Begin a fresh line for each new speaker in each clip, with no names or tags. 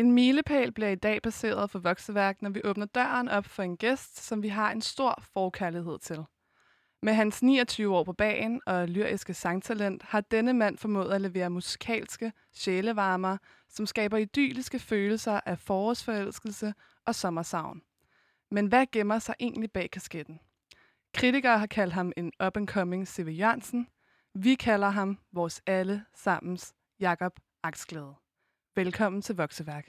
En milepæl bliver i dag baseret for vokseværk, når vi åbner døren op for en gæst, som vi har en stor forkærlighed til. Med hans 29 år på bagen og lyriske sangtalent har denne mand formået at levere musikalske sjælevarmer, som skaber idylliske følelser af forårsforelskelse og sommersavn. Men hvad gemmer sig egentlig bag kasketten? Kritikere har kaldt ham en up-and-coming C.V. Jørgensen. Vi kalder ham vores alle sammens Jakob Aksglæde. Velkommen til Vokseværk.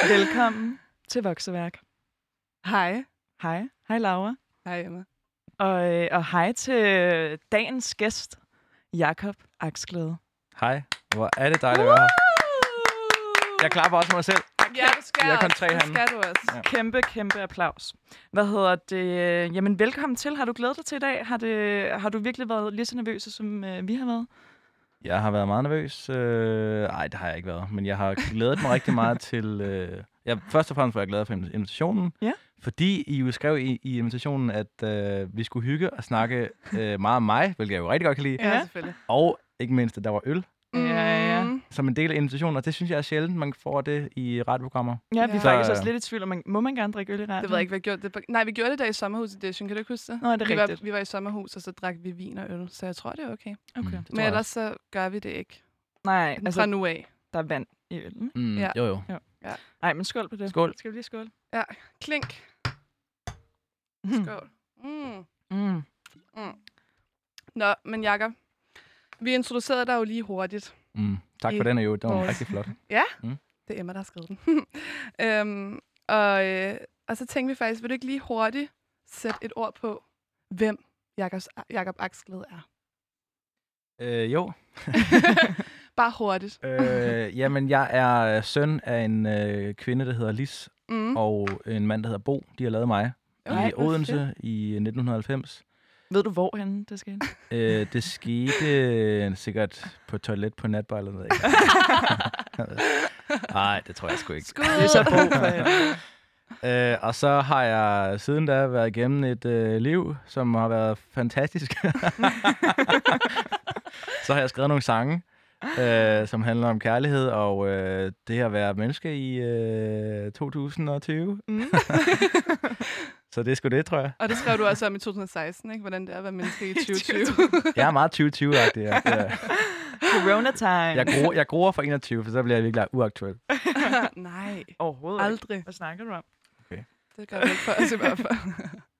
Velkommen til Vokseværk.
Hej.
Hej. Hej Laura.
Hej Emma.
Og, øh, og hej til dagens gæst, Jakob Aksglæde.
Hej. Hvor er det dejligt at være her. Jeg klapper også mig selv.
Ja, du skal
Jeg
også.
tre
Det skal du også.
Ja.
Kæmpe, kæmpe applaus. Hvad hedder det? Jamen, velkommen til. Har du glædet dig til i dag? Har, det, har du virkelig været lige så nervøs, som øh, vi har været?
Jeg har været meget nervøs. Øh, ej, det har jeg ikke været. Men jeg har glædet mig rigtig meget til... Øh, jeg, først og fremmest var jeg glad for inv- invitationen.
Ja.
Fordi I jo skrev i, i invitationen, at øh, vi skulle hygge og snakke øh, meget om mig, hvilket jeg jo rigtig godt kan lide.
Ja,
Ja.
selvfølgelig.
Og ikke mindst, at der var øl
Ja, ja.
Mm.
som en del af invitationen. Og det synes jeg er sjældent, man får det i radioprogrammer.
Ja, vi er
Ja.
faktisk
Så-
også lidt i tvivl om, man, må man gerne drikke øl i radioen?
Det ved jeg ikke, hvad jeg gjorde det. Nej, vi gjorde det der i sommerhus edition. Kan du ikke huske det?
Nå, er det
vi,
rigtigt?
var, vi var i sommerhus, og så drak vi vin og øl. Så jeg tror, det er okay.
Okay.
Mm, det tror
Men
jeg
ellers så gør vi det ikke.
Nej,
Altså,
altså,
Fra nu af.
der er vand i øllen.
Mm,
Ja.
Jo, jo.
Nej, men skål på det.
Skål.
Skal vi lige skål?
Klink.
Mm.
Skål. Mm.
Mm.
Nå, men Jakob, vi introducerede dig jo lige hurtigt.
Mm. Tak for den, jo. Det var
vores-
rigtig flot.
Det er Emma, der har skrevet den. øhm, og, øh, og så tænkte vi faktisk, vil du ikke lige hurtigt sætte et ord på, hvem Jakob, Jakob Aksglæde er?
Øh, jo.
Bare hurtigt.
øh, jamen, jeg er øh, søn af en øh, kvinde, der hedder Lis,
Mm.
og en mand, der hedder Bo. De har lavet mig
Okay,
i Odense
fedt.
i 1990.
Ved du, hvor henne det skete?
Øh, det skete øh, sikkert på et toilet på natbar eller noget. Nej, det tror jeg sgu ikke.
Skud.
Det er så brug.
Øh, og så har jeg siden da været igennem et øh, liv, som har været fantastisk. så har jeg skrevet nogle sange, øh, som handler om kærlighed og øh, det at være menneske i øh, 2020.
Mm.
Så det er sgu det, tror jeg.
Og det skrev du også om i 2016, ikke? Hvordan det er at være menneske i 2020.
Jeg er meget 2020-agtig. Jeg, jeg,
Corona time.
jeg, gruer, jeg gruer for 21, for så bliver jeg virkelig uaktuel.
Nej,
Overhovedet ikke.
aldrig.
Hvad snakker du om?
Det gør vi ikke for os i hvert fald.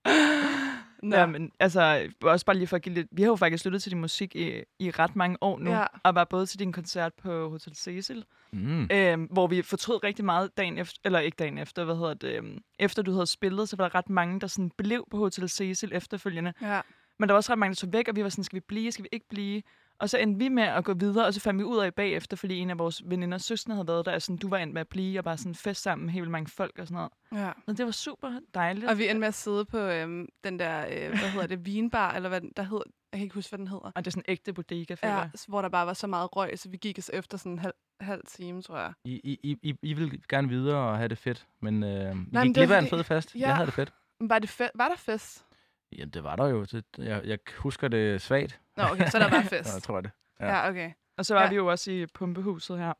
Nå.
Ja, men altså, også bare lige for at give lidt... Vi har jo faktisk lyttet til din musik i, i ret mange år nu,
Ja.
og var både til din koncert på Hotel Cecil,
Mm.
øhm, hvor vi fortrød rigtig meget dagen efter, eller ikke dagen efter, hvad hedder det, øhm, efter du havde spillet, så var der ret mange, der sådan blev på Hotel Cecil efterfølgende.
Ja.
Men der var også ret mange, der tog væk, og vi var sådan, skal vi blive, skal vi ikke blive? Og så endte vi med at gå videre, og så fandt vi ud af bagefter, fordi en af vores veninder søstre havde været der, og sådan, du var endt med at blive, og bare sådan fest sammen med helt vildt mange folk og sådan noget.
ja.
Og det var super dejligt.
Og vi endte med at sidde på øhm, den der, øh, hvad hedder det, vinbar, eller hvad den- der hedder, jeg kan ikke huske, hvad den hedder.
og det er sådan en ægte bodega, føler
Ja, hvor der bare var så meget røg, så vi gik altså efter sådan en halv, halv time, tror jeg.
I, I, I, I- I vil gerne videre og have det fedt, men øh, I
men
gik
det var
glip af en fed fest.
Ja.
Jeg havde det fedt.
Men var, det fe- var der fest?
Jamen, det var der jo. Det, jeg, jeg husker det svagt.
Nå, okay, så der var
Ja, jeg
fest.
tror det. Ja.
Ja, okay.
Og så var
Ja.
vi jo også i pumpehuset her.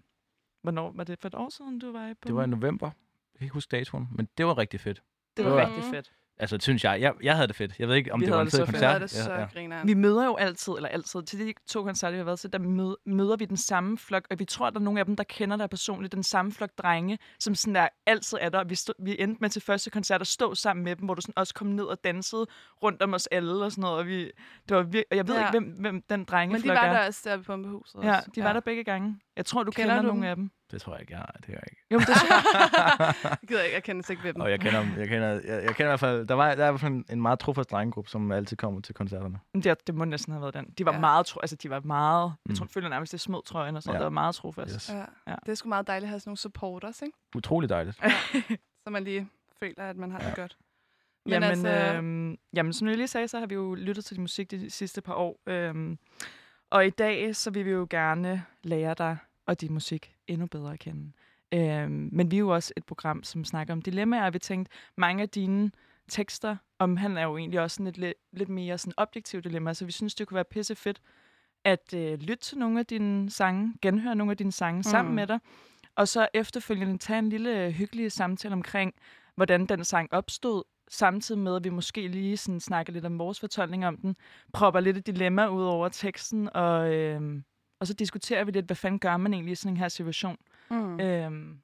Hvornår var det for et år siden, du var i pumpe?
Det var i november. Jeg kan ikke huske datoen, men det var rigtig fedt.
det var
det var-
rigtig fedt.
Altså, det synes jeg. Jeg, jeg havde det fedt. Jeg ved ikke, om
Vi
det var en
det
fed koncert.
havde det så
ja, ja.
grineren.
Vi møder jo altid, eller altid, til de to koncerter, vi har været til, der møder, møder vi den samme flok, og vi tror, at der er nogle af dem, der kender dig personligt, den samme flok drenge, som sådan der altid er der. Og Vi, stod, vi endte med til første koncert at stå sammen med dem, hvor du sådan også kom ned og dansede rundt om os alle og sådan noget. Og, vi, det var vir- og jeg ved
Ja.
ikke, hvem, hvem den drengeflok
Men de var
er.
der også der på pumpehuset.
Ja,
også.
de var der begge gange. Jeg tror, du
Kender
kender,
du
nogle
dem?
af dem.
Det tror jeg ikke, jeg har. Det gør jeg ikke.
Jo, men det
Jeg gider ikke, jeg kender ikke ved dem.
Og jeg kender, jeg kender, jeg, jeg kender i hvert fald, der var, der er i hvert fald en, en meget trofast drengegruppe, som altid kommer til koncerterne.
Det, det må næsten have været den. De var
Ja.
meget, tro, altså de var meget,
Mm.
jeg tror, jeg føler nærmest, det er små trøjen og sådan
Ja.
der var meget trofast.
Yes.
Ja.
Ja.
Det er sgu meget dejligt at have sådan nogle supporters, ikke?
Utrolig dejligt.
Så man lige føler, at man har
Ja.
det godt. Men
Jamen,
altså,
altså... øhm, jamen, som jeg lige sagde, så har vi jo lyttet til din musik de sidste par år. Øhm, og i dag, så vil vi jo gerne lære dig og din musik endnu bedre at kende. Øhm, men vi er jo også et program, som snakker om dilemmaer, og vi tænkte, mange af dine tekster omhandler jo egentlig også sådan et lidt, lidt mere sådan objektivt dilemma, så vi synes, det kunne være pisse fedt at øh, lytte til nogle af dine sange, genhøre nogle af dine sange mm. sammen med dig, og så efterfølgende tage en lille øh, hyggelig samtale omkring, hvordan den sang opstod, samtidig med, at vi måske lige sådan snakker lidt om vores fortolkning om den, propper lidt et dilemma ud over teksten, og, øh, og så diskuterer vi lidt, hvad fanden gør man egentlig i sådan en her situation.
Mm.
Øhm,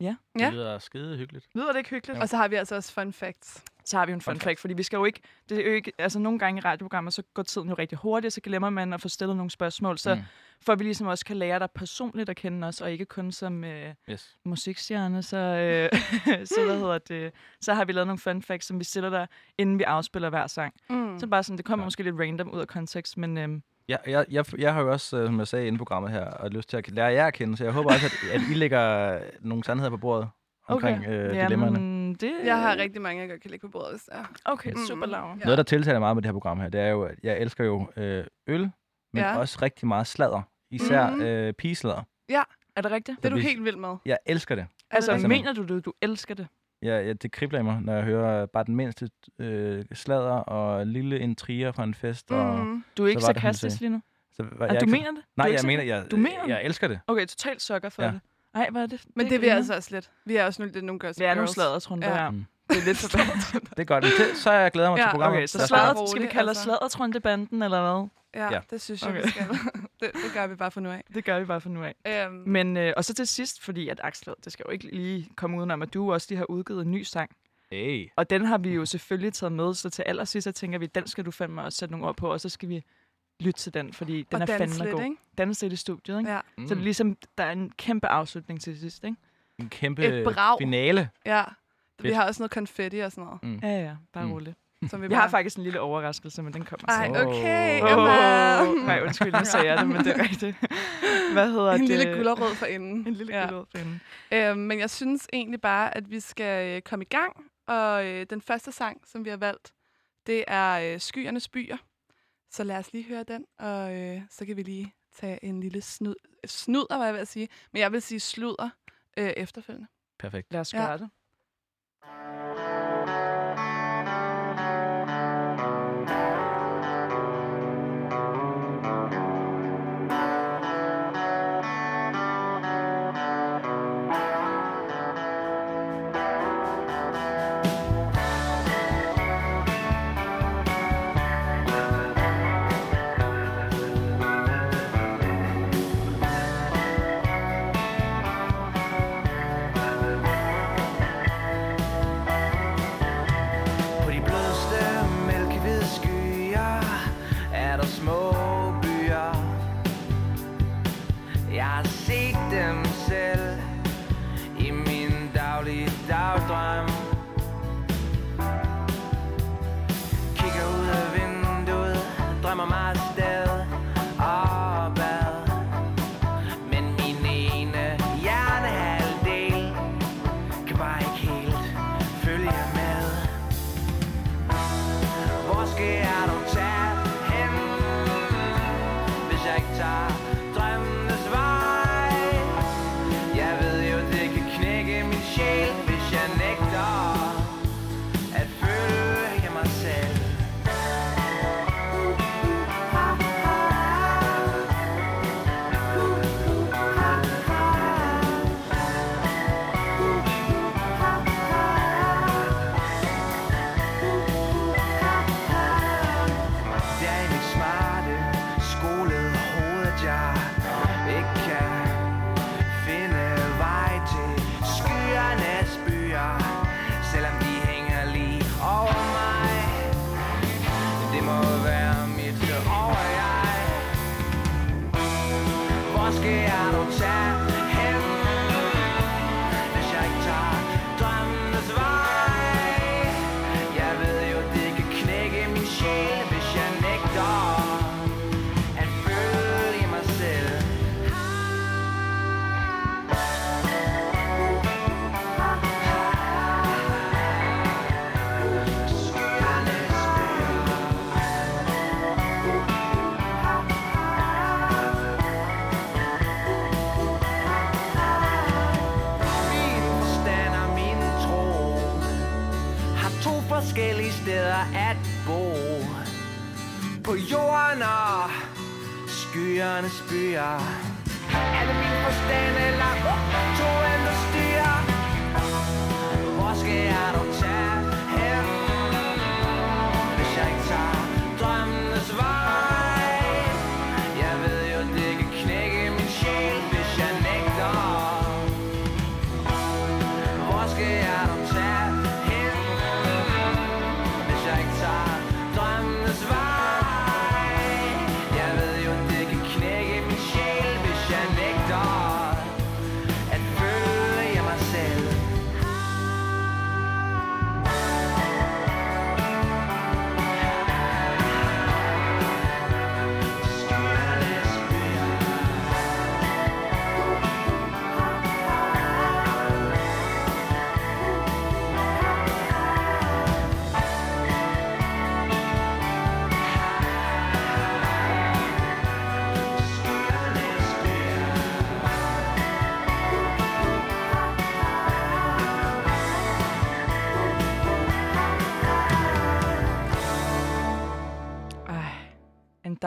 ja.
Det
Ja.
lyder skide hyggeligt.
Lyder det ikke hyggeligt?
Og så har vi altså også fun facts.
så har vi en fun
Okay.
fact, fordi vi skal jo ikke, det er jo ikke, altså nogle gange i radioprogrammer, så går tiden jo rigtig hurtigt, så glemmer man at få stillet nogle spørgsmål, så
Mm.
for at vi ligesom også kan lære dig personligt at kende os, og ikke kun som øh,
Yes.
musikstjerne, så, øh, så, hvad hedder det, så har vi lavet nogle fun facts, som vi stiller dig, inden vi afspiller hver sang.
Mm.
Så bare sådan, det kommer
Ja.
måske lidt random ud af kontekst, men øhm,
Jeg, jeg, jeg, jeg har jo også, øh, som jeg sagde inden programmet her, og lyst til at lære jer at kende, så jeg håber også, at, at I lægger nogle sandheder på bordet omkring øh, dilemmaerne.
jamen, det...
Jeg har rigtig mange, jeg godt kan lægge på bordet. Så.
Okay,
Mm.
super lav.
Ja.
Noget, der tiltaler meget med det her program her, det er jo, at jeg elsker jo øh, øl, men
Ja.
også rigtig meget sladder. Især
Mhm.
øh, pigesladder.
Er det rigtigt?
Det er du helt vild med.
Jeg elsker det.
Altså,
rigtigt?
mener du det? Du elsker det?
Jeg, jeg, det kribler i mig, når jeg hører bare den mindste øh, sladder og en lille intriger fra en fest. Og,
Mm.
Du er ikke
det,
sarkastisk lige nu?
så, var
Ah,
jeg
du
ikke-
mener det?
Nej,
du er
jeg mener, jeg,
Du mener det?
jeg elsker det.
Okay, totalt sukker for
Ja.
det. Ej, hvad er det?
Men det,
er
vil jeg
griner.
altså også lidt. Vi er også nu lidt nogle girls
Vi er nogle
girls.
sladder, tror jeg,
Ja.
det er.
Mm.
Det er lidt for
Det er godt. Det, så jeg glæder mig
Ja,
til programmet.
Okay, så
sladder,
skal vi kalde os
altså.
sladdertrundebanden, eller hvad?
Ja,
Ja.
det synes jeg,
Okay.
vi skal. det, det gør vi bare for nu af.
Det gør vi bare for nu af.
Øhm,
Men, øh, og så til sidst, fordi at Axel, det skal jo ikke lige komme udenom, at du også lige har udgivet en ny sang.
Hey.
Og den har vi jo selvfølgelig taget med, så til allersidst, så tænker vi, den skal du fandme også sætte nogle ord på, og så skal vi lytte til den, fordi den
og
er fandme
lidt,
god.
ikke?
Danse lidt i studiet, ikke?
Ja.
Mm.
Så det er ligesom, der er en kæmpe afslutning til sidst, ikke?
En kæmpe
Et brag.
finale.
ja. Vi
Fedt.
har også noget konfetti og sådan noget.
Mm.
Ja, ja, bare
Mm.
roligt.
Som vi,
Vi
bare...
har faktisk en lille overraskelse, men den kommer
Ej,
senere.
okay. Emma.
Oh, nej, undskyld, nu sagde jeg det, men det er rigtigt. Hvad hedder
En
det?
lille gullerød for enden.
En lille
Ja.
gulerod for enden.
Øhm, men jeg synes egentlig bare, at vi skal øh, komme i gang. Og øh, den første sang, som vi har valgt, det er øh, Skyernes Byer. Så lad os lige høre den, og øh, så kan vi lige tage en lille snud, snuder, hvad jeg vil sige. Men jeg vil sige sludder øh, efterfølgende.
Perfekt.
Lad os
Ja.
gøre det.
Byernes byer. Er det min forstand eller to andre stiger Hvor skal jeg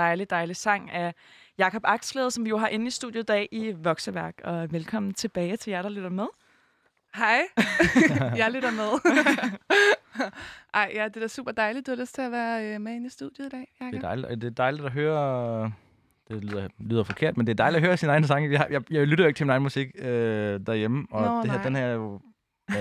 dejlig, dejlig sang af Jakob Aksglæde, som vi jo har inde i studiet i dag i Vokseværk. Og velkommen tilbage til jer, der lytter med.
Hej, jeg lytter med. Ej, ja, det er da super dejligt, du har lyst til at være øh, med inde i studiet i dag, Jacob.
Det er dejligt, det er dejligt at høre... Det lyder, lyder forkert, men det er dejligt at høre sin egen sang. Jeg, jeg, jeg lytter jo ikke til min egen musik øh, derhjemme, og
Nå,
det her,
nej.
den her er jo...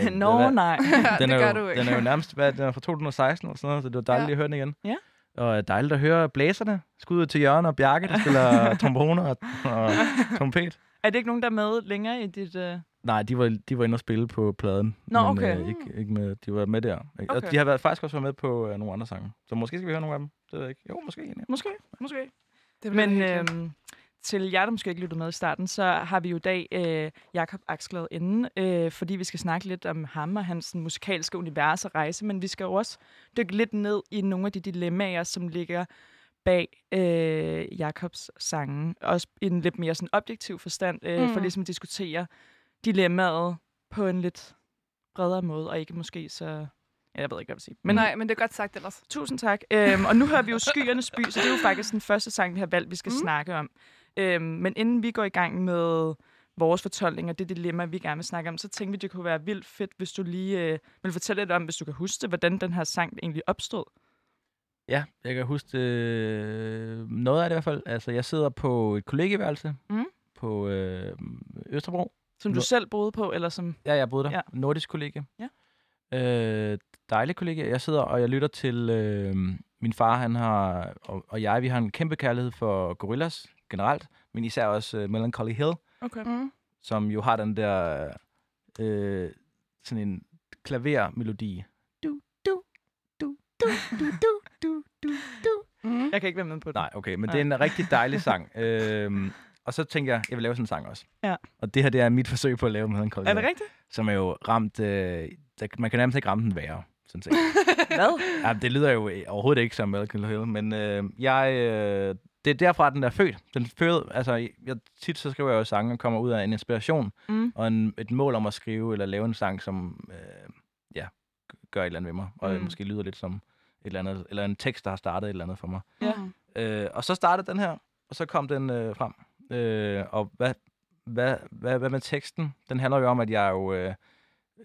øh,
Nå,
hvad-
nej.
den
det
er
gør
jo,
du ikke.
Den er jo nærmest hvad, den er fra 2016 eller sådan noget, så det var dejligt
Ja.
ja. at høre den igen.
Ja.
Og øh, dejligt at høre blæserne. Skud ud til Jørgen og Bjarke, der spiller tromboner og, og trompet.
Er det ikke nogen, der er med længere i dit... Uh...
Nej, de var, de var inde og spille på pladen.
Nå,
men,
okay.
Øh, ikke, ikke med, de var med der. Okay. Og de har været, faktisk også været med på øh, nogle andre sange. Så måske skal vi høre nogle af dem. Det ved jeg ikke. Jo, måske egentlig.
Måske, måske.
Det
Men
hyggeligt.
Til jer, der måske ikke lyttede med i starten, så har vi jo i dag øh, Jakob Aksglad inde, øh, fordi vi skal snakke lidt om ham og hans musikalske univers og rejse, men vi skal jo også dykke lidt ned i nogle af de dilemmaer, som ligger bag øh, Jakobs sange. Også i en lidt mere sådan objektiv forstand, øh, mm. for ligesom at diskutere dilemmaet på en lidt bredere måde, og ikke måske så... Ja, jeg ved ikke, hvad jeg vil sige.
Men Nej, men det er godt sagt ellers.
Tusind tak. Øhm, og nu hører vi jo Skyernes By, så det er jo faktisk den første sang, vi har valgt, vi skal. Mm. snakke om. Øhm, men inden vi går i gang med vores fortolkning og det dilemma, vi gerne vil snakke om, så tænkte vi, det kunne være vildt fedt, hvis du lige øh, vil fortælle lidt om, hvis du kan huske det, hvordan den her sang egentlig opstod.
Ja, jeg kan huske øh, noget af det i hvert fald. Altså, jeg sidder på et kollegieværelse
Mhm.
på øh, Østerbro.
Som du
Nu-
selv boede på, eller som...
Ja, jeg boede der.
Ja.
Nordisk kollega.
Ja.
Øh, dejlig kollega. Jeg sidder og jeg lytter til... Øh, min far, han har... Og, og jeg, vi har en kæmpe kærlighed for Gorillaz generelt, men især også øh, Melancholy Hill,
Okay.
Mm.
som jo har den der... Øh, sådan en klavermelodi. Du, du, du, du, du, du, du, du, du.
Mm.
Jeg kan ikke være med på det.
Nej, okay, men det er en rigtig dejlig sang. Øhm, og så tænker jeg, jeg vil lave sådan en sang også.
Ja.
Og det her, det er mit forsøg på at lave Melancholy
Er det
Hill,
rigtigt?
som er jo ramt... Øh, der, man kan nærmest ikke ramme den værre, sådan set.
Hvad?
ja, det lyder jo øh, overhovedet ikke som Melancholy Hill, men øh, jeg... Øh, det er derfra, den er født. Den født, altså, jeg, tit så skriver jeg jo sange, og kommer ud af en inspiration,
Mm.
og en, et mål om at skrive eller lave en sang, som øh, ja, gør et eller andet ved mig, og
Mm.
mm. måske lyder lidt som et eller andet, eller en tekst, der har startet et eller andet for mig.
Ja.
Øh, og så startede den her, og så kom den øh, frem. Øh, og hvad, hvad, hvad, hvad med teksten? Den handler jo om, at jeg jo øh,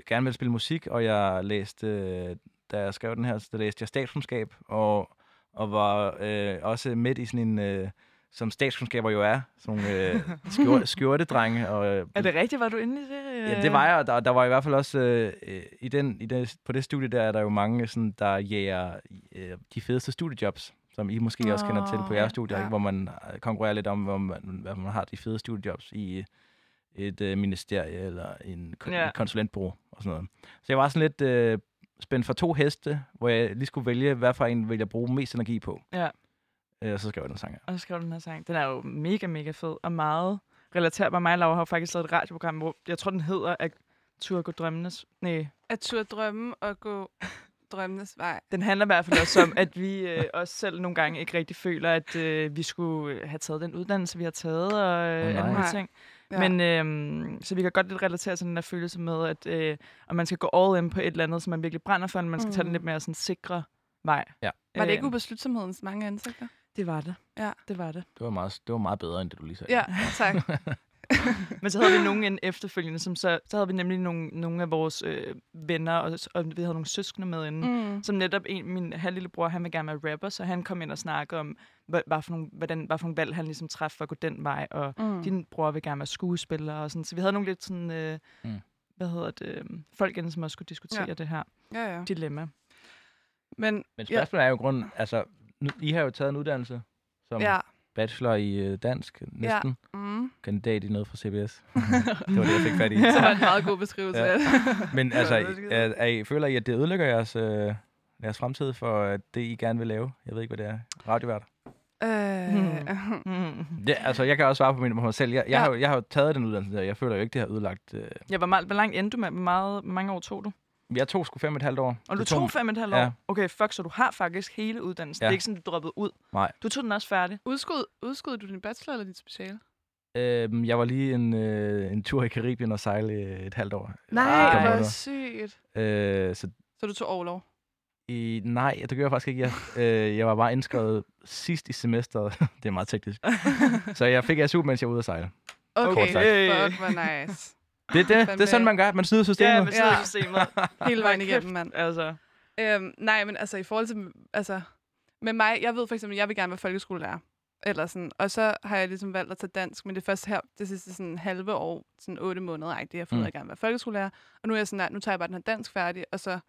gerne vil spille musik, og jeg læste, øh, da jeg skrev den her, så læste jeg statskundskab, og, og var øh, også midt i sådan en, øh, som statskundskaber jo er, sådan nogle øh, skjor, skjortedrenge. Og, øh,
Er det rigtigt? Var du inde i det?
Ja, det var jeg, og der, der var i hvert fald også, øh, øh, i den, i den, på det studie der er der jo mange, sådan, der jæger øh, de fedeste studiejobs, som I måske også kender til på jeres studier,
ja.
hvor man øh, konkurrerer lidt om, hvor man, hvad man har de fede studiejobs i et øh, ministerie eller en kon-
Ja.
konsulentbureau og sådan noget. Så jeg var sådan lidt øh, spændt for to heste, hvor jeg lige skulle vælge, hvad for en vil jeg bruge mest energi på.
Ja.
Øh, og så skrev jeg den sang her.
Og så skrev du den her sang. Den er jo mega, mega fed og meget relaterbar. Mig og Laura har faktisk lavet et radioprogram, hvor jeg tror, den hedder at Tur gå drømmenes... Nej,
At turde drømme og gå drømmenes vej.
den handler i hvert fald også om, at vi øh, også selv nogle gange ikke rigtig føler, at øh, vi skulle have taget den uddannelse, vi har taget, og øh,
Åh,
alle ting.
Ja.
Men øhm, så vi kan godt lidt relatere til den der følelse med, at øh, om man skal gå all in på et eller andet, som man virkelig brænder for, eller man skal mm. tage den
Mm.
lidt mere sådan sikre vej.
Ja.
Var det ikke
Øhm,
ubeslutsomhedens mange ansigter?
Det var det.
Ja.
Det var det.
Det var, meget, det var meget bedre, end det du lige sagde.
Ja, tak.
Men så havde vi nogen en efterfølgende, som så, så havde vi nemlig nogle, nogle af vores øh, venner, og, og vi havde nogle søskende med inde, mm. Som netop en, min halvlillebror, han vil gerne være rapper, så han kom ind og snakkede om, hvad, hvad, for nogle, hvordan, hvad for nogle valg han ligesom træffede for at gå den vej, og
Mm.
din bror vil gerne være skuespiller, og sådan. Så vi havde nogle lidt sådan, øh,
Mm.
hvad hedder det, øh, folk inde, som også skulle diskutere
Ja.
ja. det her
Ja, ja.
dilemma.
Men,
Men
ja,
spørgsmålet er jo grunden, altså, nu, I har jo taget en uddannelse som
ja.
Bachelor i øh, dansk, næsten.
Mm.
Kandidat i noget fra CBS. det var det, jeg fik fat i.
Det var en meget god beskrivelse
Ja. Men altså,
Ja, er
er, I, føler I, at det ødelægger jeres, øh, jeres fremtid for øh, det, I gerne vil lave? Jeg ved ikke, hvad det er. Radiovært.
Øh,
Mm.
Det, altså, jeg kan også svare på, min, på mig selv. Jeg, jeg,
Ja.
har, jeg har jo taget den uddannelse der. Jeg føler jo ikke, det har ødelagt... Øh,
Ja, hvor, meget, hvor langt endte du med? Hvor, meget, hvor mange år tog du?
Jeg tog sgu fem og et halvt år.
Og du
Det
tog fem og et halvt år?
Ja.
Okay, fuck, så du har faktisk hele uddannelsen.
Ja.
Det er ikke sådan, du droppede ud.
Nej.
Du tog den også færdig.
Udskud, udskudde du din bachelor eller dit speciale?
Øhm, jeg var lige en, øh, en tur i Karibien og sejle et halvt år.
Nej,
det
hvor
var-
sygt.
Øh, så
Så du tog overlov?
i, nej, det gør jeg faktisk ikke. Jeg, øh, jeg var bare indskrevet sidst i semesteret. det er meget teknisk. så jeg fik SU, mens jeg var ude at sejle.
Okay,
Kort sagt.
fuck, hvor nice.
Det, det, det er sådan, man gør. Man snyder systemet.
Ja, med
Ja.
systemet.
Hele vejen igennem, mand.
Altså,
Øhm, nej, men altså i forhold til, altså, med mig, jeg ved for eksempel, jeg vil gerne være folkeskolelærer. Eller sådan, og så har jeg ligesom valgt at tage dansk, men det er først her, det sidste sådan halve år, sådan otte måneder, ej, det jeg har fundet,
Mm.
at jeg gerne vil være folkeskolelærer. Og nu er jeg sådan, nej, nu tager jeg bare den her dansk færdig, og så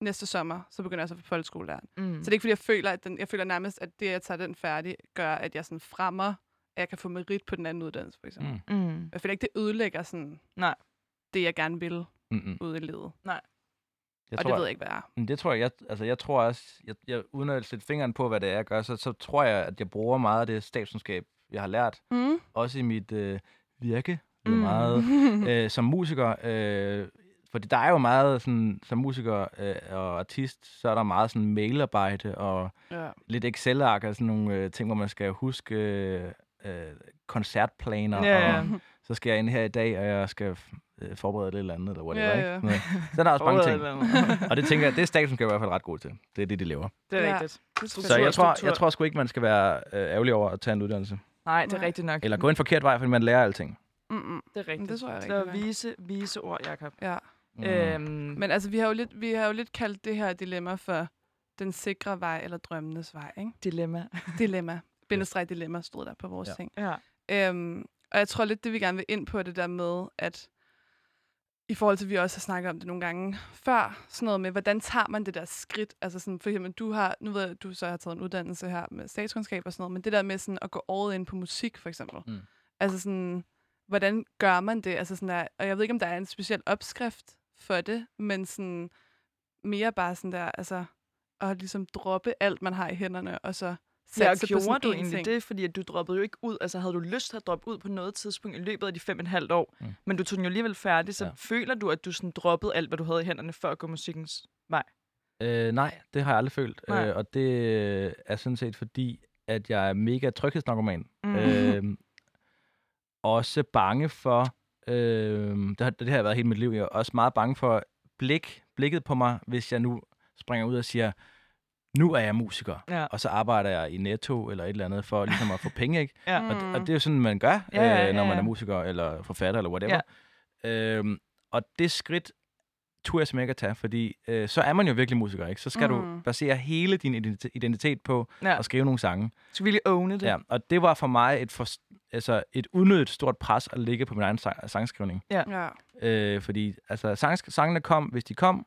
næste sommer, så begynder jeg så på folkeskolelærer.
mm.
Så det er ikke, fordi jeg føler, at den, jeg føler nærmest, at det, at jeg tager den færdig, gør, at jeg sådan fremmer, jeg kan få merit på den anden uddannelse, for eksempel. Mm.
Mm.
Jeg føler ikke, det ødelægger sådan,
Nej.
det, jeg gerne vil
Mm-mm.
ud i livet.
Jeg
og det ved jeg ikke, hvad er.
Men Det tror jeg, jeg, altså jeg tror også, jeg, jeg, uden at sætte fingeren på, hvad det er, jeg gør, så, så tror jeg, at jeg bruger meget af det statskundskab, jeg har lært,
Mm.
også i mit øh, virke. Mm. meget øh, som musiker. Øh, fordi der er jo meget sådan, som musiker øh, og artist, så er der meget sådan mailarbejde og
ja.
lidt Excel-ark og sådan nogle øh, ting, hvor man skal huske øh, øh, koncertplaner,
Ja, ja.
og så skal jeg ind her i dag, og jeg skal øh, forberede lidt eller andet, eller whatever,
Ja, ja.
ikke? Så er der også mange ting. Og det tænker jeg, det er statskundskab i hvert fald ret god til. Det er det, de laver.
Det er
Ja.
rigtigt.
Så jeg tror, jeg tror sgu ikke, man skal være øh, ærgerlig over at tage en uddannelse.
Nej, det er rigtigt nok.
Eller gå en forkert vej, fordi man lærer alting.
Mm-mm.
Det er rigtigt.
Det tror jeg
Så
rigtig nok.
vise, vise ord, Jacob.
Ja.
Mm.
Øhm,
Men altså, vi har, jo lidt, vi har jo lidt kaldt det her dilemma for den sikre vej eller drømmenes vej, ikke?
dilemma.
Dilemma. Bindestreg dilemma stod der på vores
Ja.
ting.
Ja.
Øhm, og jeg tror lidt, det vi gerne vil ind på, er det der med, at i forhold til, at vi også har snakket om det nogle gange før, sådan noget med, hvordan tager man det der skridt? Altså sådan, for eksempel, du har, nu ved jeg, at du så har taget en uddannelse her med statskundskab og sådan noget, men det der med sådan at gå all in på musik, for eksempel.
Mm.
Altså sådan, hvordan gør man det? Altså sådan der, og jeg ved ikke, om der er en speciel opskrift for det, men sådan mere bare sådan der, altså at ligesom droppe alt, man har i hænderne, og så satse på
gjorde
sådan
du egentlig
ting.
det, fordi at du droppede jo ikke ud, altså havde du lyst til at droppe ud på noget tidspunkt i løbet af de fem og et halvt år,
Mm.
men du tog den jo alligevel færdig, så
Ja.
ja. føler du, at du sådan droppede alt, hvad du havde i hænderne, for at gå musikkens vej?
Øh, nej, det har jeg aldrig følt.
Nej.
Øh, og det øh, er sådan set fordi, at jeg er mega tryghedsnarkoman.
Mm.
Øh, også bange for, øh, det, har, det har jeg været hele mit liv, jeg er også meget bange for blik, blikket på mig, hvis jeg nu springer ud og siger, nu er jeg musiker,
Ja.
og så arbejder jeg i Netto eller et eller andet for ligesom at få penge, ikke?
Ja.
Og, og det er jo sådan, man gør,
Ja, ja,
øh, når
ja,
man er
ja.
musiker eller forfatter eller whatever. Ja. Øhm, og det skridt turde jeg simpelthen ikke at tage, fordi øh, så er man jo virkelig musiker, ikke? Så skal mm. du
Mm.
basere hele din identi- identitet på
Ja.
at skrive nogle sange.
Du skal virkelig own det.
Ja, og det var for mig et, for, altså et unødigt stort pres at ligge på min egen sang, sangskrivning.
Ja.
Øh, fordi altså, sang, sangene kom, hvis de kom,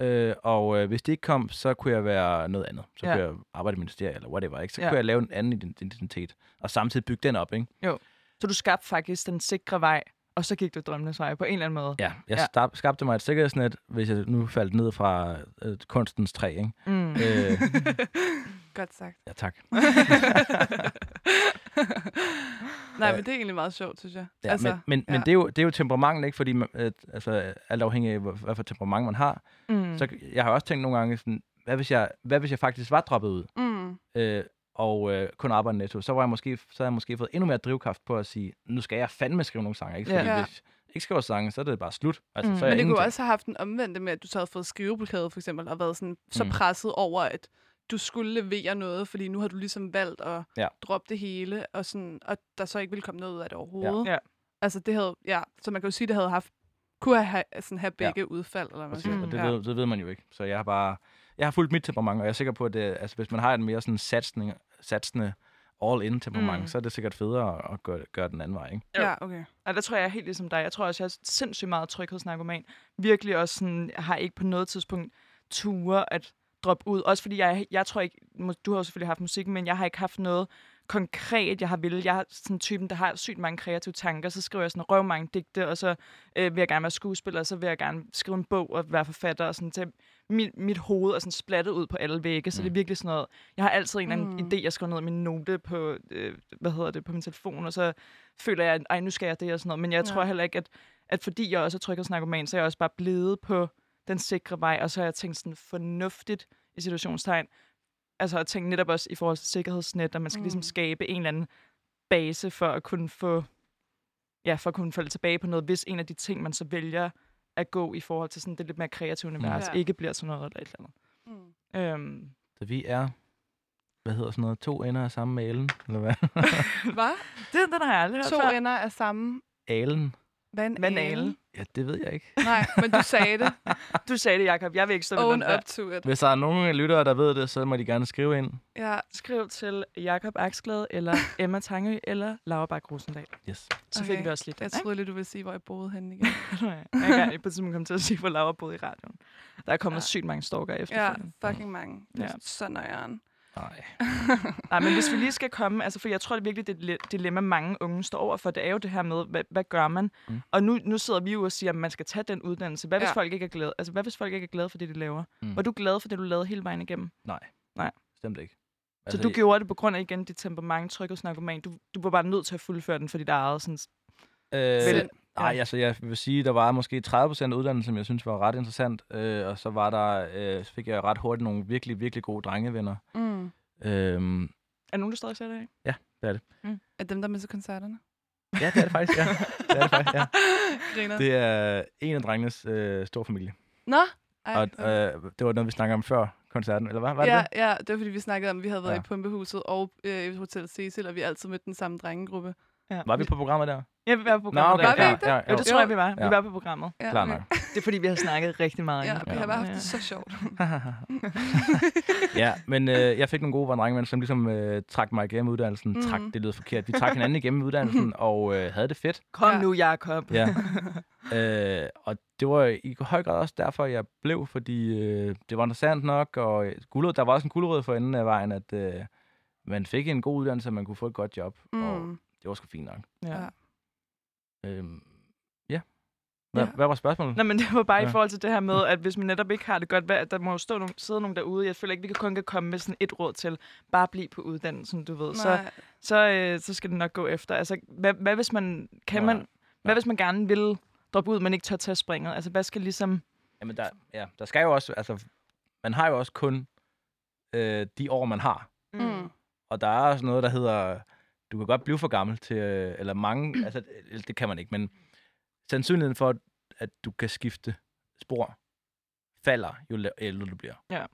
øh, og øh, hvis de ikke kom, så kunne jeg være noget andet. Så
Ja.
kunne jeg arbejde i ministeriet eller whatever, ikke? Så
Ja.
kunne jeg lave en anden ident- identitet, og samtidig bygge den op, ikke?
Så du skabte faktisk den sikre vej, og så gik du drømmenes vej på en eller anden måde.
Ja, jeg
Ja.
ja. skabte mig et sikkerhedsnet, hvis jeg nu faldt ned fra øh, kunstens træ, ikke?
Mm.
Øh,
Godt sagt.
ja, tak.
Nej, men det er egentlig meget sjovt, synes jeg.
Ja, altså, men men, men
ja.
det, er jo, det er jo temperament, ikke? Fordi man, øh, altså, alt afhængig af, hvor- hvad for temperament man har.
Mm.
Så jeg har også tænkt nogle gange, sådan, hvad, hvis jeg, hvad hvis jeg faktisk var droppet ud?
Mm.
Øh, og øh, kun arbejde netto, så, var jeg måske, så havde jeg måske fået endnu mere drivkraft på at sige, nu skal jeg fandme skrive nogle sange. Ikke? Fordi
Ja.
hvis jeg ikke skriver sange, så er det bare slut. Altså,
Mm.
så
Men det kunne også have haft en omvendte med, at du så havde fået skriveblokade for eksempel, og været sådan, så
Mm.
presset over, at du skulle levere noget, fordi nu har du ligesom valgt at
Ja.
droppe det hele, og, sådan, og der så ikke ville komme noget ud af det overhovedet.
Ja.
Altså det havde, ja, så man kan jo sige, det havde haft, kunne have, sådan, have
Ja.
begge udfald, eller hvad siger.
og det,
ja.
ved, det ved man jo ikke. Så jeg har bare... Jeg har fulgt mit temperament, og jeg er sikker på, at det, altså, hvis man har et mere sådan satsning, satsende all-in temperament,
Mm.
mm. så er det sikkert federe at, gøre, gøre den anden vej. Ikke?
Ja, okay.
Og der tror jeg, jeg er helt ligesom dig. Jeg tror også, jeg er sindssygt meget tryghedsnarkoman. Virkelig også sådan, har ikke på noget tidspunkt ture at droppe ud. Også fordi jeg, jeg tror ikke, du har jo selvfølgelig haft musik, men jeg har ikke haft noget konkret, jeg har ville. Jeg er sådan typen, der har sygt mange kreative tanker. Så skriver jeg sådan røv mange digte, og så øh, vil jeg gerne være skuespiller, og så vil jeg gerne skrive en bog og være forfatter. Og sådan til mit, mit hoved er sådan splattet ud på alle vægge, så det er
Mm.
virkelig sådan noget. Jeg har altid en eller anden
Mm.
idé, jeg skriver ned i min note på, øh, hvad hedder det, på min telefon, og så føler jeg, at nu skal jeg det og sådan noget. Men jeg tror
Ja.
heller ikke, at, at fordi jeg også er tryghedsnarkoman, så er jeg også bare blevet på den sikre vej, og så har jeg tænkt sådan fornuftigt i situationstegn. Altså at tænke netop også i forhold til sikkerhedsnet, at man skal mm. ligesom
Mm.
skabe en eller anden base for at kunne få, ja, for at kunne falde tilbage på noget, hvis en af de ting, man så vælger at gå i forhold til sådan det lidt mere kreative univers,
Ja.
ikke bliver sådan noget eller et eller
Mm.
andet. Øhm,
Så vi er, hvad hedder sådan noget, to ender af samme alen, eller hvad?
Hvad?
det, den har jeg aldrig hørt
To
før.
ender af samme
Alen?
Vandale?
Vandale.
Ja, det ved jeg ikke.
Nej, men du sagde det.
Du sagde det, Jacob. Jeg vil ikke stå ved
Own
den der.
up to it.
Hvis der er nogen lyttere, der ved det, så må de gerne skrive ind.
Ja,
Skriv til Jakob Aksglad, eller Emma Tangø, eller Laura Bak Rosendal.
Yes.
Så
Okay.
fik vi også lidt
jeg
den,
troede lige, du ville sige, hvor jeg boede henne igen.
ikke? Jeg er engang på et tidspunkt kom til at sige, hvor Laura boede i radioen. Der er kommet
Ja.
sygt mange stalker
ja,
efterfølgende.
fucking mange. Det er
Ja.
så nøjeren.
Nej.
Nej, men hvis vi lige skal komme, altså for jeg tror det er virkelig, det er et dilemma, mange unge står over for, det er jo det her med, hvad, hvad gør man? Mm. Og nu, nu sidder vi jo og siger, at man skal tage den uddannelse. Hvad hvis,
Ja.
folk ikke er glade? Altså, hvad hvis folk ikke er glade for det, de laver? Mm. Var du glad for det, du lavede hele vejen igennem?
Bestemt ikke.
Altså, så du gjorde det på grund af igen dit temperament, tryghedsnarkoman. Du, du var bare nødt til at fuldføre den for dit eget sådan,
Øh,
Vel-
nej, altså jeg vil sige, der var måske 30 procent af uddannelsen, som jeg synes var ret interessant. Øh, og så var der, øh, så fik jeg ret hurtigt nogle virkelig, virkelig gode drengevenner.
Mm.
Øhm,
Er der nogen, der stadig ser det af?
Er dem, der med til koncerterne?
ja, det er det faktisk, ja. Det er det faktisk, ja.
Griner.
Det er en af drengenes øh, stor familie.
Nå? Ej,
Og øh, det var noget, vi snakkede om før koncerten, eller hvad? Var det
ja,
det?
ja, det var fordi, vi snakkede om, at vi havde været
Ja.
i Pumpehuset og øh, i Hotel Cecil, og vi altid mødte den samme drengegruppe.
Ja.
Var vi på programmet der?
Ja, vi var på
Nå,
programmet.
okay.
Var vi ikke
ja,
det?
ja,
Jo,
jo.
det tror jeg, vi var. Vi
Ja.
var på programmet.
Ja,
Klar nok.
Det er fordi, vi har snakket rigtig meget.
Ja, vi har bare haft det så sjovt.
ja, men øh, jeg fik nogle gode drengevenner, som ligesom øh, trak mig igennem uddannelsen. Mm. Trak, det lyder forkert. Vi trak hinanden igennem uddannelsen, og øh, havde det fedt.
Kom
Ja.
nu, Jakob.
Ja. øh, og det var i høj grad også derfor, jeg blev, fordi øh, det var interessant nok, og øh, gulerod, der var også en gulerod for enden af vejen, at øh, man fik en god uddannelse, og man kunne få et godt job, mm. og det var sgu fint nok.
Ja.
Ja.
Øhm, ja. Hvad,
Ja.
hvad var spørgsmålet?
Nå, men det var bare ja. i forhold til det her med, at hvis man netop ikke har det godt, hvad, der må jo stå nogen, sidde nogen derude. Jeg føler ikke, vi kan kun kan komme med sådan et råd til, bare blive på uddannelsen, du ved. Så,
Nej.
så, øh, så skal det nok gå efter. Altså, hvad, hvad hvis man, kan
Nå,
man,
ja.
hvad hvis man gerne vil droppe ud, men ikke tør tage springet? Altså, hvad skal ligesom...
Jamen, der, ja, der skal jo også, altså, man har jo også kun øh, de år, man har.
Mm.
Og der er også noget, der hedder, du kan godt blive for gammel til, øh, eller mange, altså det kan man ikke, men sandsynligheden for, at du kan skifte spor, falder jo ældre du bliver.
Ja.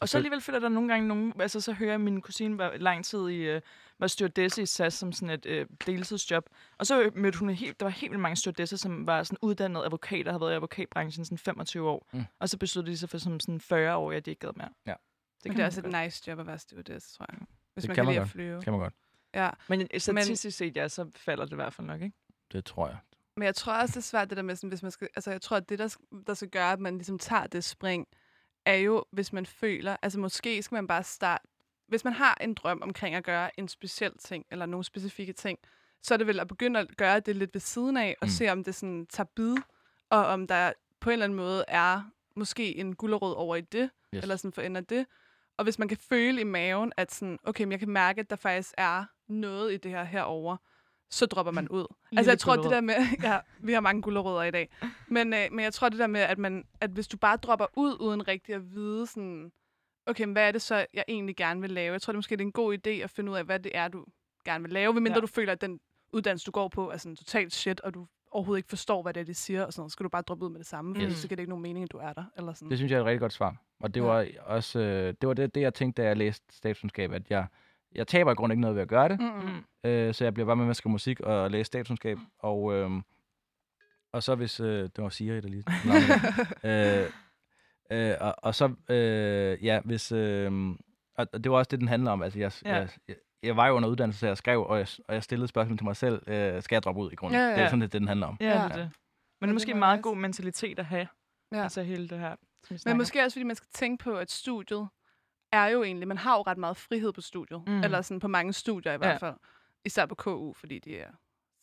Og så alligevel føler der nogle gange nogen, altså så hører jeg, at min kusine var lang tid i, øh, var stewardesse i SAS som sådan et øh, deltidsjob. Og så mødte hun helt, der var helt vildt mange stewardesser, som var sådan uddannede advokater, har været i advokatbranchen sådan 25 år.
Mm.
Og så besluttede de sig for som sådan 40 år, at de ikke gad mere.
Ja.
Det kan
det er også
godt.
et nice job at være stewardess, tror jeg. Hvis
Det
man
kan
kan
man
lide at
godt.
flyve.
kan man godt.
Ja.
Men øh, statistisk set, ja, så falder det i hvert fald nok, ikke?
Det tror jeg.
Men jeg tror også, det er svært, det der med, sådan, hvis man skal... Altså, jeg tror, at det, der, der skal gøre, at man ligesom tager det spring, er jo, hvis man føler... Altså, måske skal man bare starte... Hvis man har en drøm omkring at gøre en speciel ting, eller nogle specifikke ting, så er det vel at begynde at gøre det lidt ved siden af, og
Mm.
se, om det sådan tager bid, og om der på en eller anden måde er måske en gullerod over i det,
Yes.
eller sådan for enden af det. Og hvis man kan føle i maven, at sådan, okay, men jeg kan mærke, at der faktisk er noget i det her herover, så dropper man ud. altså jeg tror, det der med, ja, vi har mange gullerødder i dag, men, øh, men jeg tror det der med, at, man, at hvis du bare dropper ud, uden rigtig at vide sådan, okay, men hvad er det så, jeg egentlig gerne vil lave? Jeg tror, det måske det er en god idé at finde ud af, hvad det er, du gerne vil lave, medmindre
Ja.
du føler, at den uddannelse, du går på, er sådan totalt shit, og du overhovedet ikke forstår, hvad det er, de siger, og sådan noget. Så skal du bare droppe ud med det samme, fordi
Mm.
så giver det ikke nogen mening, at du er der. Eller sådan.
Det synes jeg er et rigtig godt svar. Og det
Ja.
var også øh, det, var det, det, jeg tænkte, da jeg læste statskundskab, at jeg, jeg taber i grunden ikke noget ved at gøre det.
Mm-mm.
Mm.
Øh, så jeg bliver bare med med at skrive musik og læse statskundskab. Og, øh, og så hvis... Øh, det var Siri, der lige... øh, øh, og, og så... Øh, ja, hvis... Øh, og det var også det, den handler om. Altså, jeg,
Ja.
jeg, jeg, jeg var jo under uddannelse, så jeg skrev, og jeg, og jeg stillede spørgsmål til mig selv. Øh, skal jeg droppe ud i grunden?
Ja, ja,
Det er sådan, det, det den handler om.
Ja, det
Ja.
det. Men det er måske en meget god mentalitet at have.
Ja.
Altså hele det her,
Men måske også, fordi man skal tænke på, at studiet er jo egentlig, man har jo ret meget frihed på studiet.
Mm.
Mm. Eller sådan på mange studier i hvert
Ja.
fald. Især på KU, fordi de er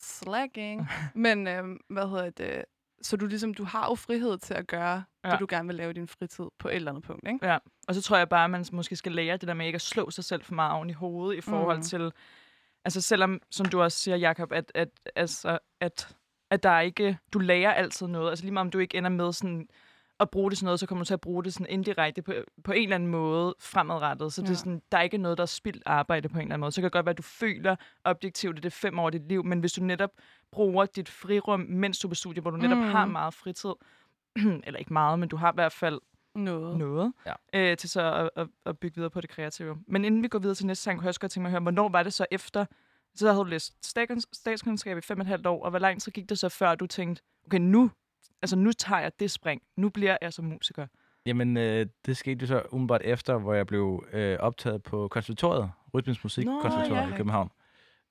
slacking. Men øhm, hvad hedder det? Så du ligesom, du har jo frihed til at gøre ja. Det, du gerne vil lave i din fritid på et eller andet punkt, ikke?
Ja, og så tror jeg bare, at man måske skal lære det der med ikke at slå sig selv for meget oven i hovedet i forhold
Mhm.
til, altså selvom, som du også siger, Jacob, at, at, altså, at, at der er ikke, du lærer altid noget. Altså lige meget om du ikke ender med sådan at bruge det sådan noget, så kommer du til at bruge det sådan indirekte på, på en eller anden måde fremadrettet. Så ja. det er sådan, der er ikke noget, der er spildt arbejde på en eller anden måde. Så kan det godt være, at du føler objektivt, at det er fem år af dit liv, men hvis du netop bruger dit frirum, mens du er på studie, hvor du netop
Mhm.
har meget fritid, eller ikke meget, men du har i hvert fald
Noget.
noget,
Ja.
øh, til så at, at, at bygge videre på det kreative. Men inden vi går videre til næste sang, kunne jeg også godt tænke mig at høre, hvornår var det så efter, så havde du læst statskundskab- statskundskab i fem og et halvt år, og hvor lang tid gik det så før, du tænkte, okay, nu, altså nu tager jeg det spring, nu bliver jeg som musiker.
Jamen, øh, det skete jo så umiddelbart efter, hvor jeg blev øh, optaget på konservatoriet, Rytmisk Musik
Nå,
Konservatoriet
ja.
i København.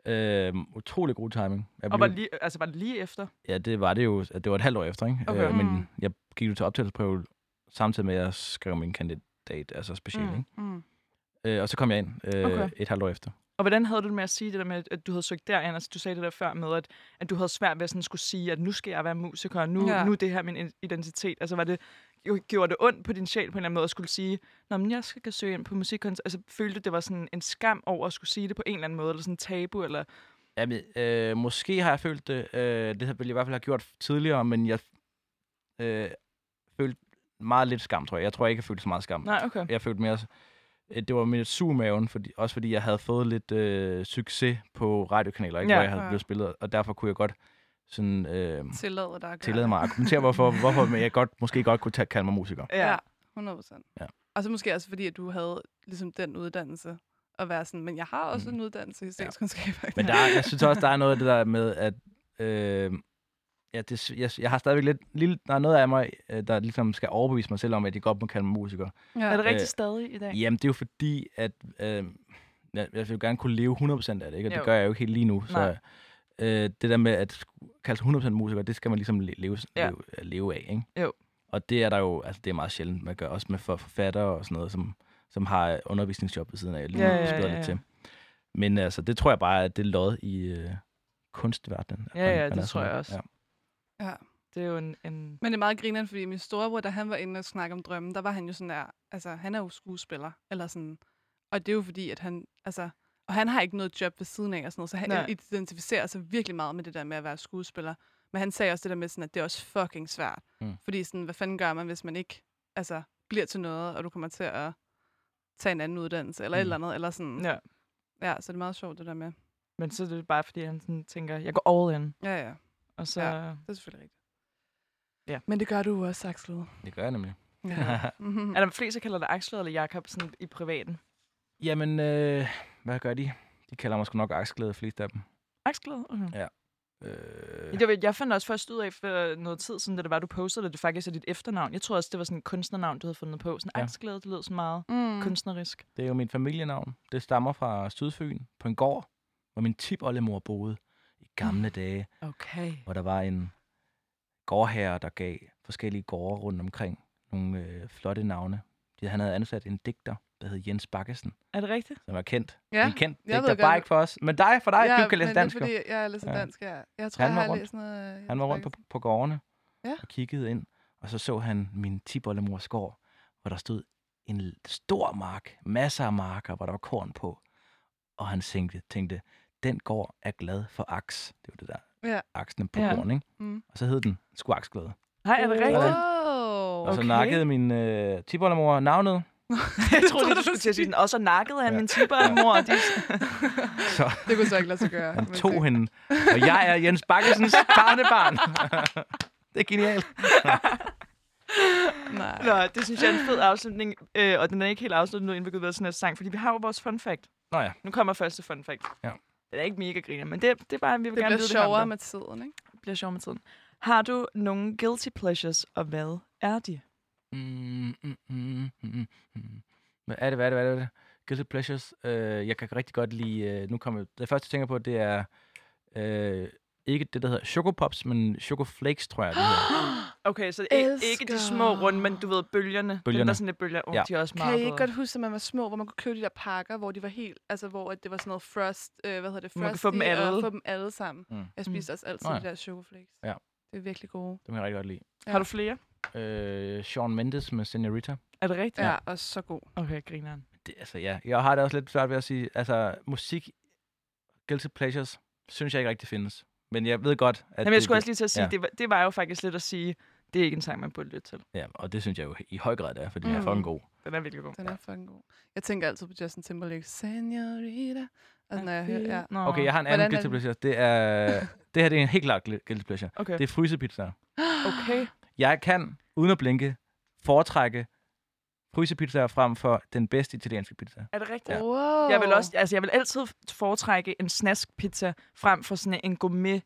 Øh, utrolig god timing. Jeg
Og var
blev,
det, lige, altså, var det lige efter?
ja, det var det jo. Det var et halvt år efter, ikke?
Okay.
Øh, men
Mm.
jeg gik jo til optagelsesprøve samtidig med, at jeg skrev min kandidat, altså special,
Mm.
ikke?
Mm.
Øh, og så kom jeg ind øh,
okay.
et halvt år efter.
Og hvordan havde du det med at sige det der med, at du havde søgt derind? Altså, du sagde det der før med, at, at du havde svært ved at sådan skulle sige, at nu skal jeg være musiker, og nu, ja. Nu er det her min identitet. Altså, var det, jo- gjorde det ondt på din sjæl på en eller anden måde at skulle sige, Nå, men jeg skal søge ind på musikkons. Altså, følte du, det var sådan en skam over at skulle sige det på en eller anden måde, eller sådan tabu, eller...
Jamen, øh, måske har jeg følt det. Øh, det ville jeg i hvert fald have gjort tidligere, men jeg øh, følte meget lidt skam, tror jeg. Jeg tror ikke, jeg følte så meget skam.
Nej, okay.
Jeg følte mere, øh, det var mere sur i maven, fordi, også fordi jeg havde fået lidt øh, succes på radiokanaler, ikke,
Ja.
hvor jeg havde
Ja.
blevet spillet, og derfor kunne jeg godt sådan, øh,
Tillade dig
tillade mig at argumentere, hvorfor, hvorfor jeg godt, måske godt kunne tage, kalde mig musiker.
Ja.
Ja, 100 procent.
Ja.
Og så måske også fordi, at du havde ligesom den uddannelse, at være sådan, men jeg har også
Mm.
en uddannelse i statskundskab.
Men der, er- jeg synes også, der er noget af det der med, at øh, ja, det, jeg, jeg har stadigvæk lidt, lille, der er noget af mig, øh, der ligesom skal overbevise mig selv om, at jeg godt må kalde mig musiker.
ja.
Er det rigtigt
Øh,
stadig i dag?
Jamen, det er jo fordi, at øh, jeg, jeg vil gerne kunne leve 100% af det, ikke? og
Jo.
det gør jeg jo ikke helt lige nu.
Nej.
Så øh, det der med at kalde sig 100% musiker, det skal man ligesom le- leve,
Ja.
leve, leve af. Ikke?
Jo.
Og det er der jo, altså det er meget sjældent, man gør også med for forfattere og sådan noget, som, som har undervisningsjob ved siden af, lige
Ja,
ja,
ja,
ja,
ja,
lidt
ja.
til. Men altså, det tror jeg bare, at det er lod i øh, kunstverdenen. at
Ja,
man-
ja,
man
det tror jeg også.
Ja.
Ja.
Det er jo en... en
Men det er meget grineren, fordi min storebror, da han var inde og snakke om drømmen, der var han jo sådan der, altså han er jo skuespiller, eller sådan, og det er jo fordi, at han, altså, og han har ikke noget job ved siden af og sådan noget, så han
Nej.
identificerer sig virkelig meget med det der med at være skuespiller. Men han sagde også det der med sådan, at det er også fucking svært.
Mm.
Fordi sådan, hvad fanden gør man, hvis man ikke, altså, bliver til noget, og du kommer til at tage en anden uddannelse, eller mm. et
Mm.
eller andet, eller sådan.
ja.
ja, så det er meget sjovt, det der med.
Men så er det bare, fordi han sådan tænker, jeg går all in.
Ja, ja,
Og så...
Ja. det er selvfølgelig rigtigt.
Ja.
Men det gør du også, Axel.
Det gør jeg nemlig.
Ja. mm-hmm.
Er der flest, der kalder dig Axel eller Jakob sådan i privaten?
Jamen, øh, hvad gør de? De kalder mig sgu nok aksglæde, flest af dem.
Axel? Okay.
Øh,
Jeg, jeg fandt også først ud af for noget tid siden, da det var, du postede, at det faktisk er dit efternavn. Jeg tror også, det var sådan et kunstnernavn, du havde fundet på. Sådan
Ja.
Axel, det lød så meget
Mm.
kunstnerisk.
Det er jo mit familienavn. Det stammer fra Sydfyn på en gård, hvor min tipoldemor boede gamle dage,
Okay.
hvor der var en gårdherre, der gav forskellige gårde rundt omkring nogle øh, flotte navne. Han havde ansat en digter, der hed Jens Bakkesen,
Er det rigtigt?
som er kendt.
Ja,
en kendt
jeg
digter, bare ikke for os. Men dig, for dig,
ja,
du kan læse dansk.
Er, fordi jeg læser
Ja.
dansk, ja. Jeg tror,
Han
jeg har
rundt.
læst noget... øh,
Han var rundt på, på gårdene
Ja.
og kiggede ind, og så så han min tipoldemors gård, hvor der stod en stor mark, masser af marker, hvor der var korn på. Og han tænkte, tænkte den gård er glad for aks. Det var det der,
Ja.
aksene på
Ja.
ja. korn, ikke?
Mm.
Og så hed den sgu aksglæde.
Nej, er det rigtigt?
Ja.
Wow.
Og så
Okay.
nakkede min øh, tipoldemor navnet,
jeg troede du skulle til at sige sådan, og så nakkede han
Ja.
min tippermor. De...
Så
Det kunne så ikke lade sig gøre.
han tog
det-
hende. Og jeg er Jens Bakkesens barnebarn. det er genialt.
Nej.
Nå, det synes jeg er en fed afslutning, øh, og den er ikke helt afsluttet nu, inden vi går videre til næste sang, fordi vi har jo vores fun fact.
Nå ja.
Nu kommer første fun fact.
Ja.
Den er ikke mega griner, men det, det er bare, vi vil
Det
gerne
bliver
vide det her om
sjovere med tiden, ikke?
Det bliver sjovere med tiden. Har du nogle guilty pleasures, og hvad er de?
Mm, mm, mm, mm, mm, mm. Hvad er det, hvad er det, hvad er det? Guilty Pleasures. Øh, jeg kan rigtig godt lide... Øh, nu kommer det første, jeg tænker på, det er... Øh, ikke det, der hedder Choco Pops, men Choco Flakes, tror jeg, det hedder.
Okay, så ikke, ikke de små runde, men du ved, bølgerne. Dem,
Bølgerne.
der er sådan lidt bølger. Oh,
Ja.
De er også
Kan
meget
I ikke godt huske, at man var små, hvor man kunne købe de der pakker, hvor de var helt, altså hvor at det var sådan noget frost, øh, hvad hedder det,
Man kan
frosty,
få dem alle.
og få dem alle sammen.
Mm.
Jeg spiste også altid
Mm.
Nå ja.
de der chocoflakes.
Ja.
Det er virkelig gode.
Dem kan jeg rigtig godt lide.
Ja.
Har du flere?
Øh, Sean Mendes med Senorita.
Er det rigtigt?
Ja, og så god.
Okay, grineren.
Det, altså, ja. Jeg har det også lidt svært ved at sige, altså, musik, Guilty Pleasures, synes jeg ikke rigtig findes. Men jeg ved godt, at
Jamen, jeg
det,
skulle
det,
også lige til at sige,
ja.
det, var, det var jo faktisk lidt at sige, det er ikke en sang, man burde lytte til.
Ja, og det synes jeg jo i høj grad det er, fordi mm. den er
Mm.
fucking god.
Den er virkelig god.
Den er fucking god. Jeg tænker altid på Justin Timberlake. Senorita. Altså, når jeg hører, ja.
Nå.
Okay, jeg har en anden guilty pleasure. Det er, det her det er en helt klart guilty pleasure.
Okay.
Det er frysepizza.
okay.
Jeg kan, uden at blinke, foretrække frysepizza frem for den bedste italienske pizza.
Er det rigtigt?
Ja.
Wow.
Jeg vil også, altså jeg vil altid foretrække en snaskpizza frem for sådan en gourmet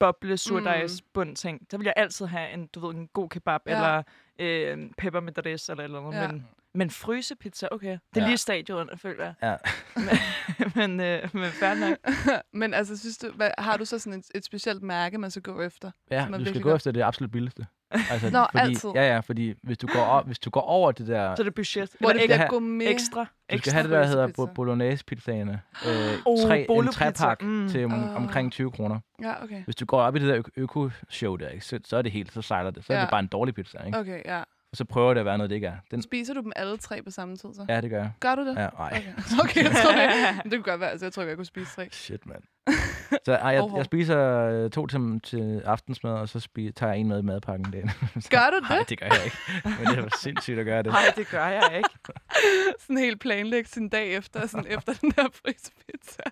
boble surdejs
Mm.
bund ting. Der vil jeg altid have en, du ved, en god kebab
Ja.
eller øh, pepper med dress eller eller andet.
Ja.
Men, men frysepizza, okay. Det er
Ja.
lige stadion, føler jeg.
Ja.
men, øh, men fair nok.
Men altså, synes du, hvad, har du så sådan et, et specielt mærke, man skal gå efter?
Ja,
er
du skal gå
godt.
efter det absolut billigste. Altså,
Nå,
fordi,
altid.
Ja, ja, fordi hvis du går, over, hvis du går over det der...
Så er det budget.
Hvor det bliver gourmet.
ekstra.
Du skal
ekstra
have det, der hedder bo- bolognese-pizzaerne. Øh,
Oh,
tre, en trepak
Mm.
til om,
Ah.
omkring 20 kroner.
Ja, okay.
Hvis du går op i det der øko-show der, ikke, så, så er det helt, så sejler det. Så er
Ja.
det bare en dårlig pizza, ikke?
Okay, ja.
Og så prøver det at være noget, det ikke er. Den,
Spiser du dem alle tre på samme tid, så?
ja, det gør jeg.
Gør du det?
Ja, ej.
Okay, okay jeg tror det. Det kunne godt være, altså jeg tror, jeg kunne spise tre.
Shit, mand. Så ej, jeg, jeg spiser øh, to til, til aftensmad, og så spi, tager jeg en med i madpakken dagen.
Gør du det?
Nej, det gør jeg ikke. Men det er sindssygt at gøre det.
Nej, det gør jeg ikke.
sådan helt planlægge sin dag efter, sådan efter den der frysepizza.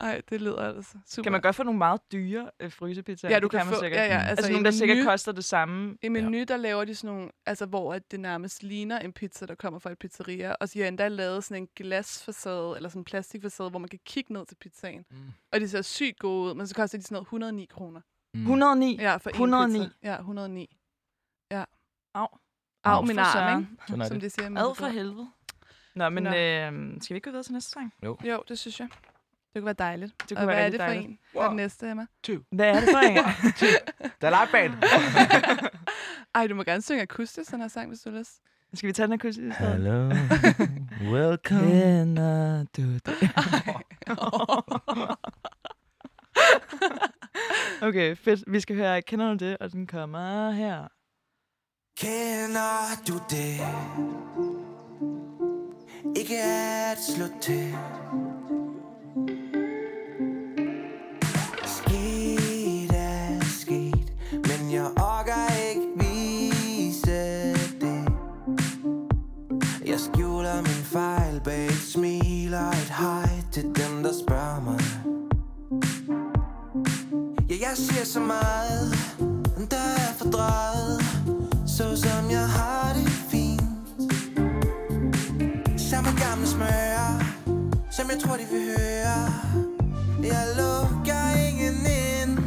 Ej, det lyder altså super.
Kan man godt få nogle meget dyre øh, frysepizzaer?
Ja, du
Det
kan,
man
få,
sikkert.
ja, ja,
Mm.
altså,
Altså, nogle, der sikkert
menu-
koster det samme.
I menu, der laver de sådan nogle, altså hvor at det nærmest ligner en pizza, der kommer fra et pizzeria. Og så har endda lavet sådan en glasfacade, eller sådan en plastikfacade, hvor man kan kigge ned til pizzaen.
Mm.
Og de ser sygt gode ud, men så koster de sådan noget 109 kroner.
Mm.
109.
Ja, for
109.
en pizza. Ja, 109. Ja.
Au.
Au,
Au,
min arm, ikke? Som
det.
de siger.
Ad for helvede. Nå, men
Nå.
øh, skal vi ikke gå videre til næste sang?
Jo, det synes jeg. Det kunne være dejligt.
Det kunne
og
være
hvad er det for
dejligt.
en? Hvad er den næste, Emma?
Hvad er det for en?
Der er liveband.
Ej, du må gerne synge akustisk, den her sang, hvis du har lyst.
skal vi tage den akustisk i stedet?
Hello. Welcome.
Kender du det? okay, fedt. Vi skal høre Kender du det? Og den kommer her.
Kender du det? Ikke at slå til fejl bag et smil og et hej til dem der spørger mig. Ja, jeg siger så meget Der er fordrejet så som jeg har det fint. Samme gamle smør Som jeg tror de vil høre. Jeg lukker ingen ind.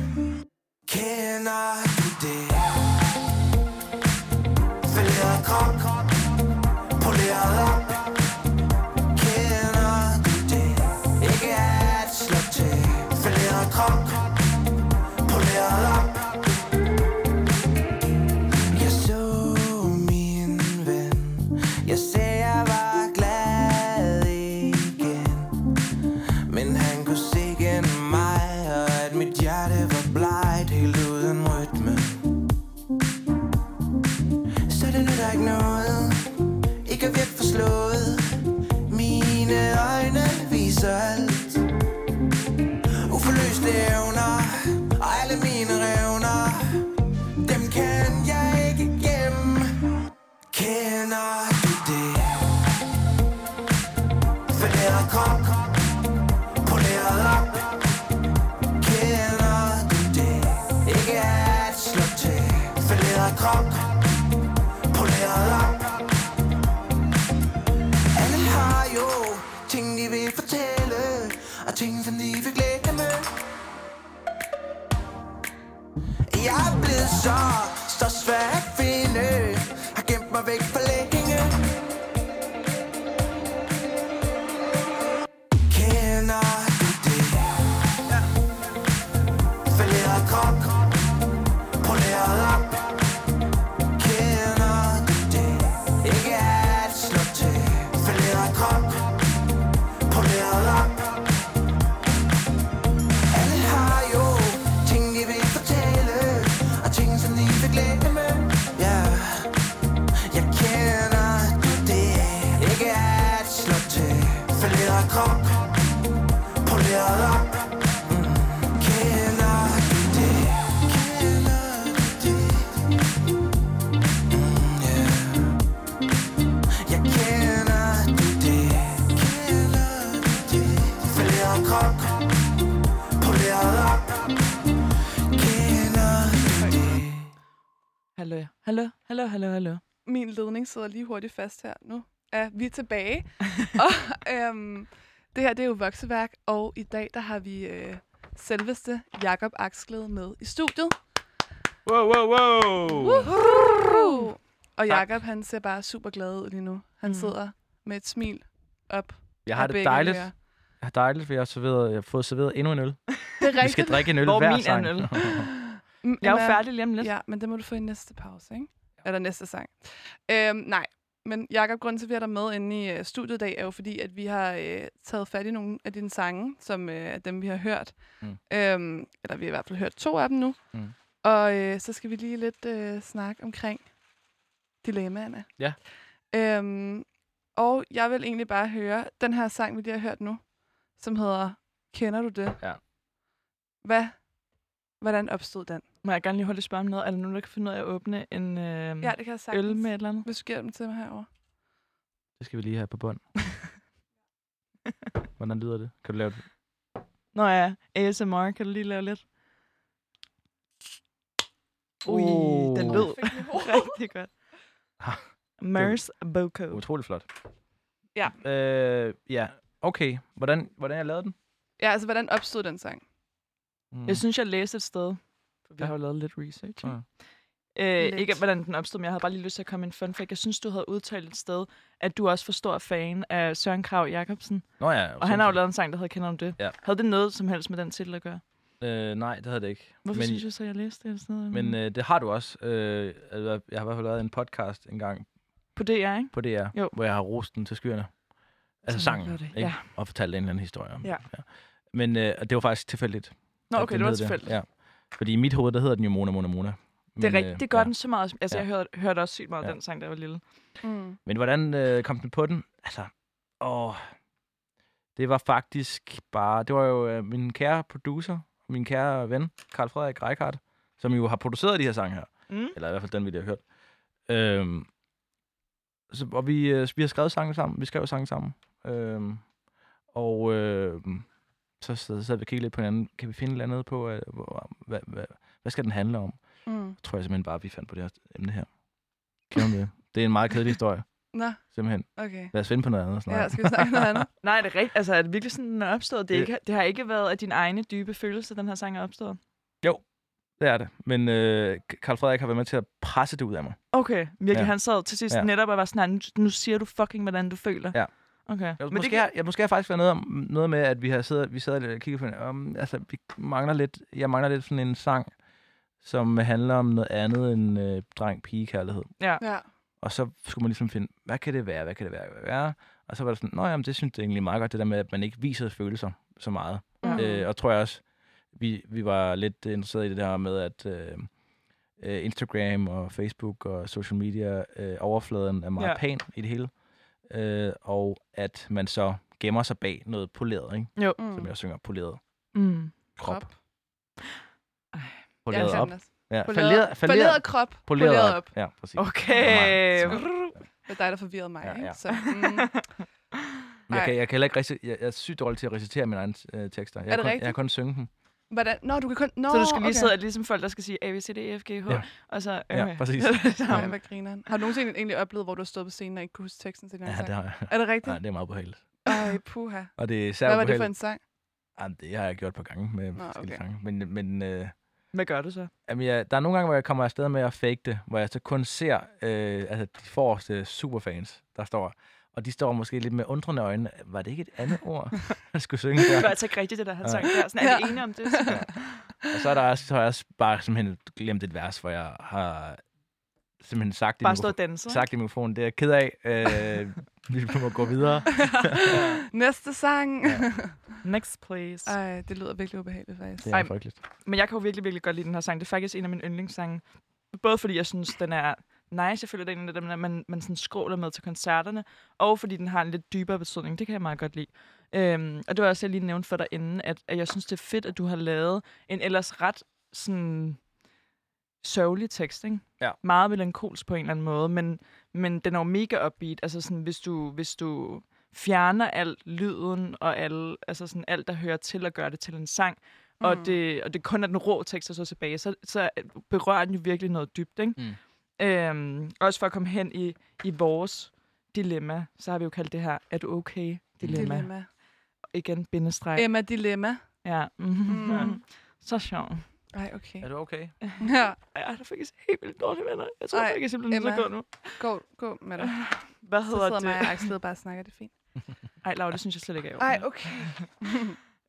Kender du det? Fælderet krop krop
Hallo, ja. hallo, hallo, hallo, hallo.
Min ledning sidder lige hurtigt fast her nu. Er vi er tilbage. og øhm, det her det er jo vokseværk, og i dag der har vi øh, selveste Jakob Aksgled med i studiet.
Wow, wow, wow!
Uh! Og. Jakob han ser bare super glad ud lige nu. Han
Mm.
sidder med et smil op.
Jeg har det dejligt.
ører.
Jeg har dejligt, for jeg har, serveret, jeg har fået serveret endnu en øl.
Det er
Vi
rigtigt.
skal drikke en øl
Hvor
hver
min er
sang.
en øl?
Mm,
Jeg er jo færdig lige om lidt.
Ja, men det må du få i næste pause, ikke? Eller næste sang. Øhm, nej, men Jakob, grunden til, at vi er der med inde i øh, studiet i dag, er jo fordi, at vi har øh, taget fat i nogle af dine sange, som øh, er dem, vi har hørt.
Mm.
Øhm, eller vi har i hvert fald hørt to af dem nu.
Mm.
Og øh, så skal vi lige lidt øh, snakke omkring dilemmaerne.
Ja.
Øhm, og jeg vil egentlig bare høre den her sang, vi lige har hørt nu, som hedder Kender du det?
Ja.
Hvad? Hvordan opstod den?
Må jeg gerne lige holde spørge om noget? Er der nogen, der kan finde ud af at åbne en øh,
Ja, det kan jeg sagtens.
øl med et eller andet?
Hvis du giver dem til mig herovre.
Det skal vi lige have på bånd. Hvordan lyder det? Kan du lave det?
Nå ja, ASMR, kan du lige lave lidt? Ui,
Uh.
den lød rigtig godt. Mers Boko.
Utrolig flot.
Ja.
Øh, ja, okay. Hvordan, hvordan jeg lavede den?
Ja, altså, hvordan opstod den sang?
Mm.
Jeg synes, jeg læste et sted, for vi
Ja.
har jo lavet lidt research.
Ja.
ikke? Øh,
Lidt.
ikke hvordan den opstod, men jeg havde bare lige lyst til at komme en fun fact. Jeg synes, du havde udtalt et sted, at du også for stor fan af Søren Krav Jacobsen.
Nå ja.
Og han har jo lavet en sang, der hedder Kender du det?
Ja.
Havde det noget som helst med den titel at gøre?
Øh, nej, det havde det ikke.
Hvorfor
men,
synes jeg så, jeg læste det? et sted?
Men øh, det har du også. Øh, altså, jeg har i hvert fald lavet en podcast en gang
På DR, ikke?
på DR,
Jo.
hvor jeg har rost den til skyerne. Altså
Sådan
sangen,
var det,
ikke?
ja.
Og fortalt en eller anden historie om.
Ja.
ja. Men øh, det var faktisk tilfældigt.
Nå, okay, det var tilfældigt.
Ja. Fordi i mit hoved, der hedder den jo Mona Mona Mona.
Det er
Men,
rigtigt.
øh,
Det gør
ja.
den så meget. Altså,
Ja.
jeg hørte, hørte også sygt meget
Ja.
den sang, jeg var lille.
Mm.
Men hvordan øh, kom den på den? Altså, åh, det var faktisk bare... Det var jo øh, min kære producer, min kære ven, Karl Frederik Reichardt, som jo har produceret de her sange her.
Mm.
Eller i hvert fald den, vi lige har hørt. Øhm, så, og vi, øh, vi har skrevet sange sammen. Vi skrev sange sammen. Øhm, og øh, så sad, sad vi og kiggede lidt på hinanden. Kan vi finde et eller andet på, øh, hvor, hvad, hvad, hvad skal den handle om?
Mm.
tror jeg simpelthen bare, vi fandt på det her emne her. Kender du det? Det er en meget kedelig historie,
Nå,
simpelthen.
okay.
Lad os finde på noget andet snart.
Ja, skal vi snakke om noget andet?
Nej, det er rigtigt. Altså, er det virkelig sådan, den er opstået? Det, er ikke, det har ikke været af din egne dybe følelse, den her sang er opstået?
Det er det. Men øh, Karl Frederik har været med til at presse det ud af mig.
Okay, virkelig.
Ja.
Han sad til sidst
Ja.
netop og var sådan, "Nej, nu, nu siger du fucking, hvordan du føler.
Ja.
Okay.
Jeg,
Men
måske,
det,
har, jeg, måske har faktisk været noget, om, noget med, at vi har siddet, vi sad og kigget på. Om, altså, vi mangler lidt, jeg mangler lidt sådan en sang, som handler om noget andet end øh, dreng-pige-kærlighed.
ja.
Ja.
Og så skulle man ligesom finde, hvad kan det være, hvad kan det være, hvad kan det være? Og så var det sådan, jamen, det synes jeg egentlig er meget godt, det der med, at man ikke viser følelser så meget.
Mm.
Øh, og tror jeg også, vi, vi var lidt interesseret i det der med, at øh, øh, Instagram og Facebook og social media, øh, overfladen er meget ja.
Ja.
pæn i det hele. Øh, og at man så gemmer sig bag noget poleret, ikke?
Jo.
Mm.
som jeg synger, poleret
Mm.
krop.
Krop.
Poleret
Jeg
op.
kan.
Ja,
Poleret, poleret krop.
poleret,
poleret
op.
op.
Ja, præcis.
Okay.
Det er dig, der forvirrede mig,
Ja,
ikke?
ja.
Så, mm,
Men jeg, kan, jeg kan heller ikke jeg, jeg er sygt dårlig til at recitere mine egne øh, tekster. Jeg
Er det
kun, Jeg
rigtigt?
har kun synge dem.
Hvordan? Nå, du kan kun... Nå,
Så du skal lige
okay.
sidde ligesom folk, der skal sige A, B, C, D, E, F, G, H.
Ja.
Og så,
Ja, præcis.
Nej, hvad griner Har du nogensinde egentlig oplevet, hvor du har stået på scenen og ikke kunne huske teksten til den
Ja,
sang?
det har jeg.
Er det rigtigt?
Nej, det er meget behageligt.
Ej, puha.
Og det er især
Hvad var det for
ubehageligt.
en sang?
Jamen, det har jeg gjort et par gange med
Nå,
forskellige
okay.
sange. Men, men øh,
Hvad gør du så?
jamen, jeg, der er nogle gange, hvor jeg kommer afsted med at fake det, hvor jeg så kun ser øh, altså, de forreste superfans, der står. Og de står måske lidt med undrende øjne. Var det ikke et andet ord, jeg skulle synge
Det var
der?
altså ikke rigtigt, det der han sang der. Sådan, er vi
Ja.
enige om det?
Og så, er der også, så har jeg også bare simpelthen glemt et vers, hvor jeg har simpelthen sagt, i,
Bare stå
mikrofon,
danse.
sagt i mikrofonen, det er jeg ked af. Øh, vi må gå videre.
Næste sang.
Ja.
Next, please.
Ej, det lyder virkelig ubehageligt, faktisk.
Det er
Ej,
frygteligt.
Men jeg kan jo virkelig, virkelig godt lide den her sang. Det er faktisk en af mine yndlingssange. Både fordi jeg synes, den er nice. Jeg føler, det er en af dem, man, man sådan skråler med til koncerterne. Og fordi den har en lidt dybere betydning. Det kan jeg meget godt lide. Øhm, og det var også, jeg lige nævnte for dig inden, at, at jeg synes, det er fedt, at du har lavet en ellers ret sådan sørgelig tekst, ikke?
Ja.
Meget melankolsk på en eller anden måde, men, men den er jo mega upbeat. Altså sådan, hvis du, hvis du fjerner alt lyden og alle, altså sådan alt, der hører til at gøre det til en sang, mm. og, det, og det kun er den rå tekst, der så tilbage, så, så berører den jo virkelig noget dybt, ikke?
Mm.
Øhm, også for at komme hen i, i vores dilemma, så har vi jo kaldt det her, er du okay? Dilemma.
Dilemma.
Igen, bindestreg.
Emma Dilemma.
Ja. Mm-hmm.
Mm.
Så sjovt.
Ej, okay.
Er du okay?
Ja,
Ej, jeg har faktisk helt vildt dårlige venner. Jeg tror
Ej,
jeg simpelthen til at
Emma.
gå nu.
gå, gå med dig.
Hvad
Så
hedder
sidder mig og
det?
Axel og bare snakker, det er fint.
Ej, Laura, det synes jeg slet ikke er i orden.
Ej, okay.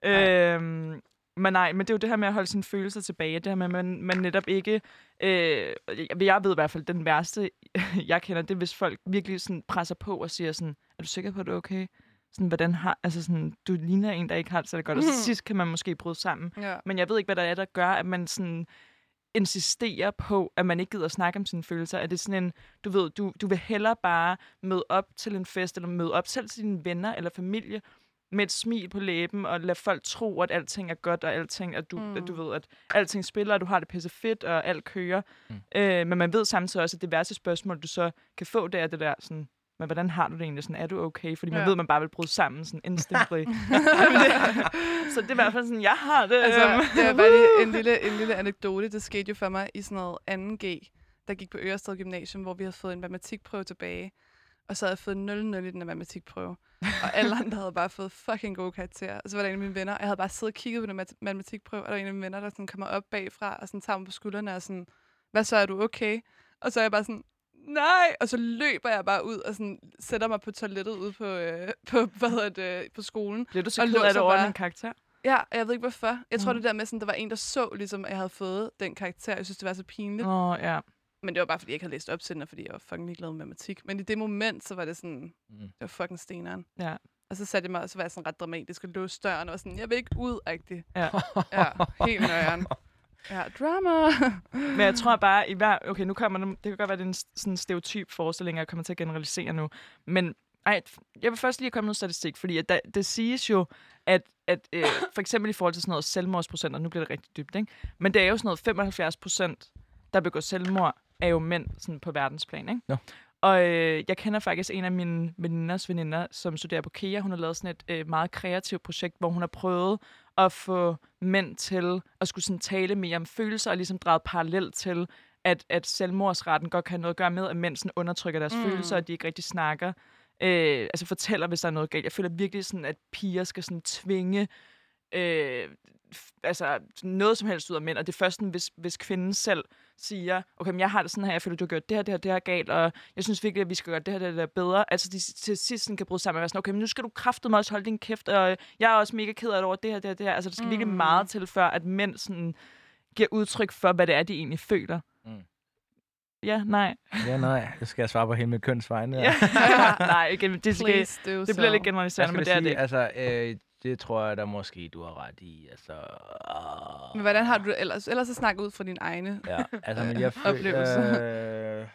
Øhm, men nej, men det er jo det her med at holde sine følelser tilbage. Det her med, at man, man netop ikke... Øh, jeg- ved i hvert fald, den værste, jeg kender, det er, hvis folk virkelig sådan presser på og siger sådan, er du sikker på, at det er okay? Sådan, hvordan har... Altså sådan, du ligner en, der ikke har det så godt. Og
Mhm.
så sidst kan man måske bryde sammen.
Ja.
Men jeg ved ikke, hvad der er, der gør, at man sådan insisterer på, at man ikke gider at snakke om sine følelser. Er det sådan en, du ved, du, du vil hellere bare møde op til en fest, eller møde op selv til dine venner eller familie, med et smil på læben, og lade folk tro, at alting er godt, og alting, at du,
Mm.
mm. at du ved, at alting spiller, og du har det pisse fedt, og alt kører.
Mm.
Mm. Øh, men man ved samtidig også, at det værste spørgsmål, du så kan få, det er det der sådan, men hvordan har du det egentlig? Sådan, er du okay? Fordi man
Ja.
ved, at man bare vil bryde sammen sådan instantly. så det er i hvert fald sådan, jeg har det.
Altså, det er bare lige en lille, en lille anekdote. Det skete jo for mig i sådan noget 2G, der gik på Ørested Gymnasium, hvor vi havde fået en matematikprøve tilbage. Og så havde jeg fået 0-0 i den her matematikprøve. Og alle andre havde bare fået fucking gode karakterer. Og så var der en af mine venner, og jeg havde bare siddet og kigget på den mat- matematikprøve, og der var en af mine venner, der sådan kommer op bagfra og sådan tager mig på skuldrene og sådan, hvad så, er du okay? Og så er jeg bare sådan, nej! Og så løber jeg bare ud og sådan, sætter mig på toilettet ude på, øh, på, hvad hedder det, på skolen.
Bliver du så
og
ked af det over
bare-
din karakter?
Ja, og jeg ved ikke hvorfor. Jeg tror,
Mhm.
det der med, sådan, der var en, der så, ligesom, at jeg havde fået den karakter. Jeg synes, det var så pinligt.
Åh, oh, ja.
Men det var bare, fordi jeg ikke havde læst op til den, og fordi jeg var fucking ligeglad med matematik. Men i det moment, så var det sådan,
Mm.
det var fucking steneren.
Ja.
Og så satte jeg mig, og så var jeg sådan ret dramatisk og låste døren, og var sådan, jeg vil ikke ud, rigtig.
Ja.
Ja, helt nøjeren. Ja, drama.
Men jeg tror bare, i hver... Okay, nu kommer det, det kan godt være, det er en sådan stereotyp forestilling, jeg kommer til at generalisere nu. Men ej, jeg vil først lige komme med noget statistik, fordi at der, det siges jo, at, at øh, for eksempel i forhold til sådan noget selvmordsprocenter, nu bliver det rigtig dybt, ikke? Men det er jo sådan noget 75 procent, der begår selvmord, er jo mænd sådan på verdensplan, ikke?
Ja.
Og øh, jeg kender faktisk en af mine veninders veninder, som studerer på KEA. Hun har lavet sådan et øh, meget kreativt projekt, hvor hun har prøvet at få mænd til at skulle sådan tale mere om følelser, og ligesom drejet parallelt til, at, at selvmordsretten godt kan have noget at gøre med, at mænd sådan undertrykker deres
Mm.
mm. følelser, og de ikke rigtig snakker. Øh, altså fortæller, hvis der er noget galt. Jeg føler virkelig sådan, at piger skal sådan tvinge øh, f- altså noget som helst ud af mænd, og det er først, sådan, hvis, hvis kvinden selv siger, okay, men jeg har det sådan her, jeg føler, du har gjort det her, det her, det her galt, og jeg synes virkelig, at vi skal gøre det her, det her, det her bedre. Altså, de til sidst sådan kan bryde sammen og være sådan, okay, men nu skal du kraftedeme også holde din kæft, og jeg er også mega ked af det over det her, det her, det her. Altså, der skal mm. virkelig meget til, før at mænd sådan giver udtryk for, hvad det er, de egentlig føler.
Mm.
Ja, nej.
Ja, nej. Jeg skal jeg svare på hele med kønsvegne.
Ja. nej, igen, det, skal,
Please do
det bliver lidt generaliserende, men det er det.
Altså, øh, det tror jeg da måske, du har ret i. Altså, øh,
Men hvordan har du det ellers? Ellers så snak ud fra dine egne.
Ja, altså, men jeg
Oplevelse.
føler... Øh,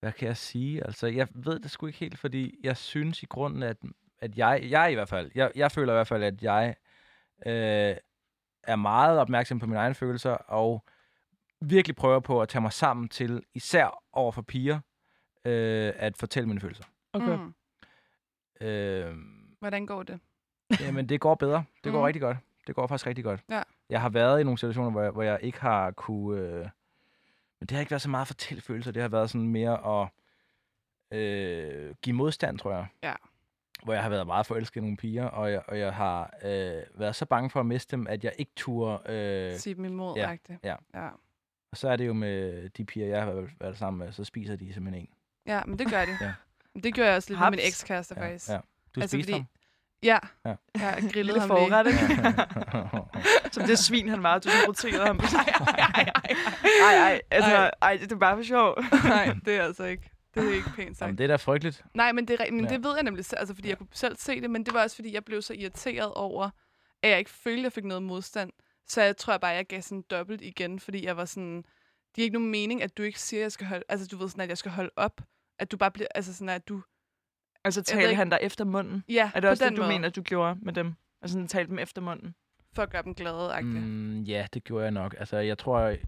hvad kan jeg sige? Altså, jeg ved det sgu ikke helt, fordi jeg synes i grunden, at, at jeg, jeg i hvert fald, jeg, jeg føler i hvert fald, at jeg øh, er meget opmærksom på mine egne følelser, og virkelig prøver på at tage mig sammen til, især over for piger, øh, at fortælle mine følelser.
Okay.
Mm.
Øh,
Hvordan går det?
Jamen, det går bedre. Det går
Mhm.
rigtig godt. Det går faktisk rigtig godt.
Ja.
Jeg har været i nogle situationer, hvor jeg, hvor jeg ikke har kunne... Øh, men det har ikke været så meget for tilfølelser. Det har været sådan mere at øh, give modstand, tror jeg.
Ja.
Hvor jeg har været meget forelsket i nogle piger, og jeg, og jeg har øh, været så bange for at miste dem, at jeg ikke turde... Øh,
Sige dem imod,
ja,
rigtigt.
ja.
ja.
og så er det jo med de piger, jeg har været, sammen med, så spiser de simpelthen en.
Ja, men det gør de.
Ja.
Det gør jeg også lidt med min
Haps.
ekskæreste,
Ja,
faktisk.
ja. Du
Altså,
spiste
fordi-
ham?
Ja,
Ja.
jeg grillede
Lille
ham
forret,
lige.
ikke? Som det svin, han var. Du roterede ham. Ej, ej, ej, ej, ej, altså,
Ej.
ej, det er bare for sjov.
Nej, det er altså ikke. Det er ikke pænt sagt.
Jamen, det er da frygteligt.
Nej, men, det, er, men
Ja.
det ved jeg nemlig altså, fordi jeg kunne selv se det, men det var også, fordi jeg blev så irriteret over, at jeg ikke følte, at jeg fik noget modstand. Så jeg tror jeg bare, at jeg gav sådan dobbelt igen, fordi jeg var sådan, det er ikke nogen mening, at du ikke siger, at jeg skal holde, altså du ved sådan, at jeg skal holde op, at du bare bliver, altså sådan, at du,
Altså talte
ikke-
han der efter munden?
Ja,
Er det også
på
det, du
måde,
mener, du gjorde med dem? Altså sådan talte dem efter munden?
for at gøre dem glade. Mm.
Mm, ja, det gjorde jeg nok. Altså, jeg tror... Øh,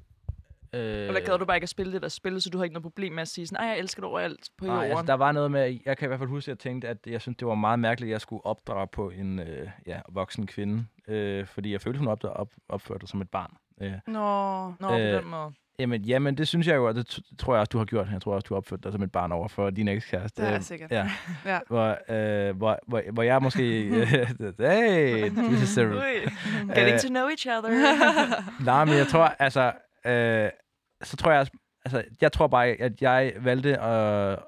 Eller gad du bare ikke at spille det der spil, så du har ikke noget problem med at sige sådan, ej, jeg elsker dig overalt på
Nej,
jorden?
altså, der var noget med, jeg kan i hvert fald huske, at jeg tænkte, at jeg synes, det var meget mærkeligt, at jeg skulle opdrage på en øh, ja, voksen kvinde. Øh, fordi jeg følte, hun opdrag, op, opførte sig som et barn. Øh,
Nå,
Nå, på
øh,
den måde.
Jamen, jamen, det synes jeg jo, og det tror jeg også, du har gjort. Jeg tror også, du har opført dig som et barn over for din ekskæreste.
det er
Øh,
sikkert.
Ja,
Ja.
hvor, øh, hvor, hvor, hvor jeg måske... Øh, hey, this is a...
Ui, Getting
Øh,
to know each other.
Nej, men jeg tror, altså... Øh, så tror jeg... Altså, jeg tror bare, at jeg valgte at,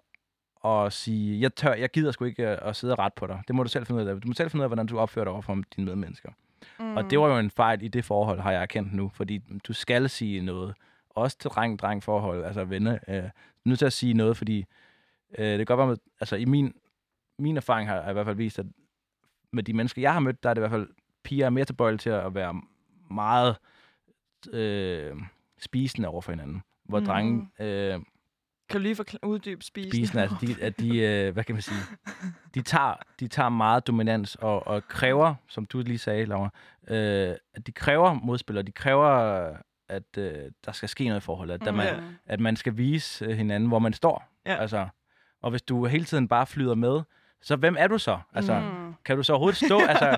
at sige, jeg, tør, jeg gider sgu ikke øh, at sidde og ret på dig. Det må du selv finde ud af. Du må selv finde ud af, hvordan du opfører dig over for dine medmennesker. Mm. Og det var jo en fejl i det forhold, har jeg erkendt nu. Fordi du skal sige noget. Også til dreng-dreng forhold, altså venner. Øh, er nødt til at sige noget, fordi øh, det kan godt være, med, altså i min, min erfaring har, har i hvert fald vist, at med de mennesker, jeg har mødt, der er det i hvert fald, piger er mere tilbøjelige til at være meget øh, spisende over for hinanden. Hvor mm. drenge øh,
kan du lige uddybe spisen?
spisende, altså de, at de, øh, hvad kan man sige, de tager, de tager meget dominans og, og kræver, som du lige sagde, Laura, øh, at de kræver modspillere, de kræver, at øh, der skal ske noget i forholdet, at,
Mm,
man,
ja.
at man skal vise øh, hinanden, hvor man står.
Ja.
Altså, og hvis du hele tiden bare flyder med, så hvem er du så? Altså,
Mm.
kan du så overhovedet stå? altså,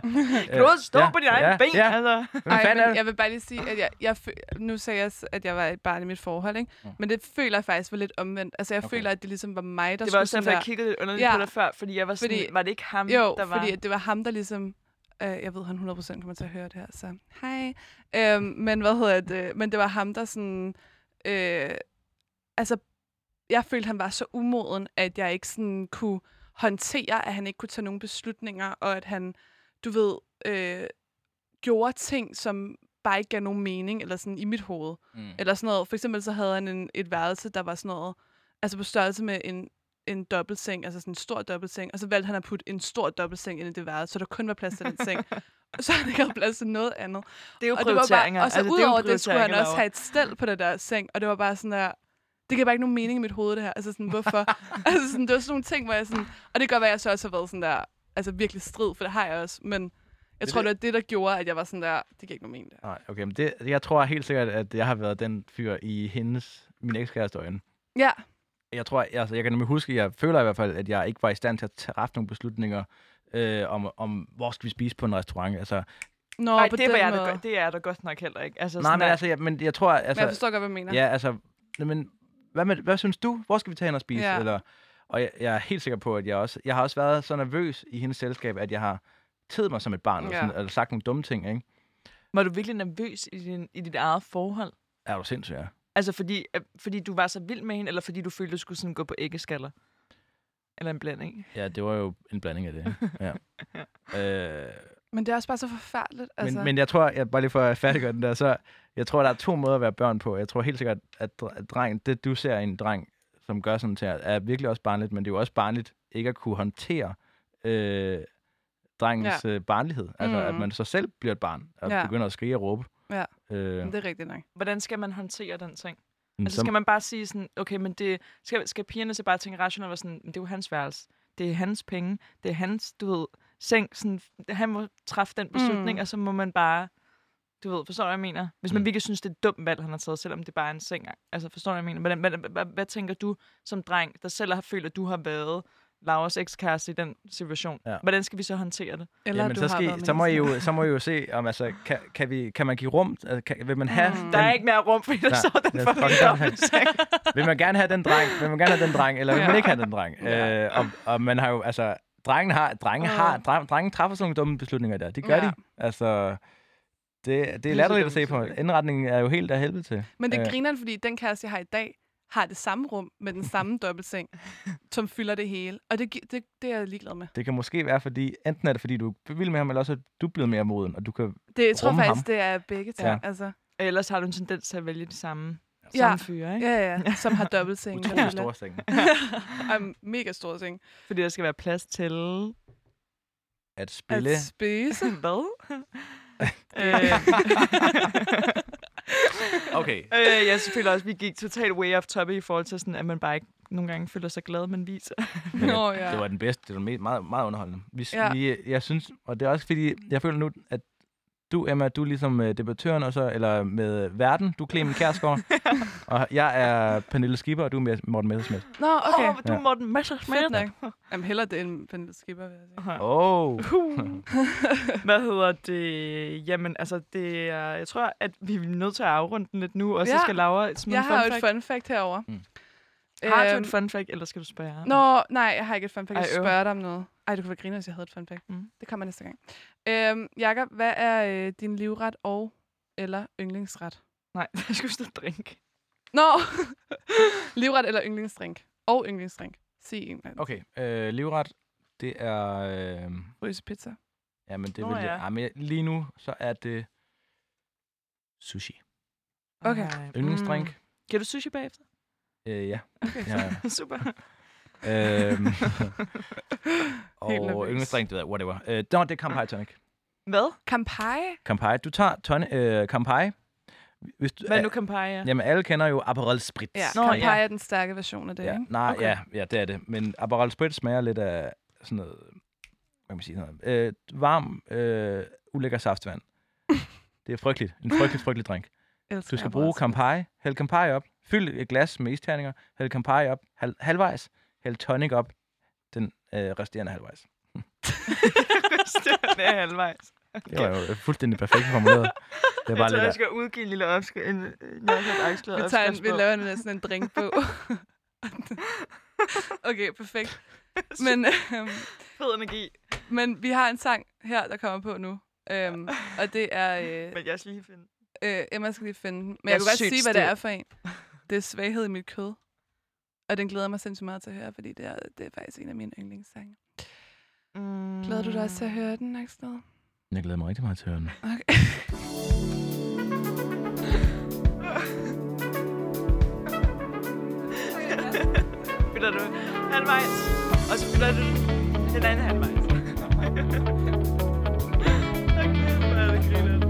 Kan du også stå på dine egne ben?
Ja.
Altså.
Ej, men
du?
jeg vil bare lige sige, at jeg, jeg fø- nu sagde jeg, at jeg var et barn i mit forhold, ikke?
Mm.
Men det føler jeg faktisk var lidt omvendt. Altså, jeg
Okay.
føler, at det ligesom var mig, der
Det var
skulle
også derfor, jeg kiggede lidt underligt
Ja.
på dig før, fordi jeg var sådan,
Fordi-
var det ikke ham,
Jo,
der var...
fordi at det var ham, der ligesom... Øh, jeg ved, han 100% kommer til at høre det her, så hej. Øhm, men hvad hedder det? Men det var ham, der sådan... Øh, altså, jeg følte, han var så umoden, at jeg ikke sådan kunne håndtere, at han ikke kunne tage nogle beslutninger, og at han, du ved, øh, gjorde ting, som bare ikke gav nogen mening, eller sådan i mit hoved.
Mm.
Eller sådan noget. For eksempel så havde han en, et værelse, der var sådan noget, altså på størrelse med en, en dobbeltseng, altså sådan en stor dobbeltseng, og så valgte han at putte en stor dobbeltseng ind i det værelse, så der kun var plads til den seng. så han ikke havde plads til noget andet.
Det er jo
Og, det var bare,
prioriteringer.
og så
altså,
altså,
det er
udover det, skulle han
prioriteringer,
også have et stel på det der seng, og det var bare sådan der, det giver bare ikke nogen mening i mit hoved, det her. Altså sådan, hvorfor? altså sådan, det var sådan nogle ting, hvor jeg sådan, og det kan godt være, at jeg så også har været sådan der, altså virkelig strid, for det har jeg også, men jeg
Det
tror,
er
det var det, der gjorde, at jeg var sådan der, det giver ikke nogen mening. Det her.
Nej, okay, men det, jeg tror helt sikkert, at jeg har været den fyr i hendes, min ekskæreste øjne.
Ja,
Jeg tror, altså, jeg kan nemlig huske, jeg føler i hvert fald, at jeg ikke var i stand til at træffe nogle beslutninger øh, om, om, hvor skal vi spise på en restaurant. Altså,
Nå,
Nej,
på
det,
den
var jeg da, det er der godt nok heller ikke. Altså,
nej, men altså, jeg, men jeg tror,
Men
altså,
jeg forstår godt, hvad du mener.
ja, altså, men, hvad, med, hvad synes du? Hvor skal vi tage hen og spise?
Ja.
Eller, og jeg, jeg er helt sikker på, at jeg også, jeg har også været så nervøs i hendes selskab, at jeg har tedet mig som et barn, eller,
Ja.
sådan, eller sagt nogle dumme ting, ikke?
Var du virkelig nervøs i, din, i dit eget forhold?
Er du sindssyg, ja?
Altså fordi, øh, fordi du var så vild med hende, eller fordi du følte, du skulle sådan gå på æggeskaller? Eller en blanding?
Ja, det var jo en blanding af det. Ja. øh,
Men det er også bare så forfærdeligt. Altså.
Men, men jeg tror, jeg, bare lige for at færdiggøre den der, så jeg tror, der er to måder at være børn på. Jeg tror helt sikkert, at, at dreng, det du ser en dreng, som gør sådan til, er virkelig også barnligt, men det er jo også barnligt ikke at kunne håndtere øh, drengens ja. øh, barnlighed. Altså, at
Mhm.
man så selv bliver et barn, og ja.
Ja.
begynder at skrige og råbe.
Ja.
Øh,
det er rigtigt nok.
Hvordan skal man håndtere den ting?
men
Altså
så-
skal man bare sige sådan, okay, men det, skal, skal pigerne så bare tænke rationelt og sådan, "Men det er jo hans værelse. Det er hans penge. Det er hans, du ved, seng. Sådan, han må træffe den beslutning,
Mm.
og så må man bare, du ved, forstår du, hvad jeg mener? Hvis man
Mm.
virkelig synes, det er et dumt valg, han har taget, selvom det bare er en seng. Altså, forstår du, hvad jeg mener? Hvordan, hvad, hvad, hvad, hvad tænker du som dreng, der selv har følt, at du har været Lauras ekskæreste i den situation?
Ja.
Hvordan skal vi så håndtere det?
Eller
Jamen,
du
så, skal, så, må I jo, så må I jo se, om altså, kan, kan, vi, kan man give rum? Altså, kan, vil man have
Mm.
den,
Der er ikke mere rum, fordi der
Nej,
står den dobbeltseng.
vil man gerne have den dreng, vil man gerne have den dreng, eller vil man
Ja.
ikke have den dreng?
Ja.
Øh, og, og man har jo, altså, drengen har, drenge har, dreng, drengen træffer sådan nogle dumme beslutninger der. Det gør
Ja.
de. Altså, det, det er latterligt at se på. Indretningen er jo helt af helvede til.
Men det
Øh,
griner, fordi den kæreste, jeg har i dag, har det samme rum med den samme dobbeltseng, som fylder det hele. Og det, det, det er jeg ligeglad med.
Det kan måske være, fordi, enten er det, fordi du er vild med ham, eller også er du blevet mere moden, og du kan...
Det, jeg tror
Rumme
faktisk,
ham.
det er begge ting.
Ja.
Ja. Altså,
Ellers har du en tendens til at vælge de samme,
Ja.
samme fyre, ikke?
ja, ja, som har dobbeltseng.
Utrolig store seng.
Og en mega stor seng.
Fordi der skal være plads til...
At spille...
At spise.
Hvad? øh,
Okay.
øh, jeg føler også, at vi gik totalt way off topic i forhold til sådan, at man bare ikke nogle gange føler sig glad, men viser.
Nå, ja.
Det var den bedste. Det var me- meget, meget underholdende. Vi,
Ja.
ja. vi, jeg synes, og det er også fordi, jeg føler nu, at du, Emma, du er ligesom uh, debattøren, og så, eller med verden, du er Clemen Kærsgaard, og jeg er Pernille Skipper, og du er med Morten Messerschmidt.
Nå, okay.
Åh, du er
Ja.
Morten Messerschmidt.
Fedt nok. Jamen, hellere det end Pernille Skipper, vil jeg sige.
Oh.
Hvad hedder det? Jamen, altså, det er, jeg tror, at vi er nødt til at afrunde den lidt nu, og så
Ja.
skal Laura smide
Jeg
en
har
fun
jo et
fact.
fun fact herovre.
Mm.
Har du
Øhm,
et fun fact, eller skal du spørge? ham?
Nå, nej, jeg har ikke et fun fact. Jeg
Ej,
skal
øv.
spørge dig om noget. Ej, det kunne være griner, hvis jeg havde et fun fact.
Mm.
Det kommer næste gang. Øhm, Jakob, hvad er øh, din livret og eller yndlingsret?
Nej, jeg skulle stå drink.
Nå! livret eller yndlingsdrink? Og yndlingsdrink. Sig en.
Okay, øh, livret, det er... Øh,
Frysepizza.
jamen, det
Nå,
vil jeg...
ja.
Ja. men lige nu, så er det sushi.
Okay.
Ej,
Yndlingsdrink.
Mm. Kan du sushi bagefter?
Øh, ja.
Okay,
Ja.
super.
Øhm, og yndlingsdrink, det ved jeg, whatever. Øh, nå, det er Kampai Tonic.
Hvad?
Kampai?
Kampai. Du tager tonic, øh, Kampai. Hvis du,
Hvad er nu Campari?
Jamen, alle kender jo Aperol Spritz.
Ja,
Nå,
Kampai
ja.
er den stærke version af det,
ja.
ikke?
Nej,
Okay.
ja, ja, det er det. Men Aperol Spritz smager lidt af sådan noget, hvad kan man sige, noget, øh, varm, øh, ulækker saftvand. det er frygteligt. En frygtelig, frygtelig drink.
Elsker
Du skal bruge. Kampai. Hæld Kampai op. Fyld et glas med isterninger. Hæld Kampai op. Hal- halvvejs. Hæld tonic op. Den øh, resterende halvvejs.
det er halvvejs.
Det var jo fuldstændig perfekt formuleret. Det er
Jeg
bare
tror, jeg skal udgive en lille opskrift. En, en, en,
Vi, tager en, vi laver en, sådan en drink på. okay, perfekt. Men, øhm,
Fed energi.
men vi har en sang her, der kommer på nu. Øhm, og det er... Øh,
Men jeg skal lige finde.
øh, Emma skal lige finde den. Men
Jeg
jeg, kan godt sige, hvad det
det-
er for en. Det er svaghed i mit kød. Og den glæder mig sindssygt meget til at høre, fordi det er, det er faktisk en af mine yndlingssange.
Mm.
Glæder du dig også til at høre den, Axel?
Jeg glæder mig rigtig meget til at høre den.
Okay.
Bytter du halvvejs, og så bytter du den anden halvvejs. Okay, hvor er det grineren.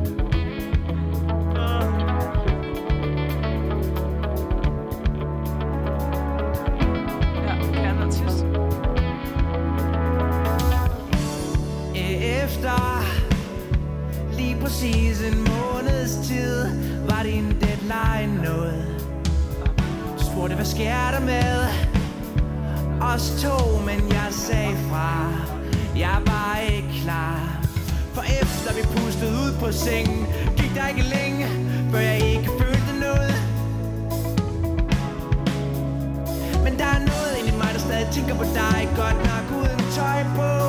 Dig. Lige præcis en måneds tid Var din deadline nået. Du spurgte, hvad sker der med os to, men jeg sagde fra. Jeg var ikke klar. For efter vi pustede ud på sengen Gik der ikke længe, før jeg ikke følte noget. Men der er noget inde i mig, der stadig tænker på dig. Godt nok uden tøj på.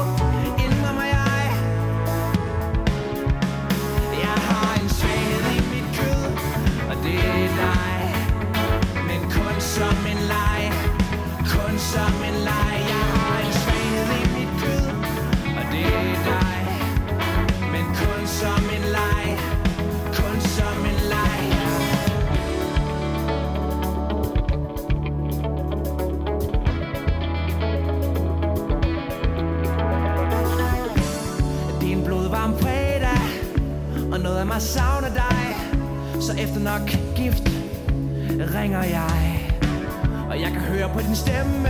Mig savner dig. Så efter nok gift ringer jeg hører på din stemme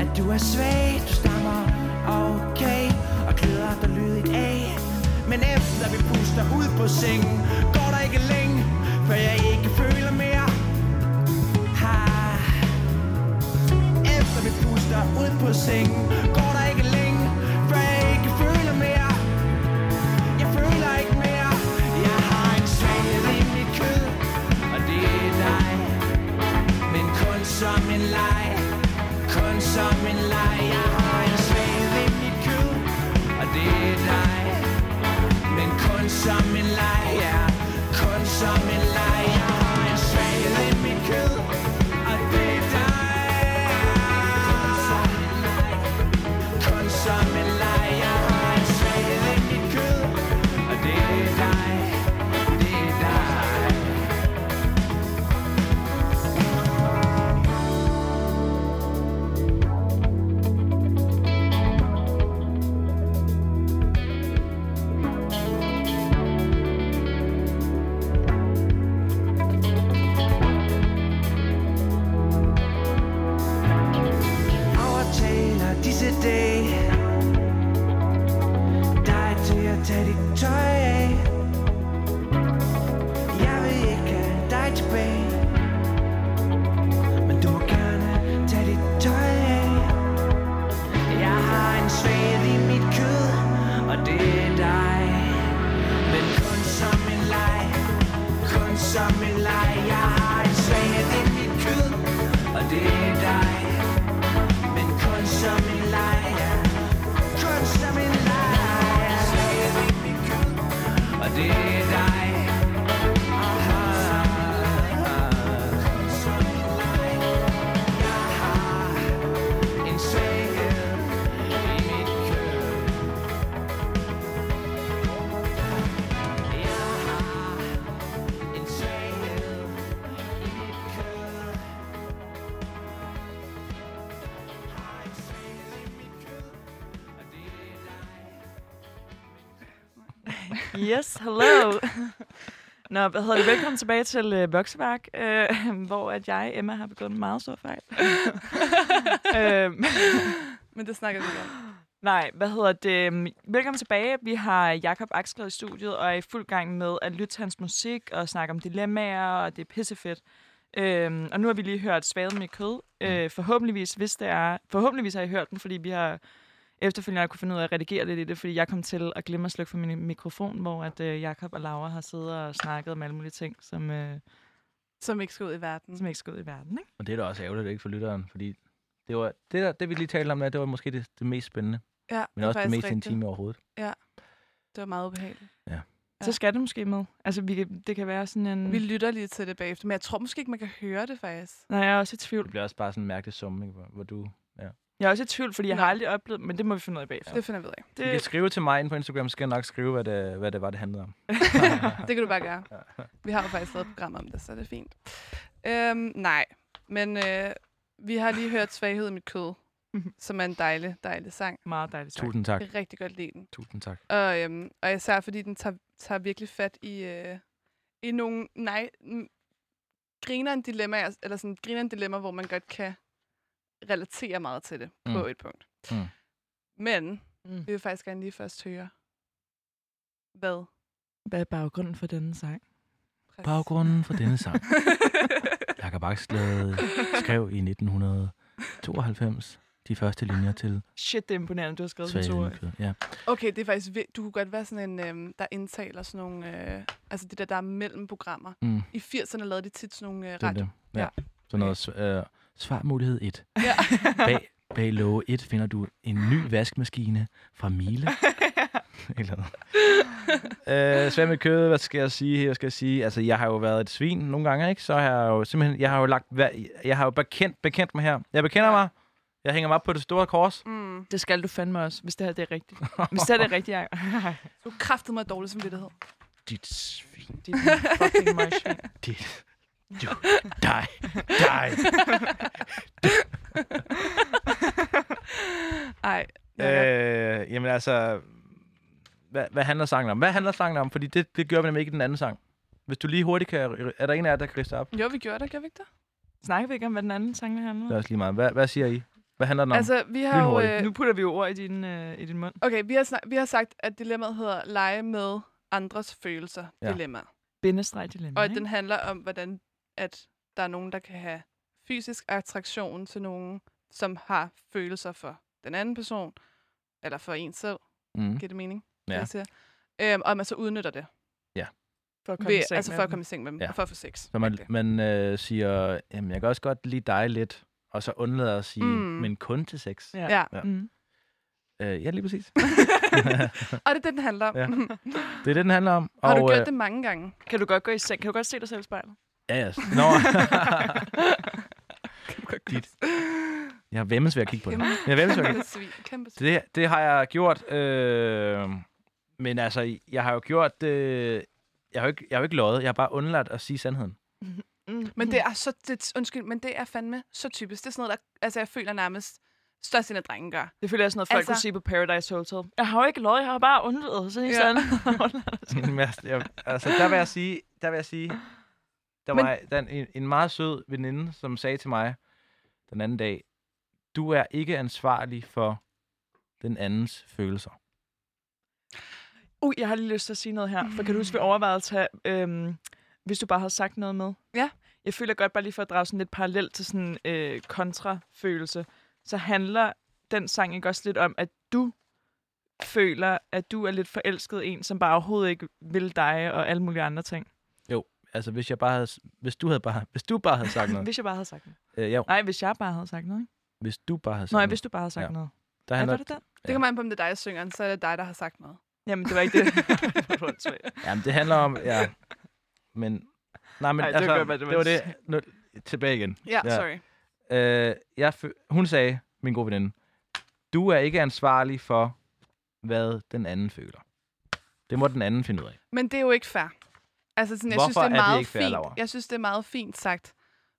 At du er svag, du stammer okay Og kløder dig lydigt af Men efter vi puster ud på sengen Går der ikke længe Før jeg ikke føler mere ha. Efter vi puster ud på sengen Går der leg. Kun som en leg. Jeg har en svaghed i mit kød Og det er dig. Men kun som en leg Ja, kun som en leg
Yes, hello. Nå, hvad hedder det? Velkommen tilbage til øh, Vokseværk, øh, hvor at jeg, Emma, har begået en meget stor fejl. øhm,
Men det snakker vi ikke om.
nej, hvad hedder det? Øhm, Velkommen tilbage. Vi har Jakob Axelred i studiet, og er i fuld gang med at lytte til hans musik og snakke om dilemmaer, og det er pissefedt. Øhm, og nu har vi lige hørt Svaget med kød. Øh, forhåbentligvis, hvis det er... Forhåbentligvis har I hørt den, fordi vi har efterfølgende kunne finde ud af at redigere lidt i det, fordi jeg kom til at glemme at slukke for min mikrofon, hvor at øh, Jakob og Laura har siddet og snakket om alle mulige ting, som, øh,
Som ikke skal ud i verden.
som ikke skal ud i verden. Ikke?
Og det er da også ærgerligt, ikke for lytteren, fordi det, var, det, der, det vi lige talte om, der, det var måske det, det mest spændende,
Ja,
men
er
også det mest
rigtigt.
intime overhovedet.
Det var meget ubehageligt.
Ja.
Ja.
Så skal det måske med. Altså, vi det kan være sådan en...
Vi lytter lige til det bagefter, men jeg tror måske ikke, man kan høre det faktisk.
Nej, jeg er også i tvivl.
Det bliver også bare sådan en mærkelig summe, hvor, hvor du...
Jeg er også i tvivl, fordi jeg
Nå.
har aldrig oplevet men det må vi finde ud af bagefter.
Det finder vi ud af.
Du kan skrive til mig inde på Instagram, så skal jeg nok skrive, hvad det, hvad det var, det handlede om.
Det kan du bare gøre. Vi har jo faktisk lavet et program om det, så det er fint. Øhm, nej, men øh, vi har lige hørt Svaghed i mit kød,
Mhm.
som er en dejlig, dejlig sang.
Meget dejligt sagt.
Tusind tak.
Jeg kan rigtig godt lide den.
Tusind tak.
Og, øhm, og især fordi den tager, tager virkelig fat i, øh, i nogle nej, n- grineren dilemmaer, eller sådan grineren dilemma, hvor man godt kan relatere meget til det mm. på et punkt.
Mm.
Men
Mm.
vi vil faktisk gerne lige først høre, hvad
Hvad er baggrunden for denne sang?
præcis-
Baggrunden for denne sang. Jakob Axlade skrev i 1992 de første linjer til
Shit, det er imponerende, du har skrevet to.
Ja.
Okay, det er faktisk Du kunne godt være sådan en, øhm, der indtaler sådan nogle... Øh, altså det der, der er mellem programmer.
Mm,
I 80'erne lavede de tit sådan nogle øh,
det
radio.
det. Ja.
Ja.
Så noget sv- øh, svarmulighed 1.
Ja.
Bag, bag låge 1 finder du en ny vaskemaskine fra Miele. Eller noget. øh, Svend med kød, hvad skal jeg sige? Hvad skal jeg sige? Altså, jeg har jo været et svin nogle gange, ikke? Så har jeg jo simpelthen, jeg har jo lagt, jeg har jo bekendt, bekendt mig her. Jeg bekender
Ja.
mig. Jeg hænger mig op på det store kors.
Mm.
Det skal du fandme også, hvis det her det er rigtigt. Hvis det her det er rigtigt, jeg...
Du kræftede mig dårligt som vidtighed.
Dit svin.
Dit fucking møgsvin.
Dit. Du. Dig. Dig.
Ej. Øh.
Øh, jamen altså, hvad, hvad handler sangen om? Hvad handler sangen om? Fordi det, det gør vi nemlig ikke i den anden sang. Hvis du lige hurtigt kan... Er der en af jer, der kan riste op?
Jo, vi gjorde det, gjorde vi ikke det?
Snakker vi ikke om, hvad den anden sang handler
Det er
om?
også lige meget. Hvad, hvad siger I? Hvad handler den om?
Altså, vi har jo... Øh,
Nu putter vi jo ord i din, øh, i din mund.
okay, vi har, snak- vi har sagt, at dilemmaet hedder lege med andres følelser.
Ja.
Ja. Dilemma.
Bindestreg dilemma,
Og at
ikke?
den handler om, hvordan at der er nogen, der kan have fysisk attraktion til nogen, som har følelser for den anden person, eller for en selv.
mm.
Giver det mening?
Ja.
det, jeg siger? Øhm, og man så udnytter det.
For at komme i
Ved,
seng
altså
med
for at
dem.
komme i seng med dem,
Ja.
ja. og for at få sex.
Så man,
Rigtigt.
man øh, siger, jamen, jeg kan også godt lide dig lidt, og så undlader at sige, mm.
Mm.
men kun til sex.
Ja.
Ja.
Ja.
Mm.
Øh, ja, lige præcis.
og det er det, den handler om.
Ja. det er det, den handler om.
Har du
og,
gjort
øh,
det mange gange?
Kan du godt gå i seng? Kan du godt se dig selv i spejlet?
Ja, ja. Nå. Dit. Jeg har vemmes ved at kigge på det. Jeg har vemmes ved at kigge
svin. Kæmpe svin.
Det, det har jeg gjort, øh, men altså, jeg har jo gjort det... Jeg har jo ikke, jeg har jo ikke løjet, jeg har bare undladt at sige sandheden.
Mm.
Men det er så, det, undskyld, men det er fandme så typisk. Det er sådan noget, der, altså jeg føler nærmest størstedelen af drengen gør.
Det føler jeg er sådan noget, folk
Altså-
kunne sige på Paradise Hotel. Jeg har jo ikke løjet, jeg har bare undladet. Så er
Ja.
jeg, altså, der vil jeg sige, der vil jeg sige, der
Men-
var der en, en, en meget sød veninde, som sagde til mig den anden dag, du er ikke ansvarlig for den andens følelser.
Uh, jeg har lige lyst til at sige noget her. For kan du huske, vi overvejede at tage, øhm, hvis du bare havde sagt noget med?
Ja.
Jeg føler godt, bare lige for at drage sådan lidt parallelt til sådan øh, kontrafølelse, så handler den sang ikke også lidt om, at du føler, at du er lidt forelsket en, som bare overhovedet ikke vil dig og alle mulige andre ting.
Altså, hvis, jeg bare havde, hvis, du havde bare, hvis du bare havde sagt noget.
Hvis jeg bare havde sagt noget.
øh, jo,
Nej, hvis jeg bare havde sagt noget. Ikke?
hvis du bare havde sagt
Nej,
noget.
hvis du bare havde sagt
Ja.
noget.
Der handler,
var det den?
Det kommer an på, om det er dig, der synger så er det dig, der har sagt noget.
Jamen, det var ikke det.
Jamen, det handler om... Ja, men... Nej, men
Ej, det
altså,
var
det,
godt,
var
det
det,
var.
det. Nu, tilbage igen.
Ja,
Ja.
sorry.
Øh, jeg, hun sagde, min gode veninde, du er ikke ansvarlig for, hvad den anden føler. Det må den anden finde ud af.
Men det er jo ikke fair. Altså, sådan, jeg
Hvorfor
synes, det er
er det
meget
ikke fair,
fint.
Laura?
Jeg synes, det er meget fint sagt.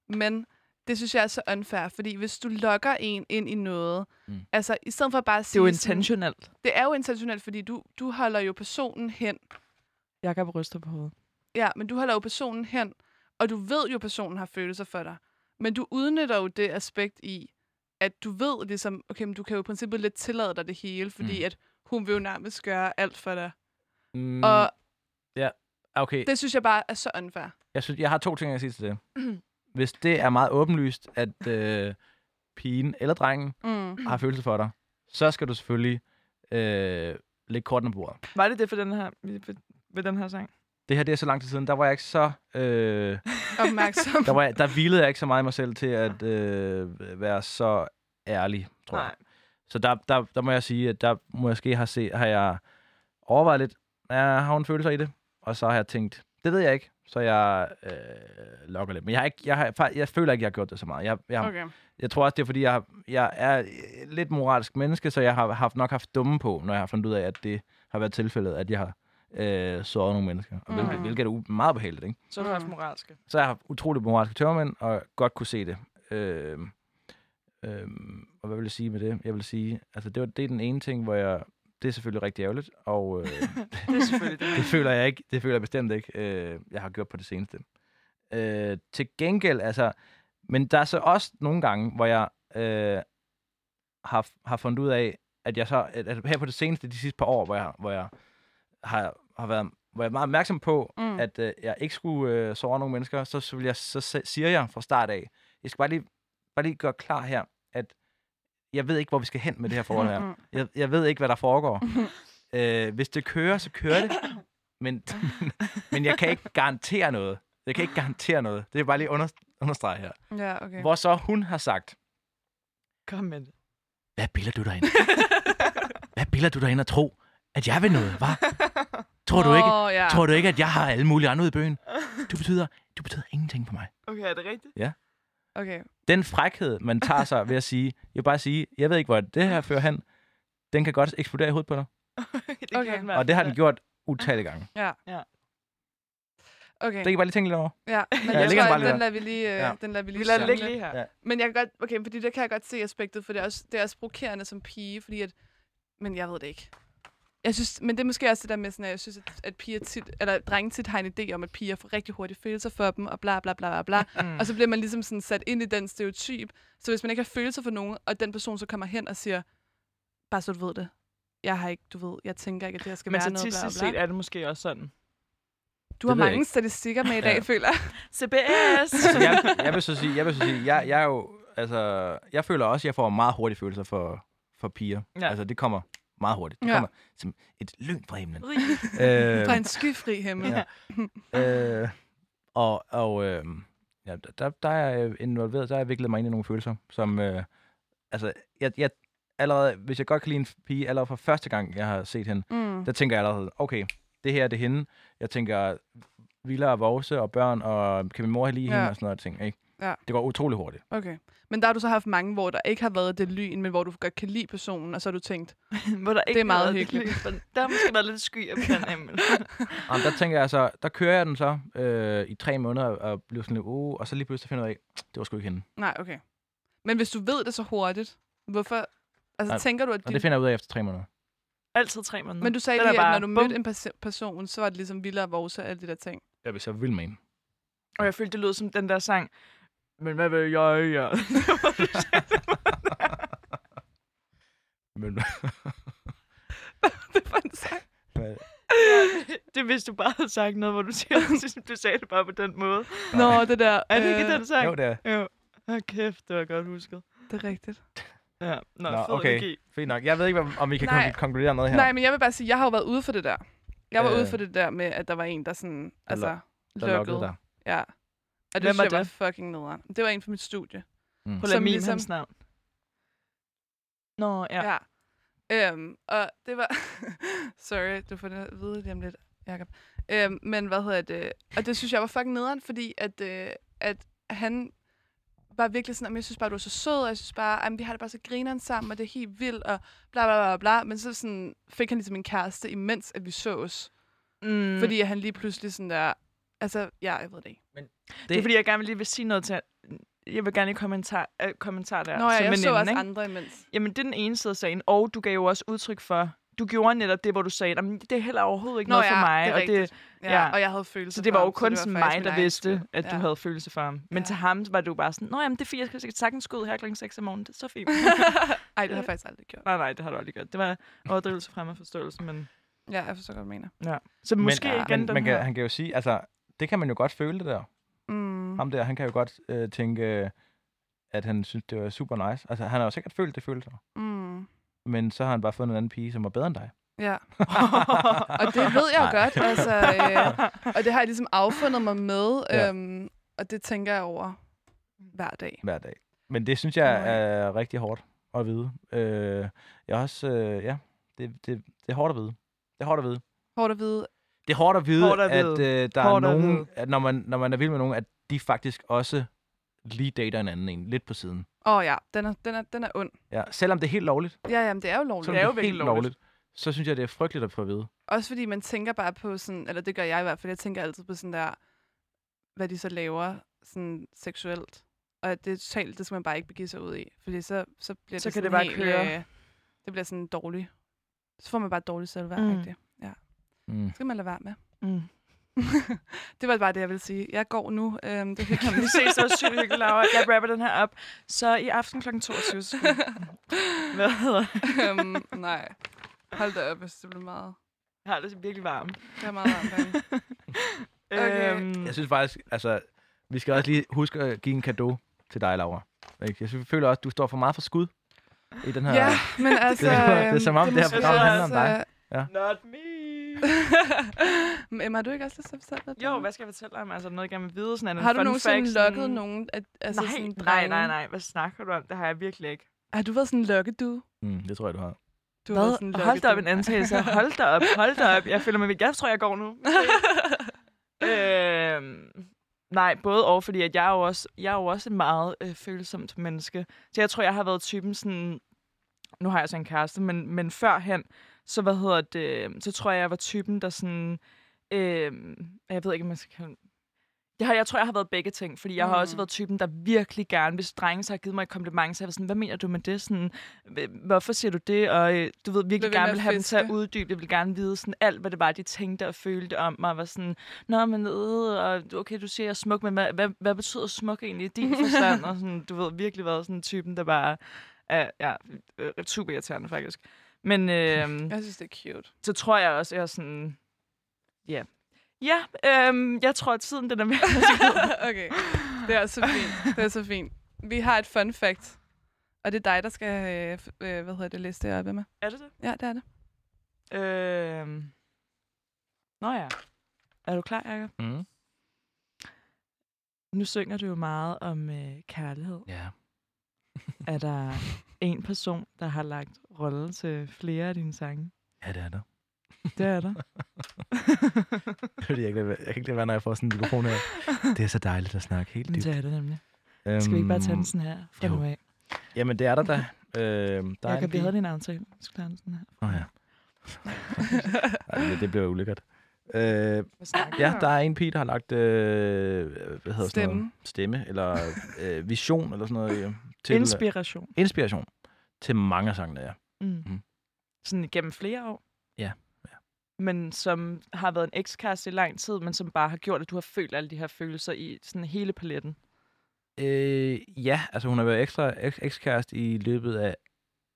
Men det synes jeg er så unfair, fordi hvis du lokker en ind i noget,
Mm.
altså i stedet for bare at
Det er
sige...
jo
sådan-
intentionelt.
Det er jo intentionelt, fordi du, du holder jo personen hen.
Jakob ryster på hovedet.
Ja, men du holder jo personen hen, og du ved jo, at personen har følelser for dig. Men du udnytter jo det aspekt i, at du ved ligesom, okay, men du kan jo i princippet lidt tillade dig det hele, fordi
Mm.
at hun vil jo nærmest gøre alt for dig.
Mm.
Og
okay,
det synes jeg bare er så unfair.
jeg, synes, jeg har to ting, jeg siger til det. Hvis det er meget åbenlyst, at øh, pigen eller drengen
Mm.
har følelser for dig, så skal du selvfølgelig øh, lægge kortene på bordet.
Var det det for den her, ved, ved den her sang?
Det her det er så lang tid siden, der var jeg ikke så... Øh,
Opmærksom.
der, var jeg, der hvilede jeg ikke så meget i mig selv til at øh, være så ærlig, tror jeg. Så der, der, der må jeg sige, at der måske har, se, har jeg overvejet lidt, ja, har hun følelser i det? Og så har jeg tænkt, det ved jeg ikke, så jeg øh, lokker lidt. Men jeg, har ikke, jeg, har, jeg føler ikke, jeg har gjort det så meget. Jeg, jeg, okay. Jeg tror også, det er, fordi jeg, har- jeg er lidt moralsk menneske, så jeg har haft, nok haft dumme på, når jeg har fundet ud af, at det har været tilfældet, at jeg har øh, såret nogle mennesker. Og hvilket,
Mm.
hvilket er u- meget behageligt, ikke?
Så har du haft moralske.
Så jeg har haft utrolig moralske tørmænd, og godt kunne se det. Øh, øh, og hvad vil jeg sige med det? Jeg vil sige, altså det, var, det er den ene ting, hvor jeg, det er selvfølgelig rigtig ærgerligt, og øh,
Det er selvfølgelig det.
det føler jeg ikke, det føler jeg bestemt ikke, øh, jeg har gjort på det seneste. Øh, til gengæld, altså, men der er så også nogle gange, hvor jeg øh, har, har fundet ud af, at jeg så, at, at her på det seneste, de sidste par år, hvor jeg, hvor jeg har, har været hvor jeg er meget opmærksom på, mm. At øh, jeg ikke skulle øh, såre nogle mennesker, så, så, vil jeg, så siger jeg fra start af, jeg skal bare lige, bare lige gøre klar her, jeg ved ikke, hvor vi skal hen med det her forhold her. Jeg, jeg ved ikke, hvad der foregår. øh, hvis det kører, så kører det. Men, men jeg kan ikke garantere noget. Jeg kan ikke garantere noget. Det er bare lige under, understrege her.
Ja, okay.
Hvor så hun har sagt,
Kom med det.
hvad bilder du dig ind? hvad bilder du dig ind at tro, at jeg vil noget, hva'? Tror du ikke,
Åh, ja.
tror du ikke, at jeg har alle mulige andre ude i bøgen? Du betyder, du betyder ingenting for mig.
Okay, er det rigtigt?
Okay.
Den frækhed, man tager sig ved at sige, jeg vil bare sige, jeg ved ikke, hvor det her fører hen, den kan godt eksplodere i hovedet på dig.
det
Okay.
kan.
Og det har den gjort utallige gange.
Okay.
Det kan I bare lige tænke lidt over.
Ja, men
Ja,
jeg
ligger
tror,
bare
at
lige
den
der.
lader vi lige, øh,
Ja.
den lader vi lige
Vi lader ligge lige her.
Ja.
Men jeg kan godt, okay, fordi der kan jeg godt se aspektet, for det er også, det er også provokerende som pige, fordi at, men jeg ved det ikke. Jeg synes, men det er måske også det der med sådan, at jeg synes, at, at piger tit, eller drenge tit har en idé om, at piger får rigtig hurtigt følelser for dem, og bla bla bla bla bla.
Mm.
Og så bliver man ligesom sådan sat ind i den stereotyp. Så hvis man ikke har følelser for nogen, og den person så kommer hen og siger, bare så du ved det, jeg har ikke, du ved, jeg tænker ikke, at det her skal
Men
være noget,
statistisk
bla
set er det måske også sådan.
Du har
Det jeg
mange
ikke.
statistikker med i dag,
Ja.
føler.
CBS!
Jeg, jeg vil så sige, jeg vil så sige, jeg, jeg er jo, altså, jeg føler også, at jeg får meget hurtige følelser for, for piger.
Ja.
Altså, det kommer meget hurtigt. Det
Ja.
kommer som et lyn fra himlen. Øh,
Fra en skyfri himmel.
Ja. øh, og og øh, ja, der, der er jeg involveret, der er jeg viklet mig ind i nogle følelser, som, øh, altså, jeg, jeg, allerede, hvis jeg godt kan lide en pige, allerede fra første gang, jeg har set hende,
Mm.
der tænker jeg allerede, okay, det her det er hende. Jeg tænker, Villa og Vose og børn, og kan min mor lide
Ja.
hende og sådan noget ting, ikke?
Ja.
Det går utrolig hurtigt.
Okay. Men der har du så haft mange, hvor der ikke har været det lyn, men hvor du godt kan lide personen, og så har du tænkt,
Hvor der ikke
Det er meget
har været
hyggeligt.
lys, men Der har måske været lidt på den himmel.
Jamen, der tænker jeg så, der kører jeg den så øh, i tre måneder og bliver sådan lidt, uh, og så lige pludselig finder jeg af, det var sgu ikke hende.
nej, okay. Men hvis du ved det så hurtigt, hvorfor... Altså,
Nej,
tænker du, at
Og
din...
det finder jeg ud af efter tre måneder.
Altid tre måneder.
Men du sagde lige, at når du
bum.
mødte en pers- person, så var det ligesom Villa og Vose og alle de der ting.
Jeg vil så vild med en.
Og jeg følte, det lød som den der sang. Men hvad vil jeg gøre?
Men,
det var en sang.
Det er, hvis du bare havde sagt noget, hvor du siger, du sagde det bare på den måde.
Nå, det der.
Er det ikke
øh,
den sang?
Jo, det er.
Jo. Åh, kæft, det var godt husket.
Det er rigtigt.
Ja, Nå,
Nå,
fed
okay.
energi.
Fint nok. Jeg ved ikke, om vi kan
Nej.
kon- konkludere noget her.
Nej, men jeg vil bare sige, jeg har jo været ude for det der. Jeg var
Øh.
ude for det der med, at der var en, der sådan, altså,
der
lukkede.
lukkede dig.
Ja. Og det
Hvem
synes
var
jeg var
det?
fucking nederen. Det var en fra mit studie.
Mm.
På
Som
Lamin,
ligesom-
hans navn. Nå, ja.
Ja. Øhm, og det var... Sorry, du får det at vide lige om lidt, Jacob. Øhm, men hvad hedder det? Og det synes jeg var fucking nederen, fordi at, øh, at han var virkelig sådan, "Jamen, jeg synes bare, du er så sød, og jeg synes bare, at vi har det bare så grineren sammen, og det er helt vildt, og bla bla bla bla. Men så sådan, fik han ligesom en kæreste, imens at vi sås.
Mm.
Mm. Fordi at han lige pludselig sådan der... Altså, ja, jeg ved det ikke.
Det er fordi, jeg gerne vil lige vil sige noget til... Jeg vil gerne lige kommentar, øh, kommentar der.
Nå ja, jeg så også
ikke?
andre imens.
Jamen, det er den ene side af sagen. Og du gav jo også udtryk for... Du gjorde netop det, hvor du sagde, at det er heller overhovedet ikke
Nå
noget
ja,
for mig.
det er
og det,
rigtigt. Ja,
ja.
ja, og jeg havde følelser
så det var jo kun
det
sådan
faktisk
mig, der vidste,
skyld.
at du
Ja.
havde følelser for ham. Men
Ja.
til ham var du bare sådan, Nå jamen, det er fint, jeg skal sagtens gå ud her klokken 6 om morgenen. Det er så fint.
Ej, det har jeg faktisk aldrig gjort.
nej, nej, det har du aldrig gjort. Det var overdrivelse frem af forståelse, men...
Ja, jeg forstår godt, hvad du mener.
Ja. Så måske
men,
igen
men,
den
man
her...
kan, han kan jo sige, altså, det kan man jo godt føle det der.
Mm.
Ham der, han kan jo godt øh, tænke, at han synes, det var super nice. Altså, han har jo sikkert følt det følelser.
Mm.
Men så har han bare fundet en anden pige, som var bedre end dig.
Ja. og det ved jeg
Nej.
godt, altså, øh, og det har jeg ligesom affundet mig med,
Ja.
øhm, og det tænker jeg over hver dag.
hver dag. Men det synes jeg
ja.
er rigtig hårdt at vide. Øh, jeg også, øh, ja, det, det, det er hårdt at vide. Det er hårdt at vide.
Hårdt at vide.
Det er hårdt at vide,
Hårdt at
at, øh, der
Hårdt
er nogen, at når man, når man er vild med nogen, at de faktisk også lige dater en anden en, lidt på siden.
Åh oh, ja, den er, den, er, den er ond.
Ja, selvom det er helt lovligt,
Ja, jamen, det er jo lovligt.
selvom
Det er jo
det er helt lovligt.
lovligt.
så synes jeg, det er frygteligt at få at vide.
Også fordi man tænker bare på sådan, eller det gør jeg i hvert fald, jeg tænker altid på sådan der, hvad de så laver sådan seksuelt. Og det er totalt, det skal man bare ikke begive sig ud i. Fordi så, så bliver
Så
det
kan
sådan
det bare
helt,
køre.
Øh, det bliver sådan dårligt. Så får man bare dårligt selvværd.
Mm.
Mm. Ja,
Mm.
det skal man lade være med.
Mm.
det var bare det, jeg ville sige. Jeg går nu. Øhm, det er hyggeligt.
Vi ses også sygt hyggeligt, Laura. Jeg rapper den her op. Så i aften kl. 22. så skal- Hvad hedder det?
øhm, nej. Hold da op, hvis det bliver meget.
Jeg har det virkelig varmt.
Det er meget varmt. Okay.
Øhm,
Jeg synes faktisk, altså, vi skal også lige huske at give en gave til dig, Laura. Ikke? Jeg føler også, at du står for meget for skud i den her...
Ja, men altså...
det er
øhm,
som om, det her
måske
program handler om dig.
Not me.
Men Emma, har du ikke også lyst til at fortælle lidt?
Jo, hvad skal jeg fortælle dig om? Altså noget, jeg gerne vil vide. Sådan
Har du nogensinde
fact, sådan-
lukket nogen? At, altså
nej,
sådan
nej, nej, nej. Hvad snakker du om? Det har jeg virkelig ikke.
Har du været sådan en lokkedu?
Mm, det tror jeg, du har.
Du har
Hvad?
sådan en
Hold da op en antagelse. Hold da op, hold da op. Jeg føler mig Jeg tror, jeg går nu. øhm, nej, både og, fordi at jeg er jo også, jeg er jo også et meget øh, følsomt menneske. Så jeg tror, jeg har været typen sådan... Nu har jeg så en kæreste, men, men førhen, så hvad hedder det, så tror jeg, jeg var typen, der sådan... Øh, jeg ved ikke, om man skal kalde jeg, har, jeg tror, jeg har været begge ting, fordi jeg har også
Mm.
været typen, der virkelig gerne, hvis drenge så har givet mig et kompliment, så jeg var sådan, hvad mener du med det? Sådan, "Hv- hvorfor siger du det? Og øh, du ved, virkelig
ved
gerne vil have dem til at
fiske.
uddybe. Jeg vil gerne vide sådan alt, hvad det var, de tænkte og følte om mig. Var sådan, nå, men øh, og okay, du siger, jeg er smuk, men hvad, hvad, hvad betyder smuk egentlig i din forstand? og sådan, du ved, virkelig været sådan typen, der bare er ja, øh, super irriterende faktisk. Men øh,
Jeg synes, det er cute.
så tror jeg også, jeg er sådan, ja. Ja, øh, jeg tror, at tiden den er med.
okay, det er så fint. Det er så fint. Vi har et fun fact. Og det er dig, der skal, øh, øh, hvad hedder det, læse det op, Emma.
er det det?
Ja, det er det.
Øh... Nå ja. Er du klar, Jacob?
Mm.
Nu synger du jo meget om øh, kærlighed.
Ja.
Er der en person, der har lagt rolle til flere af dine sange?
Ja, det er der.
Det er der.
Fordi jeg, kan jeg kan ikke lade være, når jeg får sådan en mikrofon her. Det er så dejligt at snakke helt dybt.
det er det nemlig. Skal vi ikke bare tage den sådan her fra
jo.
nu af?
Jamen, det er der da. Øh, der er
Jacob, vi havde din aftale. Vi skulle tage den sådan her.
Åh, ja. Ej, det, det bliver ulækkert. Øh, ja, der er en pige, der har lagt øh, hvad hedder Sådan
Stemme.
noget? stemme, eller øh, vision, eller sådan noget. Til,
Inspiration.
inspiration til mange af sangene, ja.
Mm.
Mm.
Sådan igennem flere år?
Ja, ja.
Men som har været en ekskæreste i lang tid, men som bare har gjort, at du har følt alle de her følelser i sådan hele paletten.
Øh, ja, altså hun har været ekstra eks- ekskæreste i løbet af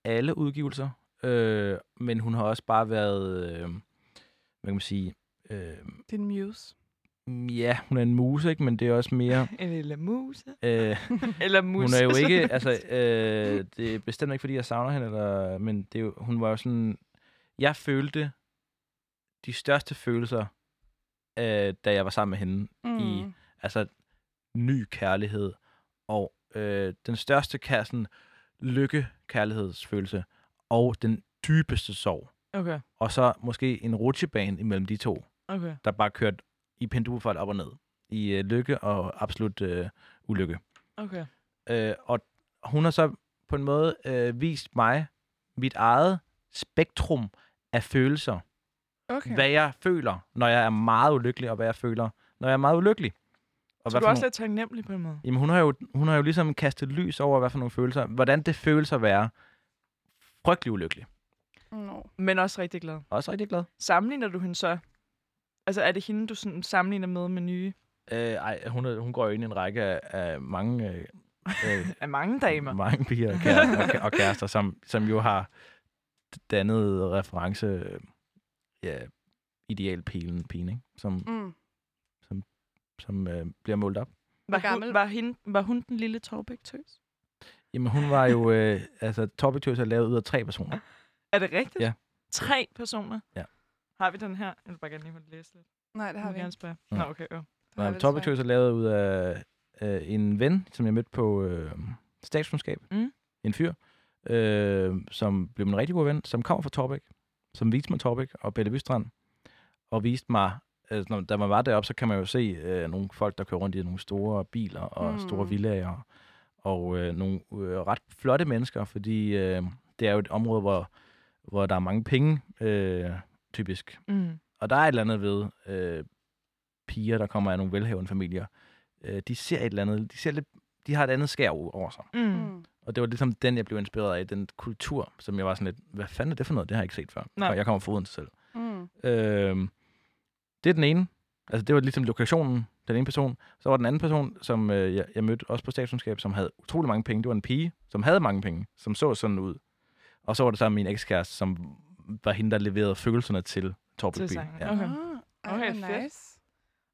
alle udgivelser, øh, men hun har også bare været, øh, hvad kan man sige, Øh,
Din muse.
Ja, hun er en muse, ikke? Men det er også mere...
Eller muse.
Øh,
Eller mus.
hun er jo ikke... Altså, øh, det er bestemt ikke, fordi jeg savner hende, eller, men det er jo, hun var jo sådan... Jeg følte de største følelser, øh, da jeg var sammen med hende.
Mm.
I- Altså, ny kærlighed, og øh, den største sådan, lykke, kærlighedsfølelse, og den dybeste sorg.
Okay,
Og så måske en rutsjebane imellem de to,
okay.
der bare kørte i pendulfart op og ned. I øh, lykke og absolut øh, ulykke.
Okay.
Øh, og hun har så på en måde øh, vist mig mit eget spektrum af følelser.
Okay.
Hvad jeg føler, når jeg er meget ulykkelig, og hvad jeg føler, når jeg er meget ulykkelig. Og
Så
hvad
du er også
nogle-
lidt taknemmelig på en måde.
Jamen, hun har, jo, hun har jo ligesom kastet lys over, hvad for nogle følelser, hvordan det føles at være frygtelig ulykkelig.
No.
Men også rigtig glad.
Også rigtig glad.
Sammenligner du hende så? Altså, er det hende, du sådan sammenligner med med nye?
Øh, ej, hun, er, hun går jo ind i en række af, af mange, øh, øh,
Af mange damer.
mange piger og kærester, og, og kærester som, som jo har dannet reference, øh, ja, idealpilen, pigen, ikke? Som,
Mm.
som øh, bliver målt op.
Var,
gammel?
hun, var, hende, var hun den lille Torbæk-tøs?
Jamen, hun var jo, øh, altså, Topic Tøs er lavet ud af tre personer.
Er det rigtigt?
Ja.
Tre personer?
Ja.
Har vi den her? Jeg vil bare gerne lige have læse lidt.
Nej, det har
Jeg
vi ikke.
spørge.
Mm.
Nå, okay. Jo.
Nej, Topic
desværre
Tøs er lavet ud af øh, en ven, som jeg mødte på øh, statskundskab.
Mm.
En fyr, øh, som blev min rigtig gode ven, som kommer fra Torbæk, som viste mig Torbæk og Belle Bystrand, og viste mig, øh, når, da man var deroppe, så kan man jo se øh, nogle folk, der kører rundt i nogle store biler og
mm.
store villager, og øh, nogle øh, ret flotte mennesker, fordi øh, det er jo et område, hvor, hvor der er mange penge, øh, typisk.
Mm.
Og der er et eller andet ved øh, piger, der kommer af nogle velhavende familier. Øh, de ser et eller andet, de, ser lidt, de har et andet skær over sig.
Mm.
Mm.
Og det var ligesom den, jeg blev inspireret af, den kultur, som jeg var sådan lidt, hvad fanden er det for noget? Det har jeg ikke set før.
Nej.
Og jeg kommer fra Odense selv.
Mm.
Øh, det er den ene. Altså, det var ligesom lokationen, den ene person. Så var den anden person, som øh, jeg, jeg mødte også på statskundskab, som havde utrolig mange penge. Det var en pige, som havde mange penge, som så sådan ud. Og så var det så min ekskæreste, som var hende, der leverede følelserne til By.
sangen.
Ja.
Okay.
Ah,
Okay, fedt.
nice.